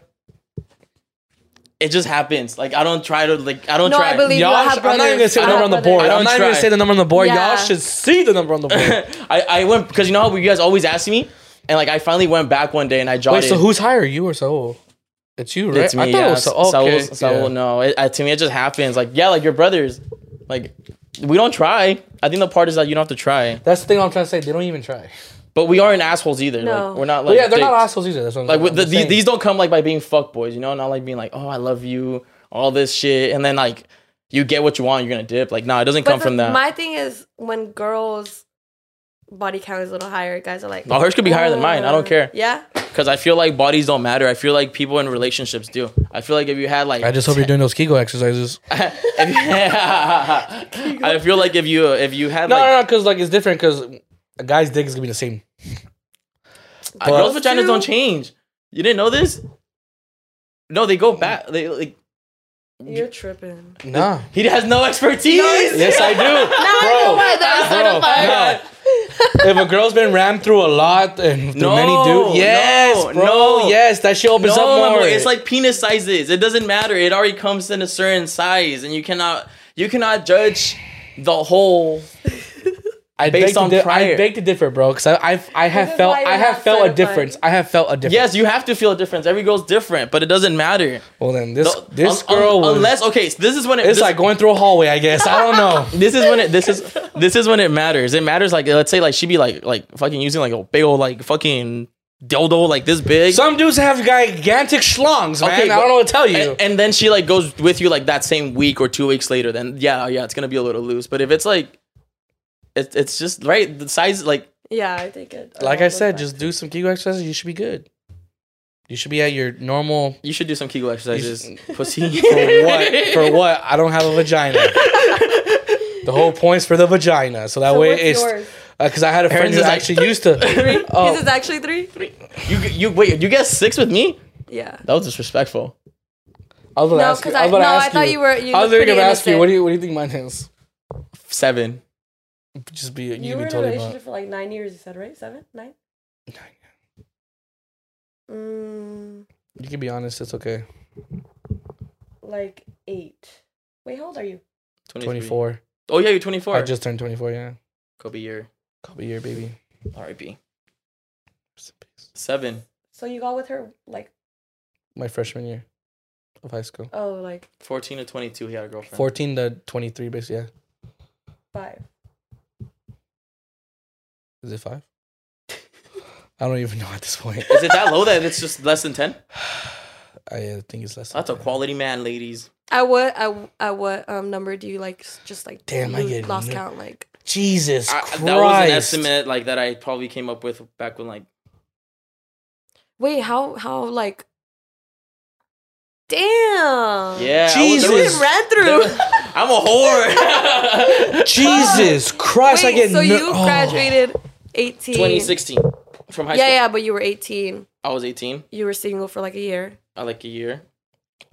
It just happens. Like I don't try to like I don't No, try. I believe- Y'all, I have sh- I'm not even gonna say the I number on the board. I I'm don't not even gonna say the number on the board. Yeah. Y'all should see the number on the board. I, I went because you know how you guys always ask me, and like I finally went back one day and I jotted. Wait, so who's higher, you or Saul? It's you, right? It's me. I thought yeah. it was Okay. Saul, Saul, yeah. no. It, to me, it just happens. Like yeah, like your brothers. Like we don't try. I think the part is that you don't have to try. That's the thing I'm trying to say. They don't even try. But we aren't assholes either. No. Like we're not But like. yeah, they're not assholes either. That's what I'm Like I'm with the, these, these don't come like by being fuck boys, you know, not like being like, oh, I love you, all this shit, and then like you get what you want, you're gonna dip. Like, nah, it doesn't come But from that. My thing is when girls body count is a little higher, guys are like, Oh, hers could be higher than mine. I don't "Uh, care. Yeah, Because I feel like bodies don't matter. I feel like people in relationships do. I feel like if you had like, I just hope you're doing those Kegel exercises. if you- I feel like if you if you had No, like no, no, no, because like it's different. Because a guy's dick is gonna be the same. uh, girls' But- vaginas don't change. You didn't know this? No, they go back. They like you're tripping. Nah. he has no expertise. yes, I do, bro. why that's Bro, no. if a girl's been rammed through a lot and through No, many dudes, yes, no, bro, no. yes, that shit opens No, up more. boy, it's like penis sizes. It doesn't matter. It already comes in a certain size, and you cannot you cannot judge the whole. I based beg to on di- I prior. beg to differ, bro, because I, I, I have felt, I have not felt a difference. I have felt a difference. Yes, you have to feel a difference. Every girl's different, but it doesn't matter. Well, then this, The- this un- un- girl was. unless okay, so this is when it, it's this, like going through a hallway. I guess I don't know. this is when it this is this is when it matters. It matters like let's say like she be like like fucking using like a big old like fucking dildo like this big. Some dudes have gigantic schlongs, man. Okay, I don't know what to tell you. and, and then she like goes with you like that same week or two weeks later. Then yeah, yeah, it's gonna be a little loose. But if it's like, it's it's just right. The size like Yeah, I think it. like I said, just do some Kegel exercises. You should be good. You should be at your normal. you should do some Kegel exercises. Pussy For what? For what? I don't have a vagina. the whole point's for the vagina, so that So way it's yours? Uh, because I had a friend Aaron's who is like- actually used to. Three? Oh. His is actually three. Three. You you wait. You get six with me? Yeah. That was disrespectful. I was about to No, ask you. because I I, was about no, to I thought you. you were. You I was look literally pretty gonna ask you. What do you What do you think mine is? Seven. Just be you, You can were be in a totally relationship wrong. for like nine years. You said right? Seven, nine. Nine. Mm, You can be honest. It's okay. like eight. Wait, how old are you? Twenty four. Oh yeah, you're 24. I just turned twenty four. Yeah, Kobe year. couple year baby. R.I.P. Seven. So you got with her like My freshman year of high school. oh like 14 to 22. He had a girlfriend. Fourteen to twenty three, basically. Yeah. five. Is it five? I don't even know at this point. Is it that low that it's just less than 10? I uh, think it's less. than That's a 10. quality man, ladies. At what at, at what um number do you like just like Damn, I lose- get lost no- count like Jesus I, Christ. that was an estimate like that I probably came up with back when like wait how how like damn yeah I was- you Jesus. even ran through I'm a whore. Jesus Christ! I wait get so no- you oh. graduated 18 2016 from high yeah school. yeah yeah, but you were 18 I was 18. you were single for like a year I like a year.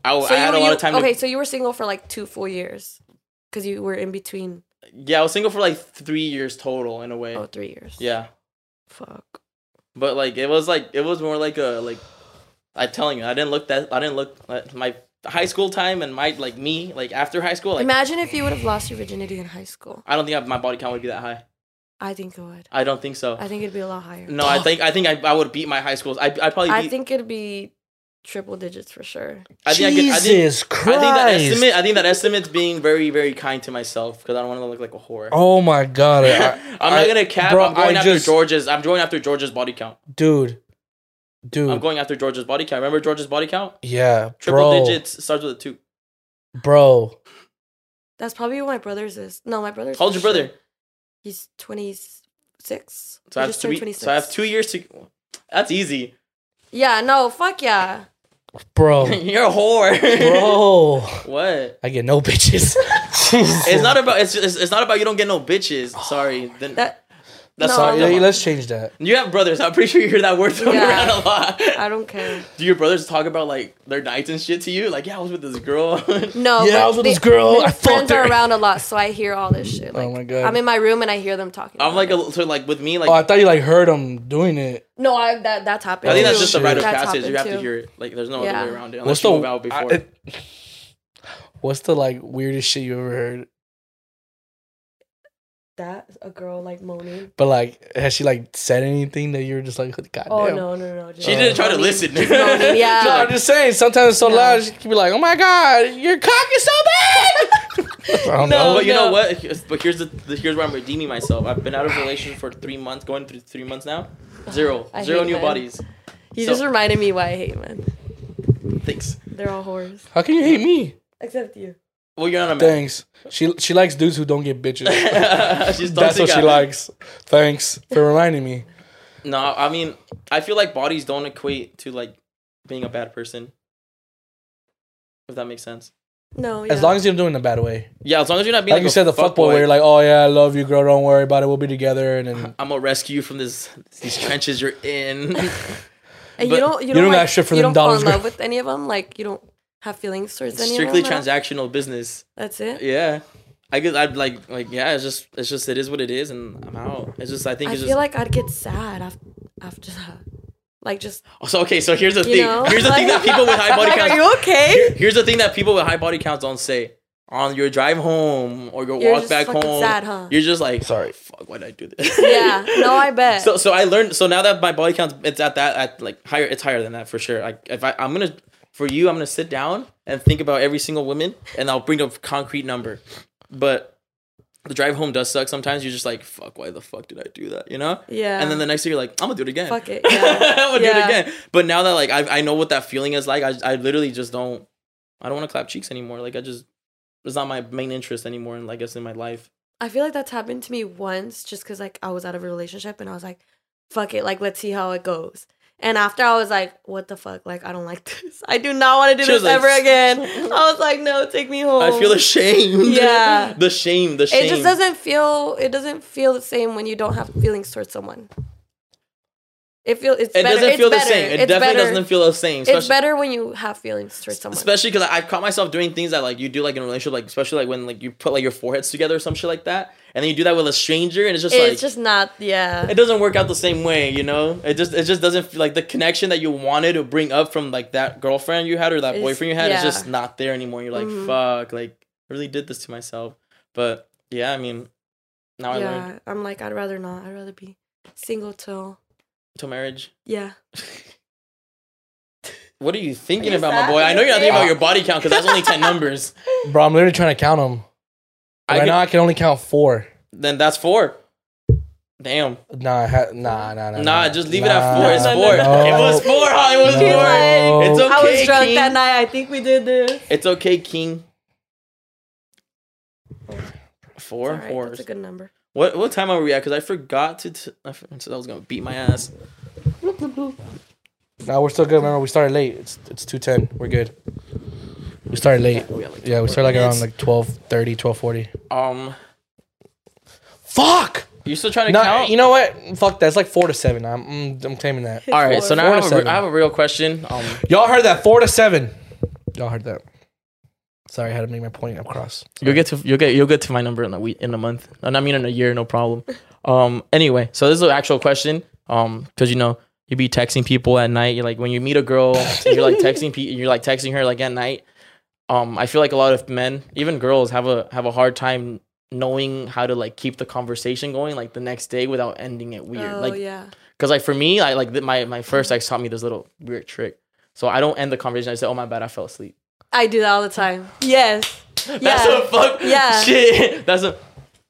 I, so I had you, a lot you- of time. okay To, so you were single for like two full years because you were in between yeah, I was single for like three years total in a way. oh three years Yeah, fuck but like it was like it was more like a like I'm telling you, I didn't look that I didn't look at my high school time and my like me like after high school like imagine if you would have lost your virginity in high school I don't think I, my body count would be that high. I think it would I don't think so. i think it'd be a lot higher no, I think I think I, I would beat my high schools. I I probably I beat, think it'd be triple digits for sure. I think I could, I think, Jesus I Christ! think that estimate. I think that estimate's being very, very kind to myself because I don't want to look like a whore. Oh my god! I, I'm I- not gonna cap. bro, I'm going I after just- George's. I'm going after George's body count. dude, dude. I'm going after George's body count. Remember George's body count? yeah, Triple bro, digits starts with a two. bro. That's probably what my brother's is. No, my brother's. How old's your for sure. brother? He's twenty six. So I have two. So I have two years to. That's easy. Yeah, no, fuck yeah. bro, You're a whore. bro. what? I get no bitches. It's not about it's, it's it's not about you don't get no bitches. Sorry. Oh, then That that's no. sorry. Yeah, let's change that. You have brothers. I'm pretty sure you hear that word thrown Yeah. around a lot. I don't care. Do your brothers talk about like their nights and shit to you? Like, yeah, I was with this girl. No. Yeah, I was with they- this girl. my I fucked friends are around a lot, so I hear all this shit. Oh like, Oh my God. I'm in my room and I hear them talking. I'm about like it. a so like with me like Oh, I thought you like heard them doing it. no, I that that's happened. I think that's too. just a rite of That's passage. You have happened to hear it. Like, there's no Yeah. other way around it What's unless you the move out before. I- it- What's the like weirdest shit you ever heard? That a girl like moaning. But like, has she like said anything that you're just like, God Oh damn? no no no! just she didn't try to listen. Yeah. No, I'm just saying. Sometimes it's so No. loud, she can be like, "Oh my god, your cock is so big." I don't No. know. but you no. know what? But here's the, the here's where I'm redeeming myself. I've been out of relation for three months, going through three months now. Zero, I zero new men. bodies. You So- just reminded me why I hate men. Thanks. They're all whores. How can you hate me? Except you. Well, you're not a man. Thanks. She she likes dudes who don't get bitches. She's That's what toxic. she likes. Thanks for reminding me. No, I mean, I feel like bodies don't equate to like being a bad person. If that makes sense. No. Yeah. As long as you're doing it in a bad way. Yeah, as long as you're not being Like like, you said, the fuck boy, where you're like, "Oh yeah, I love you, girl. Don't worry about it. We'll be together." And then I'm gonna rescue you from this these trenches you're in. and but you don't. You, you don't, don't like, got shit for you them don't fall in girl. love with any of them. Like you don't have feelings towards any Strictly of them. at transactional business. That's it. Yeah. I guess I'd like like yeah, it's just it's just it is what it is and I'm out. It's just I think I it's feel just like I'd get sad after after that. Like just oh, so okay, so here's the thing. know. Here's the thing that people with high body like, counts Are you okay? Here's the thing that people with high body counts don't say. On your drive home or your You're walk back home, sad, huh? you're just like, Sorry. fuck, why did I do this? Yeah. No, I bet. So so I learned. So now that my body count it's at that at like higher, it's higher than that for sure. Like if I I'm gonna for you, I'm gonna sit down and think about every single woman, and I'll bring a concrete number. But the drive home does suck. Sometimes you're just like, fuck, why the fuck did I do that? You know? yeah. And then the next day you're like, I'm gonna do it again. fuck it. I'm gonna do it again. But now that like I I know what that feeling is like, I I literally just don't. I don't want to clap cheeks anymore. Like I just. It's not my main interest anymore, and I guess in my life. I feel like that's happened to me once just because like I was out of a relationship and I was like, fuck it, like let's see how it goes. And after I was like, what the fuck? Like I don't like this. I do not want to do She this like, ever again. I was like, no, take me home. I feel ashamed. Yeah. the shame. The shame. It just doesn't feel it doesn't feel the same when you don't have feelings towards someone. It feel it's It better. doesn't it's feel the better. same. It it's definitely better. doesn't feel the same. It's better when you have feelings towards someone. especially because I've caught myself doing things that like you do like in a relationship, like especially like when like you put like your foreheads together or some shit like that, and then you do that with a stranger, and it's just it's like just not yeah. it doesn't work out the same way, you know. It just it just doesn't feel like the connection that you wanted to bring up from like that girlfriend you had or that Is- boyfriend you had is just not there anymore. You're like Mhm. fuck, like I really did this to myself. But yeah, I mean, now I learned I'm like I'd rather not. I'd rather be single till till marriage. yeah. What are you thinking you about, my boy? I know you're not thinking about your body count because that's only ten numbers. Bro, I'm literally trying to count them. I Right could- now, I can only count four. Then that's four. Damn. Nah, ha- nah, nah, nah. Nah, just leave it at Nah. four. It's No, no, four. no. It was four. Huh? It was He's four. like, It's okay. I was drunk King. that night. I think we did this. It's okay, King. Four Alright, whores. that's a good number. What what time are we at? Because I forgot to. T- I f- said I was gonna beat my ass. Nah, we're still good. Remember, we started late. It's it's two ten. We're good. We started late. We had like Yeah, we started like around minutes. like 12, 1240. Um, Fuck! you still trying to No, count? you know what? Fuck that. It's like four to seven. I'm mm, I'm claiming that. All right, so now I have, a. I have a real question. Um, Y'all heard that? Four to seven. Y'all heard that? Sorry, I had to make my point across. you'll get to you'll get you'll get to my number in a week in a month. And I mean in a year, no problem. Um, anyway, so this is an actual question. Um, because you know you be texting people at night. You're like when you meet a girl, and you're like texting pe- you're like texting her like at night. Um, I feel like a lot of men, even girls, have a have a hard time knowing how to like keep the conversation going like the next day without ending it weird. Oh like yeah. Because like for me, I like th- my my first ex taught me this little weird trick. So I don't end the conversation. I say, "Oh my bad, I fell asleep." I do that all the time. Yes. That's Yeah. a fuck. Yeah. Shit. That's a.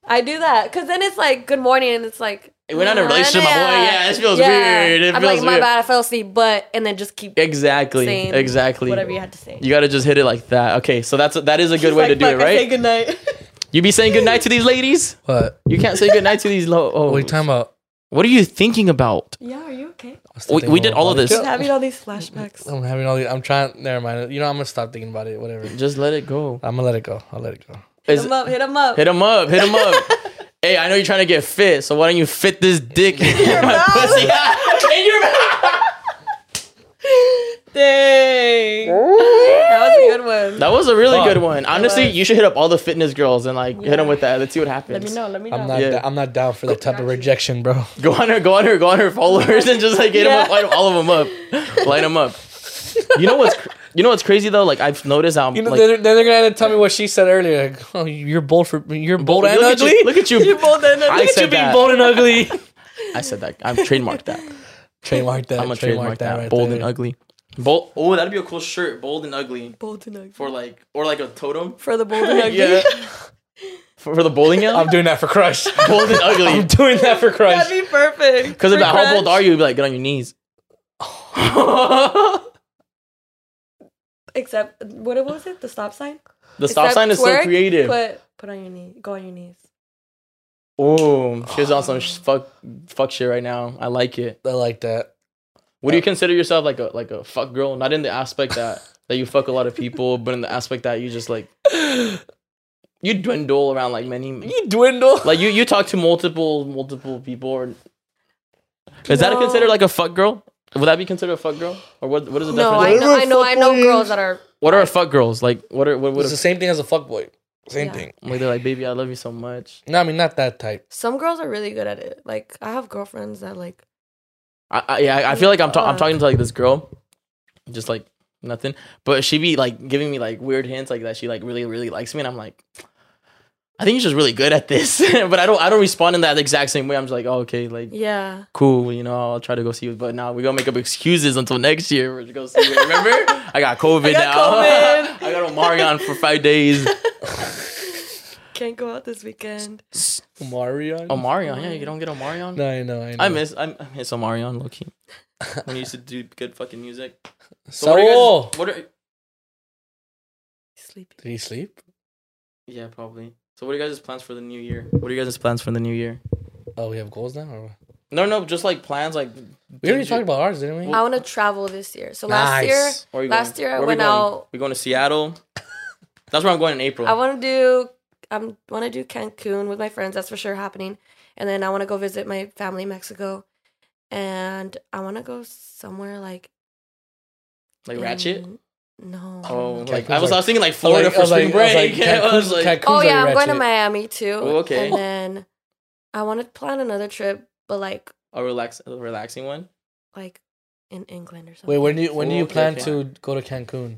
I do that because then it's like good morning and it's like We're not in a relationship, my boy. Yeah, this feels weird. It I'm feels like my weird. bad, I fell asleep, but and then just keep Exactly. saying Exactly. whatever you had to say. You gotta just hit it like that. Okay, so that's that is a good way to do it, right? good night. You be saying good night to these ladies. What? You can't say good night to these low. Oh, What are you oh. talking about? What are you thinking about? Yeah, are you okay? We, we did all of this. I'm having all these flashbacks. I'm having all. These, I'm trying. Never mind. You know, I'm gonna stop thinking about it. Whatever. Just let it go. I'm gonna let it go. I'll let it go. Hit Is- him up, hit him up. Hit him up. Hit him up. hey, I know you're trying to get fit, so why don't you fit this dick in my pussy? in your mouth. Dang. that was a good one. That was a really Fuck. good one. Honestly, you should hit up all the fitness girls and like hit them with that. Let's see what happens. Let me know, let me know. I'm not. Yeah. da- I'm not down for that type of rejection, bro. Go on her, go on her, go on her followers and just like hit them up, light all of them up, light them up. You know what's cr- you know what's crazy though? Like I've noticed how You know, like, then, they're, then they're gonna end up telling me what she said earlier. Like, oh, you're bold for you're bold and look at ugly. you, look at you. You both ended I up- Look at said you being bold and ugly. I said that. I'm trademarked that. trademark that. I'm gonna trademark that. right bold there. and ugly. Bold. Oh, that'd be a cool shirt. Bold and ugly Bold and ugly. for like or like a totem. For the bold and ugly. Yeah. For, for the bowling alley. I'm doing that for Crush. bold and ugly. I'm doing that for Crush. That'd be perfect. Because about how bold are you? You'd be like, get on your knees. Except, what was it? The stop sign? the stop Except sign is so twerk, creative. Put, put on your knee. Go on your knees. Oh, she's on some um, sh- fuck fuck shit right now. I like it. I like that. Would you consider yourself like a like a fuck girl? Not in the aspect that that you fuck a lot of people, but in the aspect that you just like you dwindle around like many You dwindle. like you you talk to multiple multiple people or is that considered like a fuck girl? Would that be considered a fuck girl? Or what what is the No, I definition? know, I know, I know girls that are. What are fuck girls? Like what are what would It's the same thing as a fuck boy. Same Yeah. thing. like they're like, baby, I love you so much. No, I mean not that type. Some girls are really good at it. Like I have girlfriends that like. I, I yeah, I feel like I'm ta- I'm talking to like this girl, just like nothing, but she be like giving me like weird hints like that she like really really likes me, and I'm like, I think you're just really good at this, but I don't I don't respond in that exact same way. I'm just like, oh, okay, like Yeah. cool, you know, I'll try to go see you, but now we're gonna make up excuses until next year we're gonna see you. Remember, I got COVID I got now. COVID. I got Omarion for five days. Can't go out this weekend. Marion. Omarion, yeah, you don't get Omarion. No, I know. I know. I miss I miss Omarion, low key. when he used to do good fucking music. So what are, you guys, what are Sleepy. Did he sleep? Yeah, probably. So what are you guys' plans for the new year? What are you guys' plans for the new year? Oh, we have goals now. Or? No, no, just like plans, like We already talked about ours, didn't we? I want to travel this year. So last year, Nice. Where are you Last going? year I Where are we went going? out- We're going to Seattle. That's where I'm going in April. I want to do. I'm want to do Cancun with my friends. That's for sure happening. And then I want to go visit my family in Mexico, and I want to go somewhere like like Ratchet. In- No. Oh, like I was, I was thinking like Florida I for was like- spring I was like, break. I was Cancun's- like, Cancun's Oh yeah, I'm going to. Miami too. Oh, okay. And then I want to plan another trip, but like a relax, a relaxing one. like in England or something. Wait, when do you when do Oh, you okay, plan okay. to go to Cancun?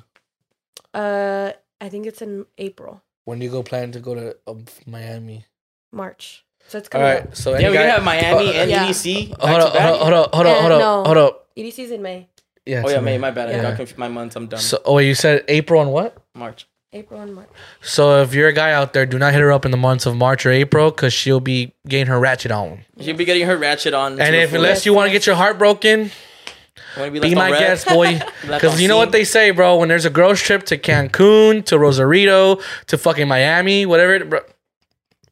Uh, I think it's in April, When do you go plan to go to um, Miami? March. So it's All coming right, up. so Yeah, we're gonna guy- have Miami Uh, and yeah. EDC. Hold to up, hold up, hold up, hold up, Uh, hold up, no. hold up. EDC's in May, Yeah. Oh yeah, in May. May. My bad. I Yeah. got confused. My months. I'm done. So, oh, you said April and what? March. April and March. So if you're a guy out there, do not hit her up in the months of March or April because she'll be getting her ratchet on. She'll be getting her ratchet on. And if unless you want to get your heart broken, be, be my red, guest, boy. Because you know what they say, bro. When there's a girls trip to Cancun, to Rosarito, to fucking Miami, whatever, it- bro,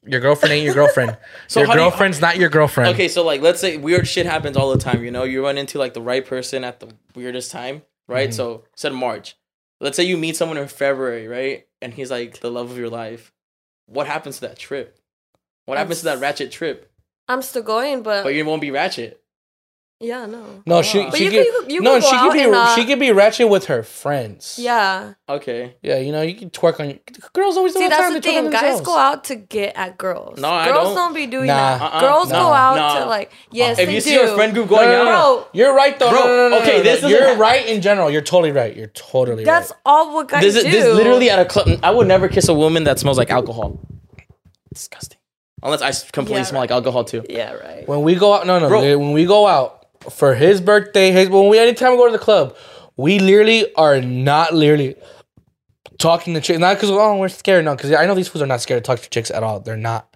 your girlfriend ain't your girlfriend. So your how do you- girlfriend's not your girlfriend. Okay, so like let's say weird shit happens all the time, you know, you run into like the right person at the weirdest time, right? Mhm. So said March. Let's say you meet someone in February, right? And he's like the love of your life. What happens to that trip? What happens to that ratchet trip? I'm still going, but, But you won't be ratchet. Yeah, no. No, she But she you could, could- you no could go she could out be and, uh, she could be ratchet with her friends. Yeah. Okay. yeah, you know you can twerk on girls always See, don't have that's time the to twerk on thing. Guys themselves. go out to get at girls. No, I girls don't. don't. be doing Nah. that. Uh-uh. Girls No. go out No. to like yes, If they you do. see your friend group going No, no, out, no, Bro, You're right though. Bro, no, no, no, okay, no, this no. doesn't You're ha- right in general. You're totally right. You're totally right. that's right. all what guys this is do. this literally at a club. I would never kiss a woman that smells like alcohol. Disgusting. Unless I s- completely Yeah, smell like alcohol too. Yeah, right. When we go out, no, no, Bro. when we go out for his birthday, his when we anytime we go to the club, we literally are not literally talking to chicks. Not because oh we're scared, no, because I know these fools are not scared to talk to chicks at all. They're not.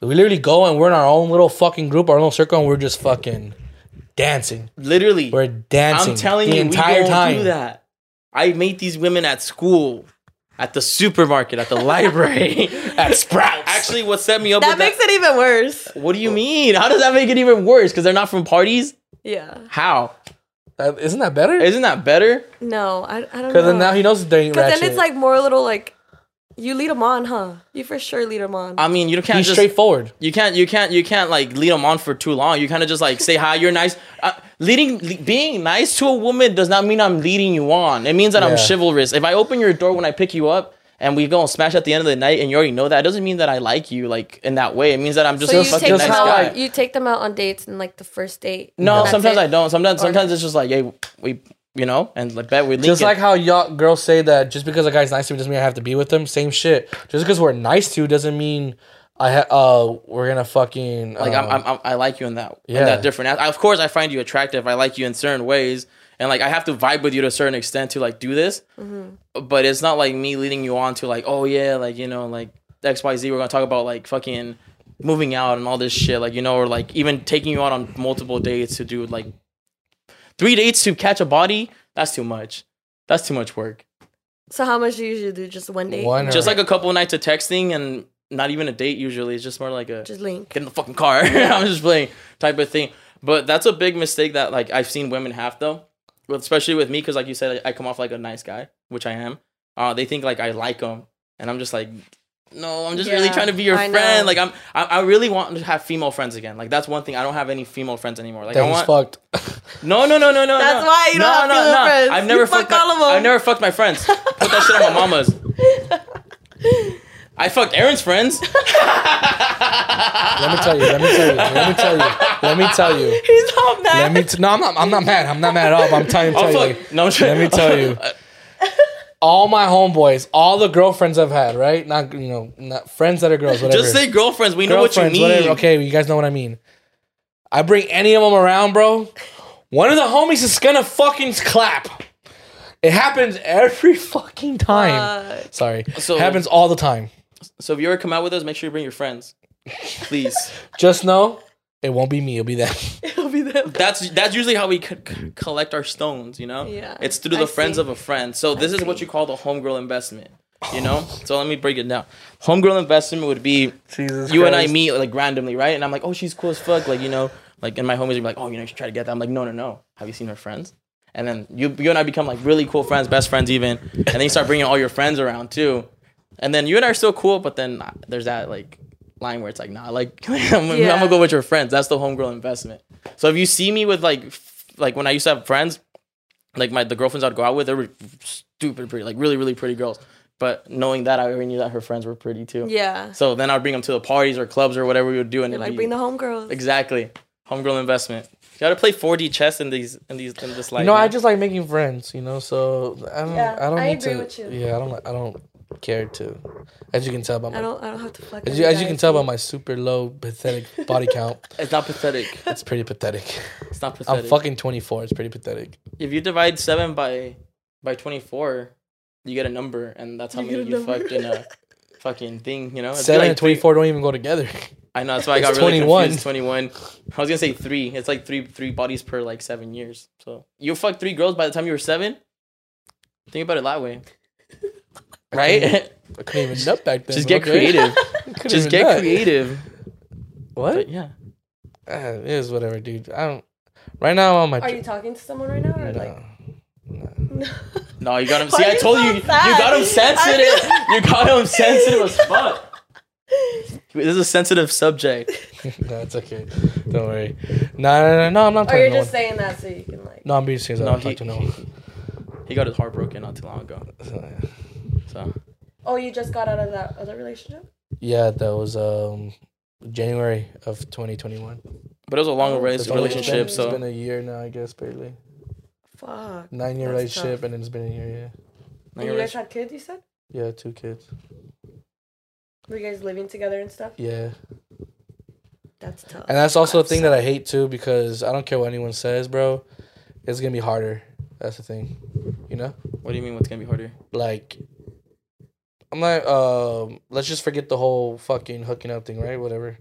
We literally go and we're in our own little fucking group, our little circle, and we're just fucking dancing. Literally. We're dancing. I'm telling the you, entire we don't time. do that. I meet these women at school. at the supermarket, at the library. At Sprouts. Actually, what set me up That makes that, it even worse. What do you mean? How does that make it even worse? Because they're not from parties? Yeah. How? That- isn't that better? Isn't that better? No, I, I don't know. Because then now he knows they ain't Because ratchet. then it's like more little like, you lead him on, huh? You for sure lead them on. I mean, you can't he's just straightforward. you can't you can't you can't like lead them on for too long. You kind of just like say hi, you're nice. Uh, leading le- being nice to a woman does not mean I'm leading you on. It means that I'm Yeah. chivalrous. If I open your door when I pick you up and we go and smash at the end of the night and you already know that, it doesn't mean that I like you like in that way. It means that I'm just so a you fucking take nice them out. guy. You take them out on dates and like the first date. no, sometimes it? I don't. Sometimes Or- sometimes it's just like, hey, we you know, and like bet we link Just it. like how y'all girls say that just because a guy's nice to me doesn't mean I have to be with him. Same shit. Just because we're nice to doesn't mean I ha- uh we're gonna fucking Like um, I'm, I'm, I'm, I like you in that, in Yeah. that different. I, of course, I find you attractive. I like you in certain ways, and like I have to vibe with you to a certain extent to like do this. Mm-hmm. But it's not like me leading you on to like, oh yeah, like you know, like X Y Z. We're gonna talk about like fucking moving out and all this shit, like you know, or like even taking you out on multiple dates to do like three dates to catch a body. That's too much. That's too much work. So how much do you usually do? Just one date? One Just like a couple nights of texting and not even a date. Usually, it's just more like a Just link. get in the fucking car. I'm just playing type of thing. But that's a big mistake that like I've seen women have though, Well, especially with me because like you said, I come off like a nice guy, which I am. Uh, they think like I like them, and I'm just like, no, I'm just really trying to be your I know. friend. Like I'm, I, I really want to have female friends again. Like that's one thing. I don't have any female friends anymore. Like that I he's want. fucked. No, no, no, no, no. That's no. why you don't no, have no, female no. friends. I've never You fucked. fuck all my, of 'em. I've never fucked my friends. Put that shit on my mama's. I fucked Aaron's friends. let me tell you. Let me tell you. Let me tell you. Let me tell you. He's not mad. Let me. T- no, I'm not. I'm not mad. I'm not mad at all. But I'm telling I'll tell you. fuck. No, I'm Let me tell you. All my homeboys, all the girlfriends I've had, right? Not you know, not friends that are girls. Whatever. Just say girlfriends. We know what you mean. whatever. Okay, you guys know what I mean. I bring any of them around, bro. One of the homies is gonna fucking clap. It happens every fucking time. Uh, Sorry, So- happens all the time. So if you ever come out with us, make sure you bring your friends, please. Just know it won't be me. It'll be them. it'll be them. that's that's usually how we c- c- collect our stones. You know, Yeah, it's through the I friends see. of a friend. So this is what you call the homegirl investment. You know. So let me break it down. Homegirl investment would be Jesus you and I meet like randomly, right? And I'm like, oh, she's cool as fuck. Like, you know, like, and my homies would be like, oh, you know, you should try to get that. I'm like, no, no, no. Have you seen her friends? And then you, you and I become like really cool friends, best friends even. And then you start bringing all your friends around too. And then you and I are still cool, but then there's that like line where it's like, nah, like I'm, gonna- I'm gonna go with your friends. That's the homegirl investment. So if you see me with like, f- like when I used to have friends, like my the girlfriends I'd go out with, they were stupid pretty, like really really pretty girls. But knowing that, I already knew that her friends were pretty too. Yeah. So then I'd bring them to the parties or clubs or whatever we would do, and You're it'd like, be- bring the homegirls. exactly homegirl investment. You gotta play 4D chess in these in these in this life. No, I just like making friends, you know. So I don't. Yeah, I don't I need agree to. with you. Yeah, I don't. I don't care to. As you can tell by my, I my. don't. I don't have to flex. As you, as you can tell by my super low, pathetic body count, it's not pathetic. it's pretty pathetic. It's not pathetic. I'm fucking 24. It's pretty pathetic. if you divide seven by by 24, you get a number, and that's how You many get a you number. fucked in a fucking thing. You know, It'd be Seven like and 24 don't even go together. I know that's why I got It's really 21. confused. 21. I was gonna say three. It's like three three bodies per like seven years. So you fucked three girls by the time you were seven. Think about it that way, right? I couldn't even nut back then. Just get okay. creative. Just get nut. creative. What? But yeah. Ah, it is whatever, dude. I don't. Right now I'm on my. Are you talking to someone right now, or No. like? No, you got him. See, I told so you, you got him sensitive. You got him sensitive as fuck. This is a sensitive subject. no, it's okay. Don't worry. No, no, no, no. I'm not Or talking you're to no just one. saying that so you can like. No, I'm being serious. No, I No, don't he, talk to no one. he got his heart broken not too long ago. So, So Oh, you just got out of that other relationship. Yeah, that was um January of 2021. but it was a long Oh, rela- It's only- relationship. It's So it's been a year now, I guess, barely. Fuck. Nine year relationship, tough. and then it's been a year. Yeah, And you guys had kids, you said? yeah, two kids. Were you guys living together and stuff? Yeah, That's tough. and that's also a That thing that I hate too because I don't care what anyone says, bro. It's gonna be harder. That's the thing, you know. what do you mean? What's gonna be harder? Like, I'm like, um, let's just forget the whole fucking hooking up thing, right? Whatever.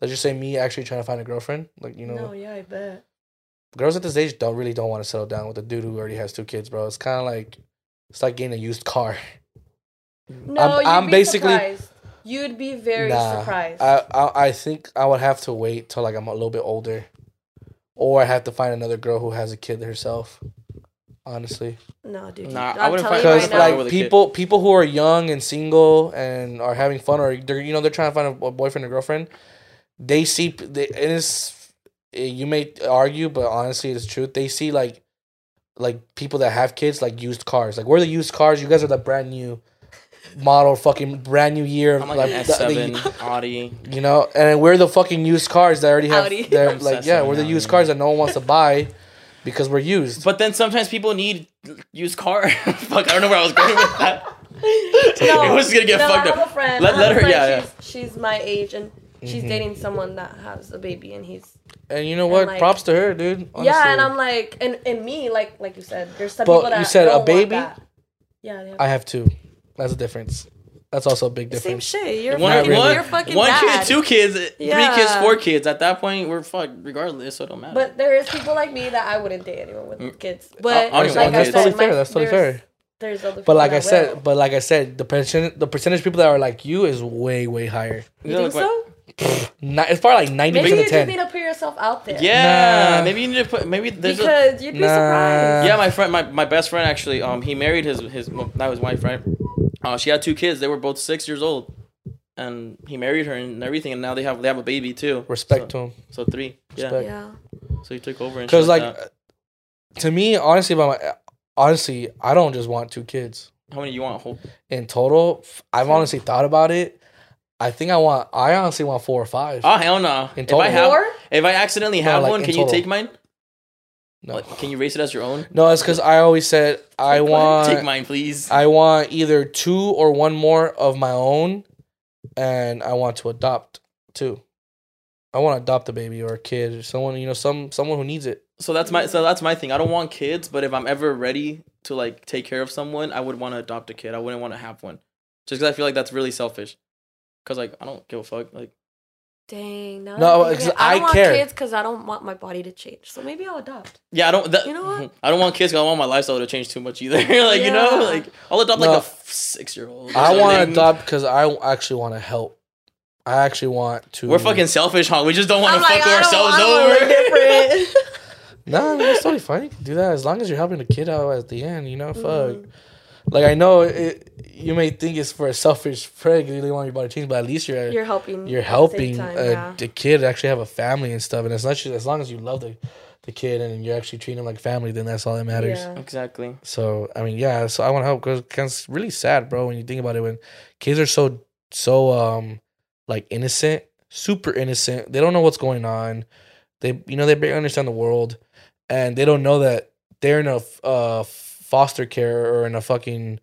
Let's just say me actually trying to find a girlfriend. Like, you know, No, yeah, I bet. girls at this age don't really don't want to settle down with a dude who already has two kids, bro. It's kind of like it's like getting a used car. No, I'm- you'd I'm be basically- surprised. You'd be very Nah, surprised. I, I I think I would have to wait till like I'm a little bit older, or I have to find another girl who has a kid herself. Honestly, no, dude. Nah, I'm I wouldn't telling find- because right find now. with like a kid. people people who are young and single and are having fun, or they're you know they're trying to find a, a boyfriend or girlfriend, they see they, and it is eh, you may argue, but honestly, it's truth. They see like like people that have kids like used cars. Like we're the used cars. You guys are the brand new model, fucking brand new year. I'm like, like an the- S7 the- Audi. you know, and we're the fucking used cars that already have. Audi. They're I'm like, yeah, with we're the Audi. used cars that no one wants to buy because we're used. But then sometimes people need used car. Fuck, I don't know where I was going with that. no, It was gonna get no, fucked I have up. a friend. Let- let her- friend, yeah, she's, she's my age and she's Mhm. dating someone that has a baby and he's And you know what? like- Props to her, dude. Honestly. yeah, and I'm like, and and me like like you said, there's some But people that you said a don't want baby? that. Yeah, have I have two. That's a difference. That's also a big difference. same shit. You're One, fucking, really. you're fucking one dad. kid, two kids, three kids, four kids. At that point, we're fucked regardless, so it don't matter. But there is people like me that I wouldn't date anyone with Mm. kids. But I don't like I kids. said, That's totally my- fair. That's totally fair. There's other. But like I said, will. but like I said, the percentage the percentage of people that are like you is way way higher. you Yeah, think like, so? Ni- it's probably like ninety Maybe percent you of just need to put yourself out there. yeah, Nah. maybe you need to put maybe there's a you'd be Nah. surprised. yeah. My friend, my, my best friend actually, um, he married his his well, not his wife, right? Uh, she had two kids. They were both six years old, and he married her and everything. And now they have they have a baby too. Respect so, to him. So three. Yeah. Respect. Yeah. So he took over and Because shit like, to me, honestly, about my honestly, I don't just want two kids how many you want? Whole, in total. I've honestly thought about it. I think I want. I honestly want four or five. oh hell no! In If. I have Four? if I accidentally No, have like, one, in can you take mine? No, Like, can you race it as your own? no, it's because I always said I want take mine, please. I want either two or one more of my own, and I want to adopt two. I want to adopt a baby or a kid or someone you know some someone who needs it. So that's my so that's my thing. I don't want kids, but if I'm ever ready to like take care of someone, I would want to adopt a kid. I wouldn't want to have one, just because I feel like that's really selfish. Cause like I don't give a fuck. Like Dang. No, No, I, 'cause don't I want care. kids because I don't want my body to change. So maybe I'll adopt. yeah, I don't. That, You know what? I don't want kids. 'cause I don't want my lifestyle to change too much either. like you know, like I'll adopt like No. a six year old. I want to adopt because I actually want to help. I actually want to. We're fucking selfish, huh? We just don't want to like, fuck I don't- ourselves I don't over. look different. No, nah, it's totally fine. You can do that as long as you're helping the kid out at the end. You know, fuck. Mhm. Like I know it, you may think it's for a selfish friend. You don't want your body to change, but at least you're You're helping. you're at the helping same time, uh, yeah. the kid actually have a family and stuff. And as not just as long as you love the the kid and you're actually treating him like family, then that's all that matters. Yeah. Exactly. So I mean, yeah. So I want to help because it's really sad, bro. When you think about it, when kids are so so um like innocent, super innocent. They don't know what's going on. They you know they barely understand the world, and they don't know that they're in a f- uh foster care or in a fucking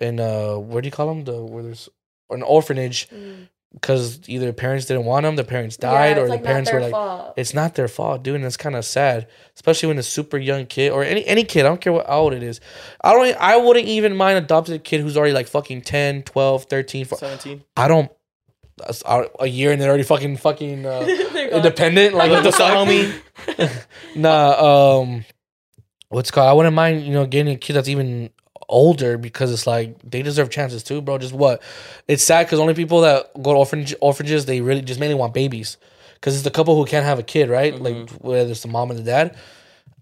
in a what do you call them the where there's an orphanage Mm. because either parents didn't want them, the parents Yeah, died, it's or like the not parents were their like fault. it's not their fault, dude. And it's kind of sad, especially when a super young kid or any any kid, I don't care what how old it is. I don't I wouldn't even mind adopting a kid who's already like fucking 10, 12, 13. fo- Seventeen. I don't a a year and they're already fucking fucking uh, independent. Like what the What's up, fuck? homie? nah, um what's called I wouldn't mind, you know, getting a kid that's even older because it's like they deserve chances too, bro. Just what? It's sad because only people that go to orphanage orphanages they really just mainly want babies because it's the couple who can't have a kid, right? Like whether it's the mom and the dad,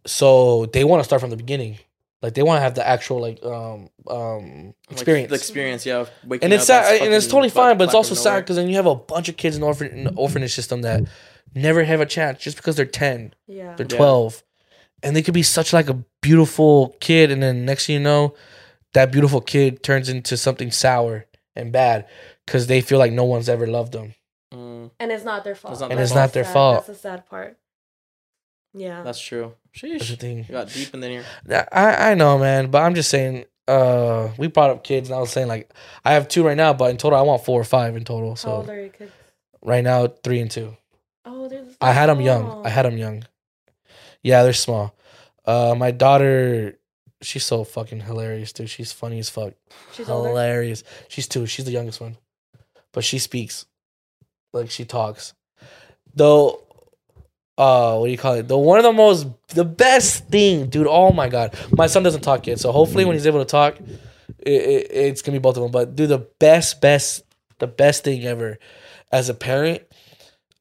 so they want to start from the beginning. Like they want to have the actual like um um experience. Like, the experience, yeah. waking and it's up sad, and it's totally fine, but it's also sad because then you have a bunch of kids in the orphan in the orphanage system that never have a chance just because they're ten Yeah. they're Yeah. 12 and they could be such like a beautiful kid and then next thing you know that beautiful kid turns into something sour and bad because they feel like no one's ever loved them Mm, And it's not their fault. It's not And their it's fault. not their sad. fault. That's the sad part. Yeah. that's true. Sheesh. that's the thing You got deep in there. I, I know man but i'm just saying uh we brought up kids and i was saying like i have two right now but in total i want four or five in total How old so are your kids? right now three and two Oh, they're. i had them young i had them young yeah they're small uh my daughter she's so fucking hilarious dude she's funny as fuck She's older. hilarious. She's two. She's the youngest one, but she speaks, like she talks. Though, uh, what do you call it? The one of the most, the best thing, dude. Oh my god, my son doesn't talk yet, so hopefully when he's able to talk, it, it, it's gonna be both of them. But do the best, best, the best thing ever as a parent.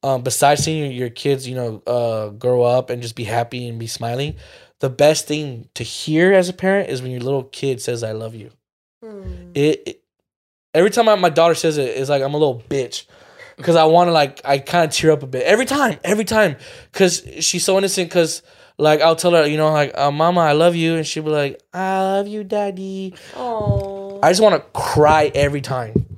Um, besides seeing your, your kids, you know, uh, grow up and just be happy and be smiling, the best thing to hear as a parent is when your little kid says, "I love you." Hmm. it, it- every time I, my daughter says it, it's like I'm a little bitch because I want to like I kind of tear up a bit every time, every time because she's so innocent. Because like I'll tell her, you know, like uh, Mama, I love you, and she'll be like, I love you, Daddy. Oh. I just want to cry every time,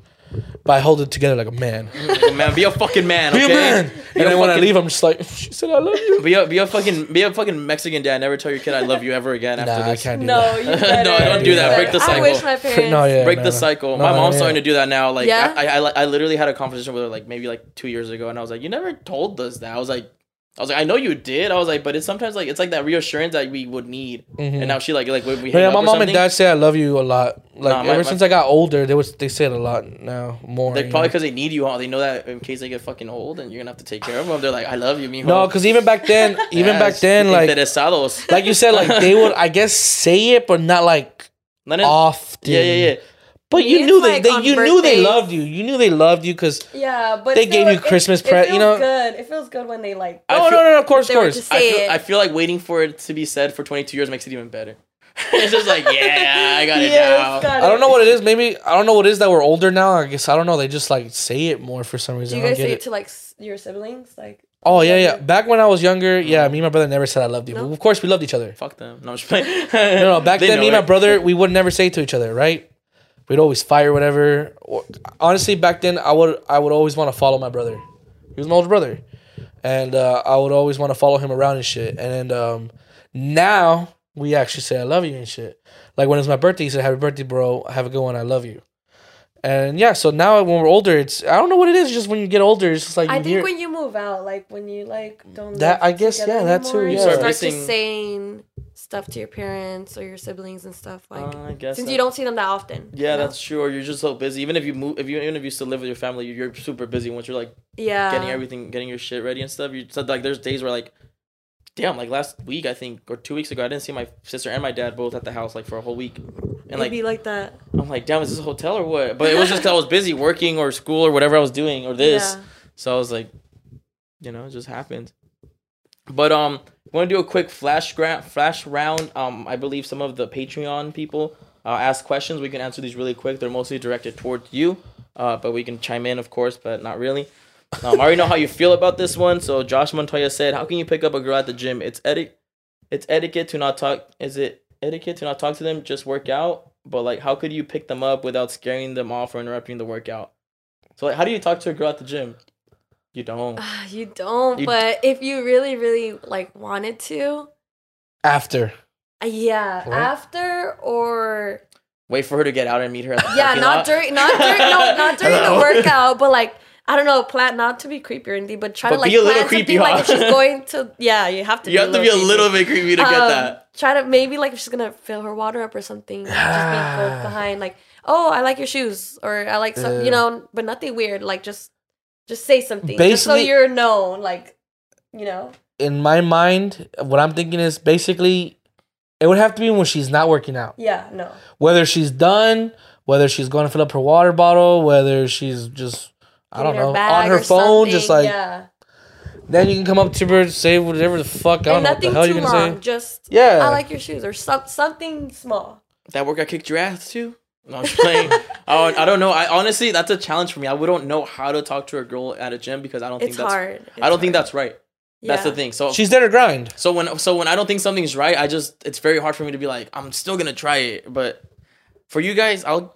but I hold it together like a man. man, be a fucking man. Be Okay? a man. Be And a then when I leave, I'm just like, she said I love you. Be a, be a fucking be a fucking Mexican dad. Never tell your kid I love you ever again after Nah, I this. can't do No, that. you better. No, don't do that. You Break the better. I cycle. wish my parents. No, yeah. Break no, the cycle. No, My mom's yeah. starting to do that now. Like Yeah? I, I, I literally had a conversation with her like maybe like two years ago, and I was like, "You never told us that." I was like, "I was like, I know you did." I was like, "But it's sometimes like it's like that reassurance that we would need." And mm-hmm. now she like like when we hang yeah, my mom and dad say I love you a lot. Like Nah, my- ever my- since I got older, they was they say it a lot now more. They probably because they need you. huh? They know that in case they get fucking old and you're gonna have to take care of them. They're like, "I love you, mijo." No, because even back then, even back then, like like you said, like they would, I guess, say it, but not like Not in- often. yeah, yeah, yeah. But you knew they, like they on you knew they loved you. You knew they loved you because Yeah, but They still, gave you Christmas it, you feels know? good. It feels good when they like. Oh feel- no no no of course of course. I feel. I feel like waiting for it to be said for 22 years makes it even better. it's just like, yeah, I got it Yes, now. got I don't know what it is. Maybe I don't know what it is that we're older now. I guess I don't know. They just like say it more for some Do reason. you I don't guys get say it. it to like your siblings? Like. oh yeah yeah. Back when I was younger, yeah, me and my brother never said I loved you. No? Of course, we loved each other. Fuck them. No, I'm just playing. No, no. Back then, know me and my brother, we would never say it to each other, right? We'd always fight or whatever. Or- Honestly, back then, I would I would always want to follow my brother. He was my older brother, and uh, I would always want to follow him around and shit. And um, now we actually say I love you and shit. Like when it's my birthday, he said Happy birthday, bro. Have a good one. I love you. And yeah, so now when we're older, it's I don't know what it is. Just when you get older, it's just like I think hear- when you move out, like when you like don't That- live I guess, yeah, that too, yeah. You Start start missing- just saying stuff to your parents or your siblings and stuff like Uh, I guess since that- you don't see them that often. Yeah, you know? that's true. Or you're just so busy. Even if you move, if you even if you still live with your family, you're super busy once you're like yeah. getting everything, getting your shit ready and stuff. You said like there's days where like, damn, like last week I think or two weeks ago I didn't see my sister and my dad both at the house like for a whole week, and It'd like be like that. I'm like, damn, is this a hotel or what? But it was just I was busy working or school or whatever I was doing or this. Yeah. So I was like, you know, it just happened. But um, want to do a quick flash gra- flash round. Um, I believe some of the Patreon people uh, ask questions. We can answer these really quick. They're mostly directed towards you, uh, but we can chime in, of course, but not really. Um, I already know how you feel about this one. So Josh Montoya said, "How can you pick up a girl at the gym? It's etiquette. It's etiquette to not talk. Is it etiquette to not talk to them? Just work out. But like, how could you pick them up without scaring them off or interrupting the workout? So like, how do you talk to a girl at the gym? You don't. Ah, you don't, You- but if you really, really like wanted to, after. uh, yeah, Right. after or Wait for her to get out and meet her at the yeah, not lot. during, not during, no, not during the workout, but like I don't know, plan not to be creepy or anything, but try But to like be a little creepy, be like if she's going to, yeah, you have to. You have to be a little bit creepy to get Um, that. Try to maybe like if she's gonna fill her water up or something, just be behind like, oh, I like your shoes, or I like some, you know, but nothing weird. Like just, just say something, just so Basically- you're known. Like, you know, In my mind, what I'm thinking is basically, it would have to be when she's not working out. yeah, no, whether she's done, whether she's going to fill up her water bottle, whether she's just I don't know on her or phone, just like yeah, then you can come up to her, say whatever the fuck I don't know what the nothing hell too you're gonna long. say. Just Yeah, I like your shoes or some, something small. That workout kicked your ass too. No, I'm just playing. I, don't- I don't know. I honestly, that's a challenge for me. I wouldn't know how to talk to a girl at a gym because I don't think It's that's. hard. I don't think that's right. That's the thing. So she's there to grind. So when so when I don't think something's right, I just it's very hard for me to be like I'm still gonna try it. But for you guys, I'll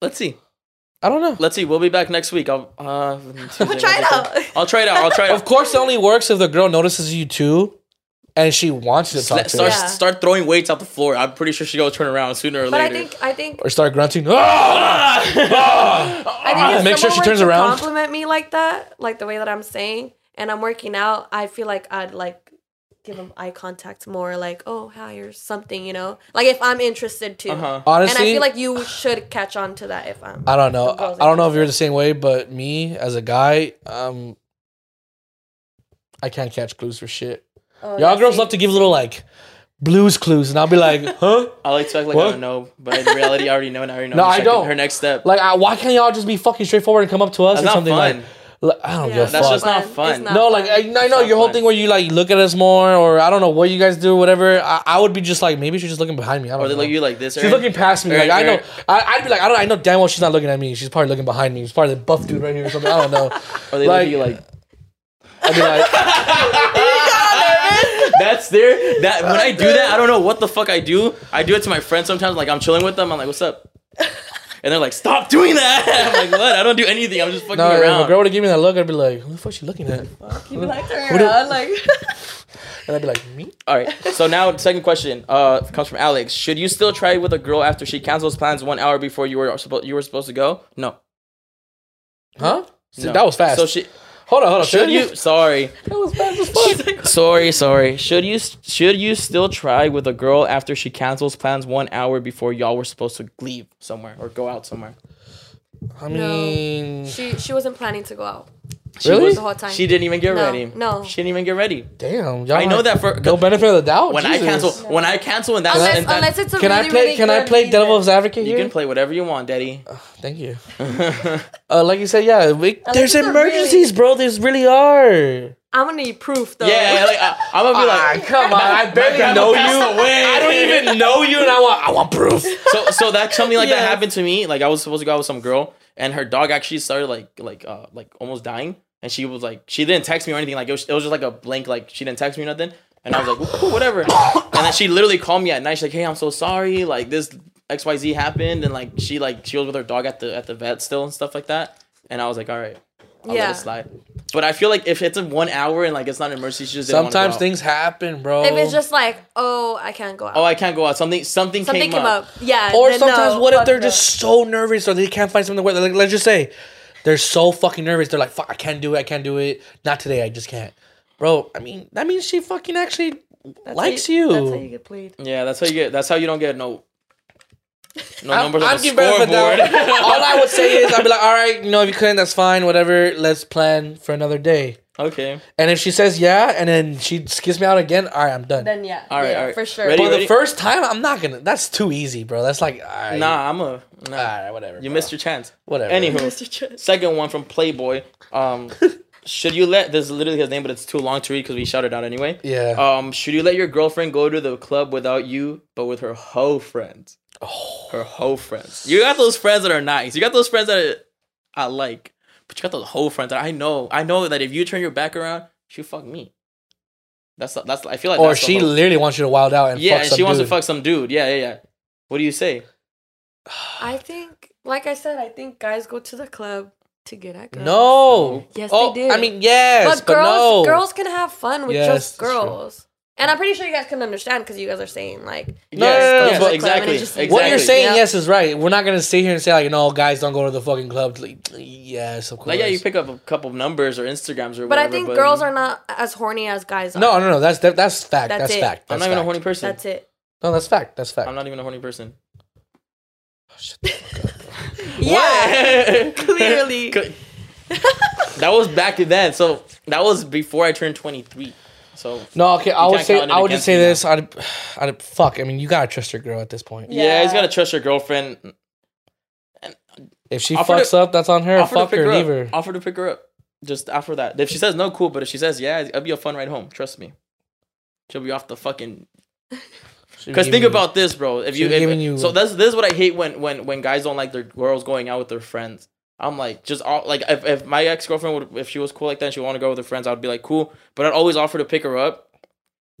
let's see, I don't know. let's see. We'll be back next week. I'll uh Tuesday, Try it out. I'll try it out. I'll try it. Of course, it only works if the girl notices you too, and she wants to talk Let- to start her. Yeah. start throwing weights out the floor. I'm pretty sure she go turn around sooner or But I later. think I think or start grunting. Ah! Ah! I think if Make sure she turns around. compliment me like that, like the way that I'm saying, and I'm working out, I feel like I'd like give them eye contact more, like oh hi or something, you know, like if I'm interested too. Uh-huh. And I feel like you should catch on to that if I'm. I don't know. the I don't know if you're the same way, but me as a guy, um, I can't catch clues for shit. Oh, Y'all girls love to give little like Blues Clues, and I'll be like, huh? I like to act like What? I don't know, but in reality, I already know, and I already know. No, her I second- don't. Her next step. Like, I, why can't y'all just be fucking straightforward and come up to us That's and not something fun. like, like, I don't Yeah, give a That's fuck. just not It's fun. not no, fun. like I, I know not your whole fun. thing where you like look at us more, or I don't know what you guys do, whatever. I, I would be just like, maybe she's just looking behind me. I don't or they know. look at you like this. She's Aaron. looking past me. Aaron, like I know, Aaron. I, I'd be like, I don't. I know damn well she's not looking at me. She's probably looking behind me. She's probably the buff dude right here or something. I don't know. Or they look like- at you like. I'd be like, That's there. That when I do that, I don't know what the fuck I do. I do it to my friends sometimes. Like I'm chilling with them. I'm like, "What's up?" And they're like, "Stop doing that." I'm like, "What? I don't do anything. I'm just fucking no, if around." a girl would have given me that look, I'd be like, who the fuck she looking at? You like turn What do- around, like And I'd be like, me? All right. So now, second question uh, comes from Alex. Should you still try with a girl after she cancels plans one hour before you were supposed you were supposed to go? No. Huh? No. That was fast. So she hold on, hold on. should you? Sorry, That was fast as fuck. sorry, sorry. Should you should you still try with a girl after she cancels plans one hour before y'all were supposed to leave somewhere or go out somewhere? I No. mean, she she wasn't planning to go out She Really? was- the whole time. She didn't even get No, ready. no. she didn't even get ready. damn. Y'all I know that for no benefit of the doubt. when Jesus. I cancel when I cancel and that's unless and that- unless it's a Can really I play? really Can I play reason. devil's advocate you here? can play whatever you want, Daddy. Thank you. Uh, like you said, yeah. We, there's it's a emergencies, bro. There's really are. I'm gonna need proof though. Yeah, like I, I'm gonna be like, Ah, come on! I barely grandma know you. away. I don't even know you, and I want I want proof. so so that something like that happened to me. Like I was supposed to go out with some girl, and her dog actually started like like uh like almost dying, and she was like she didn't text me or anything. Like it was it was just like a blank like she didn't text me or nothing, and I was like whatever. And then she literally called me at night. She's like, hey, I'm so sorry. Like this X Y Z happened, and like she like she was with her dog at the at the vet still and stuff like that. And I was like, all right. I'll Yeah. let it slide. But I feel like if it's in one hour and like it's not an emergency, she just didn't wanna go Sometimes out. things happen, bro. If it's just like, oh, I can't go out. Oh, I can't go out. Something something, Something came, up. Yeah. or sometimes no, what if they're no. just so nervous or they can't find something to wear? Like, let's just say they're so fucking nervous. They're like, "Fuck, I can't do it. I can't do it. Not today. I just can't." Bro, I mean, that means she fucking actually That's likes how you. That's how you get played. Yeah, that's how you get. That's how you don't get no. No I'm- numbers I'm on the giving benefit of scoreboard. All I would say is I'd be like, all right, you know, if you couldn't, that's fine, whatever. Let's plan for another day. okay. And if she says yeah, and then she skips me out again, all right, I'm done. Then yeah. All right, yeah, all right. for sure. Ready? but the first time, I'm not gonna. That's too easy, bro. That's like, all right, Nah, I'm a. Nah. all right, whatever. you bro. missed your chance. whatever. Anywho, Mr. Chess. second one from Playboy. Um, should you let this is literally his name, but it's too long to read because we shouted out anyway. yeah. Um, should you let your girlfriend go to the club without you, but with her hoe friends? Oh. Her whole friends. You got those friends that are nice. You got those friends that are, I like, but you got those whole friends that I know. I know that if you turn your back around, she fuck me. That's that's. I feel like. or that's she hoe- literally wants you to wild out and Yeah, fuck and some she wants to fuck some dude. Yeah, yeah, yeah. What do you say? I think, like I said, I think guys go to the club to get at girls. No. Yes, oh, they do. I mean, yes, but but, girls, no. girls can have fun with Yes, just that's true. girls. And I'm pretty sure you guys can understand because you guys are saying like, No, Yes, no, no, yes, but- exactly, and it's just- exactly. What you're saying, Yeah. yes, is right. We're not gonna sit here and say like, no, guys don't go to the fucking club. Like, yes, of course. Like, yeah, you pick up a couple of numbers or Instagrams or whatever. but whatever. I think girls are not as horny as guys are. no, no, no. That's that, that's fact. That's That's, it. fact. I'm That's not even a horny person. That's it. No, that's fact. That's fact. I'm not even a horny person. Oh, yeah, What? clearly. that was back then. So that was before I turned 23. So no, okay. I would say I would just say me this. I'd, I'd fuck. I mean, you gotta trust your girl at this point. yeah, Yeah. he's gotta trust your girlfriend. If she fucks to- up, that's on her. Offer to Fuck pick her, her leave up. her. Offer to pick her up. Just after that. If she says no, cool. But if she says yeah, it'll be a fun ride home. Trust me. She'll be off the fucking Because think about this, bro. If you, if, you- so that's this is what I hate when when when guys don't like their girls going out with their friends. I'm like, just all like if, if my ex girlfriend would if she was cool like that and she want to go with her friends, I'd be like, cool. But I'd always offer to pick her up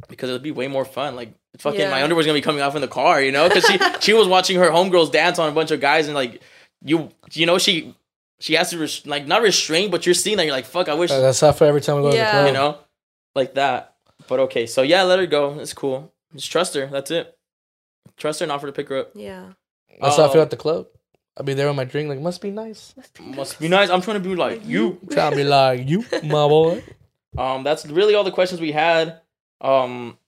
because it'd be way more fun. Like fucking my underwear's gonna be coming off in the car, you know? Because she she was watching her homegirls dance on a bunch of guys and like you you know she she has to res- like not restrain, but you're seeing that you're like, fuck, I wish Uh, That's not for every time we go Yeah. to the club. you know, like that. But okay, so yeah, let her go. It's cool. Just trust her. That's it. Trust her and offer to pick her up. Yeah. That's how I feel Oh. at the club. I'll be there with my drink. Like, must be nice. Must be nice. I'm trying to be like you. Trying to be like you, my boy. Um, that's really all the questions we had. Um,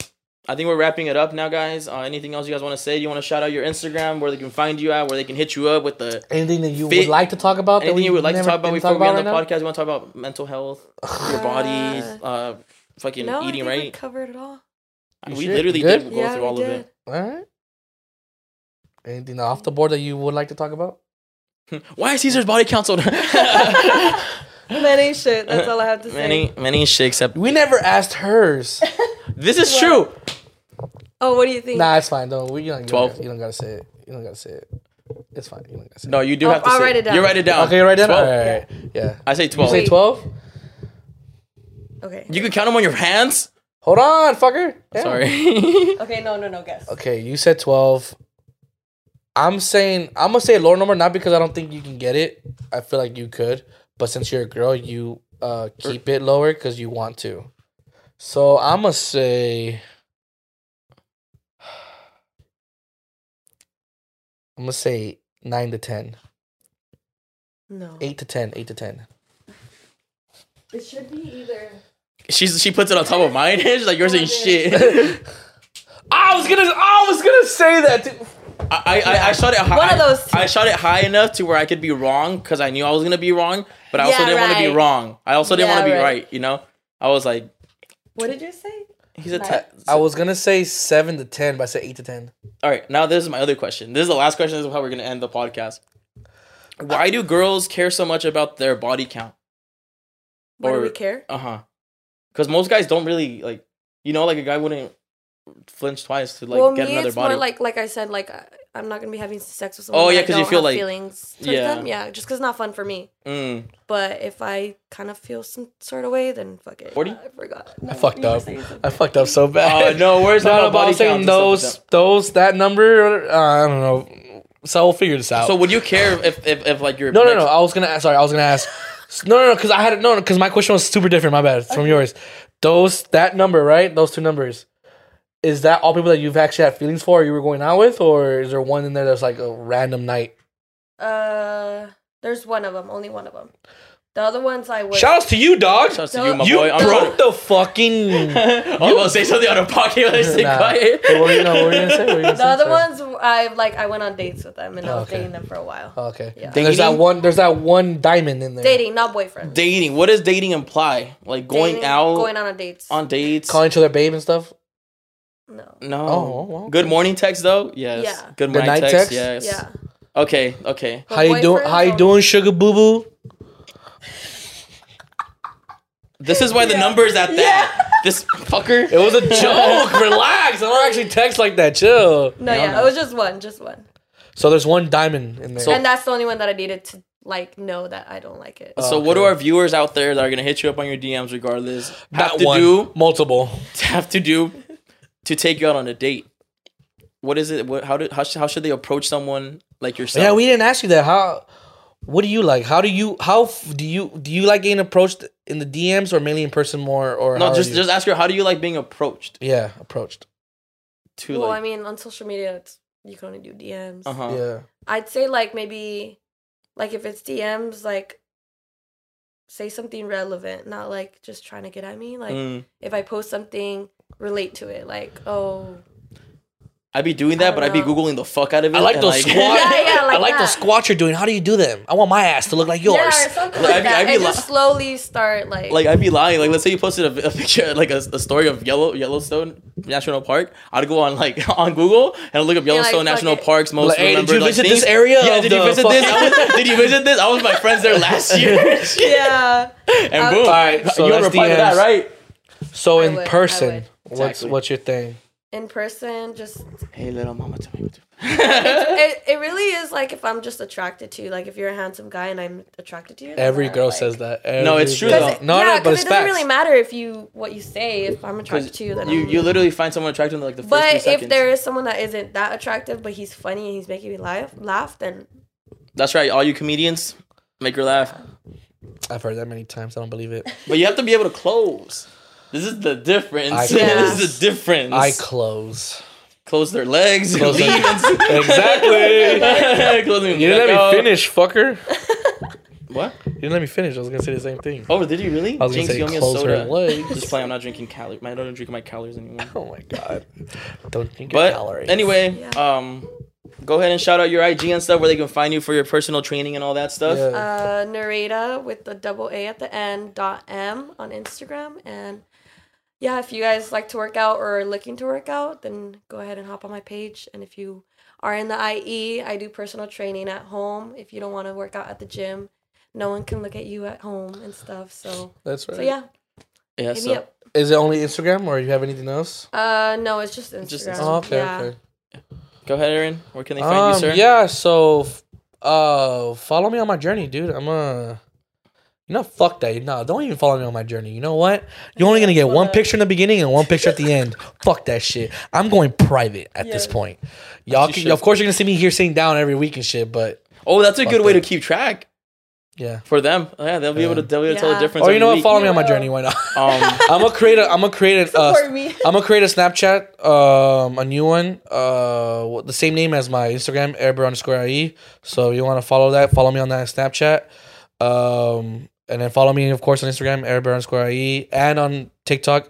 I think we're wrapping it up now, guys. Uh, anything else you guys want to say? Do You want to shout out your Instagram, where they can find you at, where they can hit you up with the Anything that you Fit- would like to talk about? that anything we you would like to never talk about didn't before we end the right podcast. You want to talk about mental health, your body, uh, fucking No, eating I think we right. covered it all. You we sure? literally Good? did go yeah, through we all did. of it. All right. Anything off the board that you would like to talk about? Why is Cesar's body count so? Many shit. That's all I have to say. many many shit except We never asked hers. this is true. Oh, what do you think? nah, it's fine. Don't we? You don't, you, 12. don't, you don't gotta say it. You don't gotta say it. It's fine. You don't gotta say No, you do I'll- have to I'll say write it down. You write it it. down. Okay, right then. 12. All right, all right. Yeah. I say You twelve. say Wait. twelve? Okay. You can count them on your hands. Hold on, fucker. Damn. Sorry. Okay. No. No. No. Guess. Okay, you said twelve. I'm saying I'm gonna say a lower number, not because I don't think you can get it. I feel like you could, but since you're a girl, you uh keep it lower because you want to. So I'm gonna say. I'm gonna say nine to ten. No. Eight to ten. Eight to ten. It should be either. She's she puts it on top of mine. She's like you're saying shit. I was gonna. I was gonna say that. Too. I, I, I shot it high. One of those two. I shot it high enough to where I could be wrong because I knew I was gonna be wrong, but I also Yeah, didn't want to be wrong. I also didn't Yeah, want to be right. right. You know, I was like, What did you say? he's a. Nice. Te- I was gonna say seven to ten, but I said eight to ten. All right, now this is my other question. This is the last question. This is how we're gonna end the podcast. Why do girls care so much about their body count? Why do we care? Uh huh. Because most guys don't really like. You know, like a guy wouldn't flinch twice to like well, get me, another it's body. more like like I said, like I, I'm not gonna be having sex with someone. Oh, yeah, because you feel have like- feelings. Yeah. them. yeah, just because it's not fun for me. Mm. But if I kind of feel some sort of way, then fuck it. 40? I forgot. I fucked up. I fucked up so Uh, bad. no, where's no, not no, about I body saying count and stuff like those, that. those, that number. Uh, I don't know. So we'll figure this out. So would you care if if, if like your no, no, next- no. I was gonna. ask Sorry, I was gonna ask. No, no, no. Because I had no, because my question was super different. My bad. It's from yours. Those that number, right? Those two numbers. Is that all people that you've actually had feelings for? Or you were going out with, or is there one in there that's like a random night? Uh, there's one of them. Only one of them. The other ones I would. Shout outs to you, dog. Shout Shouts to you, my you boy. I'm broke the fucking. I was about to say something out of pocket. Let's stay Nah. quiet. What were you, no, what were you gonna say? What were you gonna the say? other Sorry. ones I like. I went on dates with them and I was Okay. dating them for a while. Oh, okay. Yeah. There's that one. There's that one diamond in there. Dating, not boyfriend. Dating. What does dating imply? Like going Dating, out Going on a dates. on dates? Calling each other babe and stuff. No. no. Oh, oh well. Good morning text though. Yes. Yeah. Good Good morning night text. text? Yes. Yeah. Okay. Okay. But How you doing? How you doing, sugar boo boo? This is why the number is at that. This fucker. It was a joke. Relax. I don't actually text like that. Chill. No, yeah, no. it was just one, just one, So there's one diamond in there. So- and that's the only one that I needed to like know that I don't like it. So what do our viewers out there that are gonna hit you up on your DMs regardless have Not to one, do multiple. have to do to take you out on a date? What is it? What, how do how, sh- how should they approach someone like yourself? Yeah, we didn't ask you that. How? What do you like? How do you? How f- do you? Do you like getting approached in the DMs or mainly in person more? Or no, just just ask her. How do you like being approached? yeah, approached. To well, like, I mean, on social media, it's you can only do DMs. uh huh. Yeah. I'd say like maybe, like if it's DMs, like say something relevant, not like just trying to get at me. Like Mm. if I post something, relate to it. Like oh, I'd be doing that, don't but I'd be googling the fuck out of it. I like and, those squat. Yeah, yeah, like I like that. those squats you're doing. How do you do them? I want my ass to look like yours. yeah, or something Like, like I'd be- I'd be li- just slowly start like Like I'd be lying. Like let's say you posted a, a picture, like a, a story of Yellow Yellowstone National Park. I'd go on like on Google and look up like, Yellowstone fuck National it. Parks most Like, hey, did you like, visit things. this area Yeah, did you visit this? I was- did you visit this? I was with my friends there last year. yeah. and Okay. boom, Alright, so you would that's reply to that, right? So I in would, I person, would. what's what's your thing? In person, just Hey, little mama, tell me what to. it, it really is like if I'm just attracted to you. Like if you're a handsome guy and I'm attracted to you. Every girl like- says that. No, it's true, though. Cause No, yeah, no, but 'cause it's it doesn't facts. really matter if you what you say. If I'm attracted Because to you, then you I'm- you literally find someone attractive in like the first few But if seconds. there is someone that isn't that attractive, but he's funny and he's making me laugh, laugh, then That's right, all you comedians, make her laugh. I've heard that many times. I don't believe it. But you have to be able to close. This is the difference. I this is the difference. I close. close their legs. Close their- and- Exactly. Close them You didn't let out. me finish, fucker. What? You didn't let me finish. I was gonna say the same thing. Oh, did you really? I was gonna say you owe close her soda. legs. Just play. I'm not drinking calories. I don't drink my calories anymore. Oh my god. Don't drink your But calories. anyway, Yeah. um, go ahead and shout out your IG and stuff where they can find you for your personal training and all that stuff. Yeah. uh, Nereyda with the double A at the end dot M on Instagram and yeah, if you guys like to work out or are looking to work out, then go ahead and hop on my page. And if you are in the IE, I do personal training at home. If you don't want to work out at the gym, no one can look at you at home and stuff. So, That's right. so yeah, Yeah. hit me So up. Is it only Instagram or you have anything else? Uh, no, it's just Instagram. Just Oh, okay, yeah. okay. go ahead, Aaron. Where can they find Um, you, sir? yeah, so uh follow me on my journey, dude. I'm uh you know, fuck that. No, don't even follow me on my journey. You know what? You're only gonna get one picture in the beginning and one picture at the end. fuck that shit. I'm going private at this Yeah. point. Y'all can, of course you're gonna see me here sitting down every week and shit, but Oh, that's a Fuck good way to keep track yeah. for them. Yeah, they'll be able to. They'll be able to tell the difference. Or you know what? week. Follow me on my journey. Why not? Um, I'm gonna create a. I'm gonna create a. Uh, me. I'm gonna create a Snapchat, um, a new one, uh, the same name as my Instagram, Airbear underscore IE. So you want to follow that? Follow me on that Snapchat, um, and then follow me, of course, on Instagram, Airbear underscore IE, and on TikTok.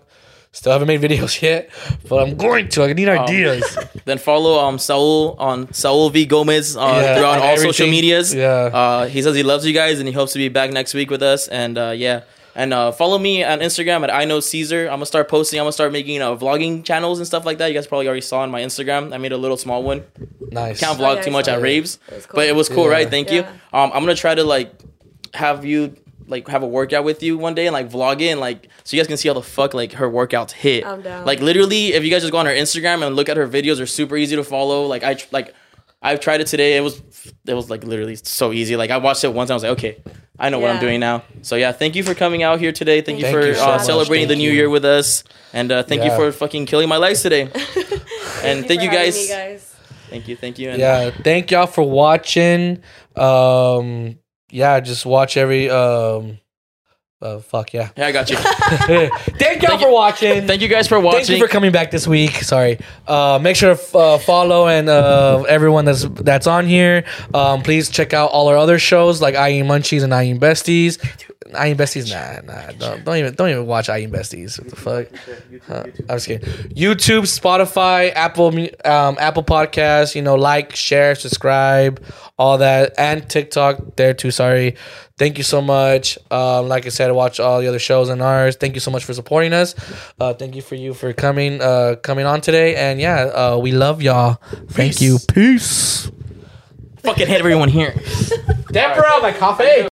Still haven't made videos yet, but I'm going to. I need ideas. then follow um Saul on Saul V Gomez uh, Yeah, throughout on all social medias. Yeah. Uh, he says he loves you guys and he hopes to be back next week with us. And uh, yeah. And uh, follow me on Instagram at I know Cesar. I'm gonna start posting. I'm gonna start making uh, vlogging channels and stuff like that. You guys probably already saw on my Instagram. I made a little small one. nice. Can't Oh, vlog yeah, too much saw at it. raves, It cool. but it was cool, Yeah. right? Thank you. Um, I'm gonna try to like have you like have a workout with you one day and like vlog it and like so you guys can see how the fuck like her workouts hit. I'm down. Like literally, if you guys just go on her Instagram and look at her videos, are super easy to follow. Like I like I've tried it today. It was it was like literally so easy. Like I watched it once. I was like, okay, I know what I'm doing now. So yeah, thank you for coming out here today. Thank you for you so uh, much. celebrating the new you. year with us, and uh, thank you for fucking killing my lights today. and thank for you guys. me, guys. Thank you, thank you. And Yeah, thank y'all for watching. Um, yeah, just watch every. Um, uh, fuck yeah. yeah, I got you. thank y'all Thank for you- watching. thank you guys for watching. Thank you for coming back this week. Sorry. Uh, make sure to uh, follow and uh, everyone that's that's on here. Um, please check out all our other shows like IE Munchies and IE Besties. IE Besties, nah, nah, don't, don't even don't even watch IE Besties. What the fuck? Huh? I'm just kidding. YouTube, Spotify, Apple, um, Apple Podcasts. You know, like, share, subscribe, all that, and TikTok there too. Sorry. Thank you so much. Um, like I said, watch all the other shows and ours. Thank you so much for supporting us. Uh, thank you for you for coming uh, coming on today. And yeah, uh, we love y'all. Thank Peace. you. Peace. fucking hit everyone here. Deborah, my coffee.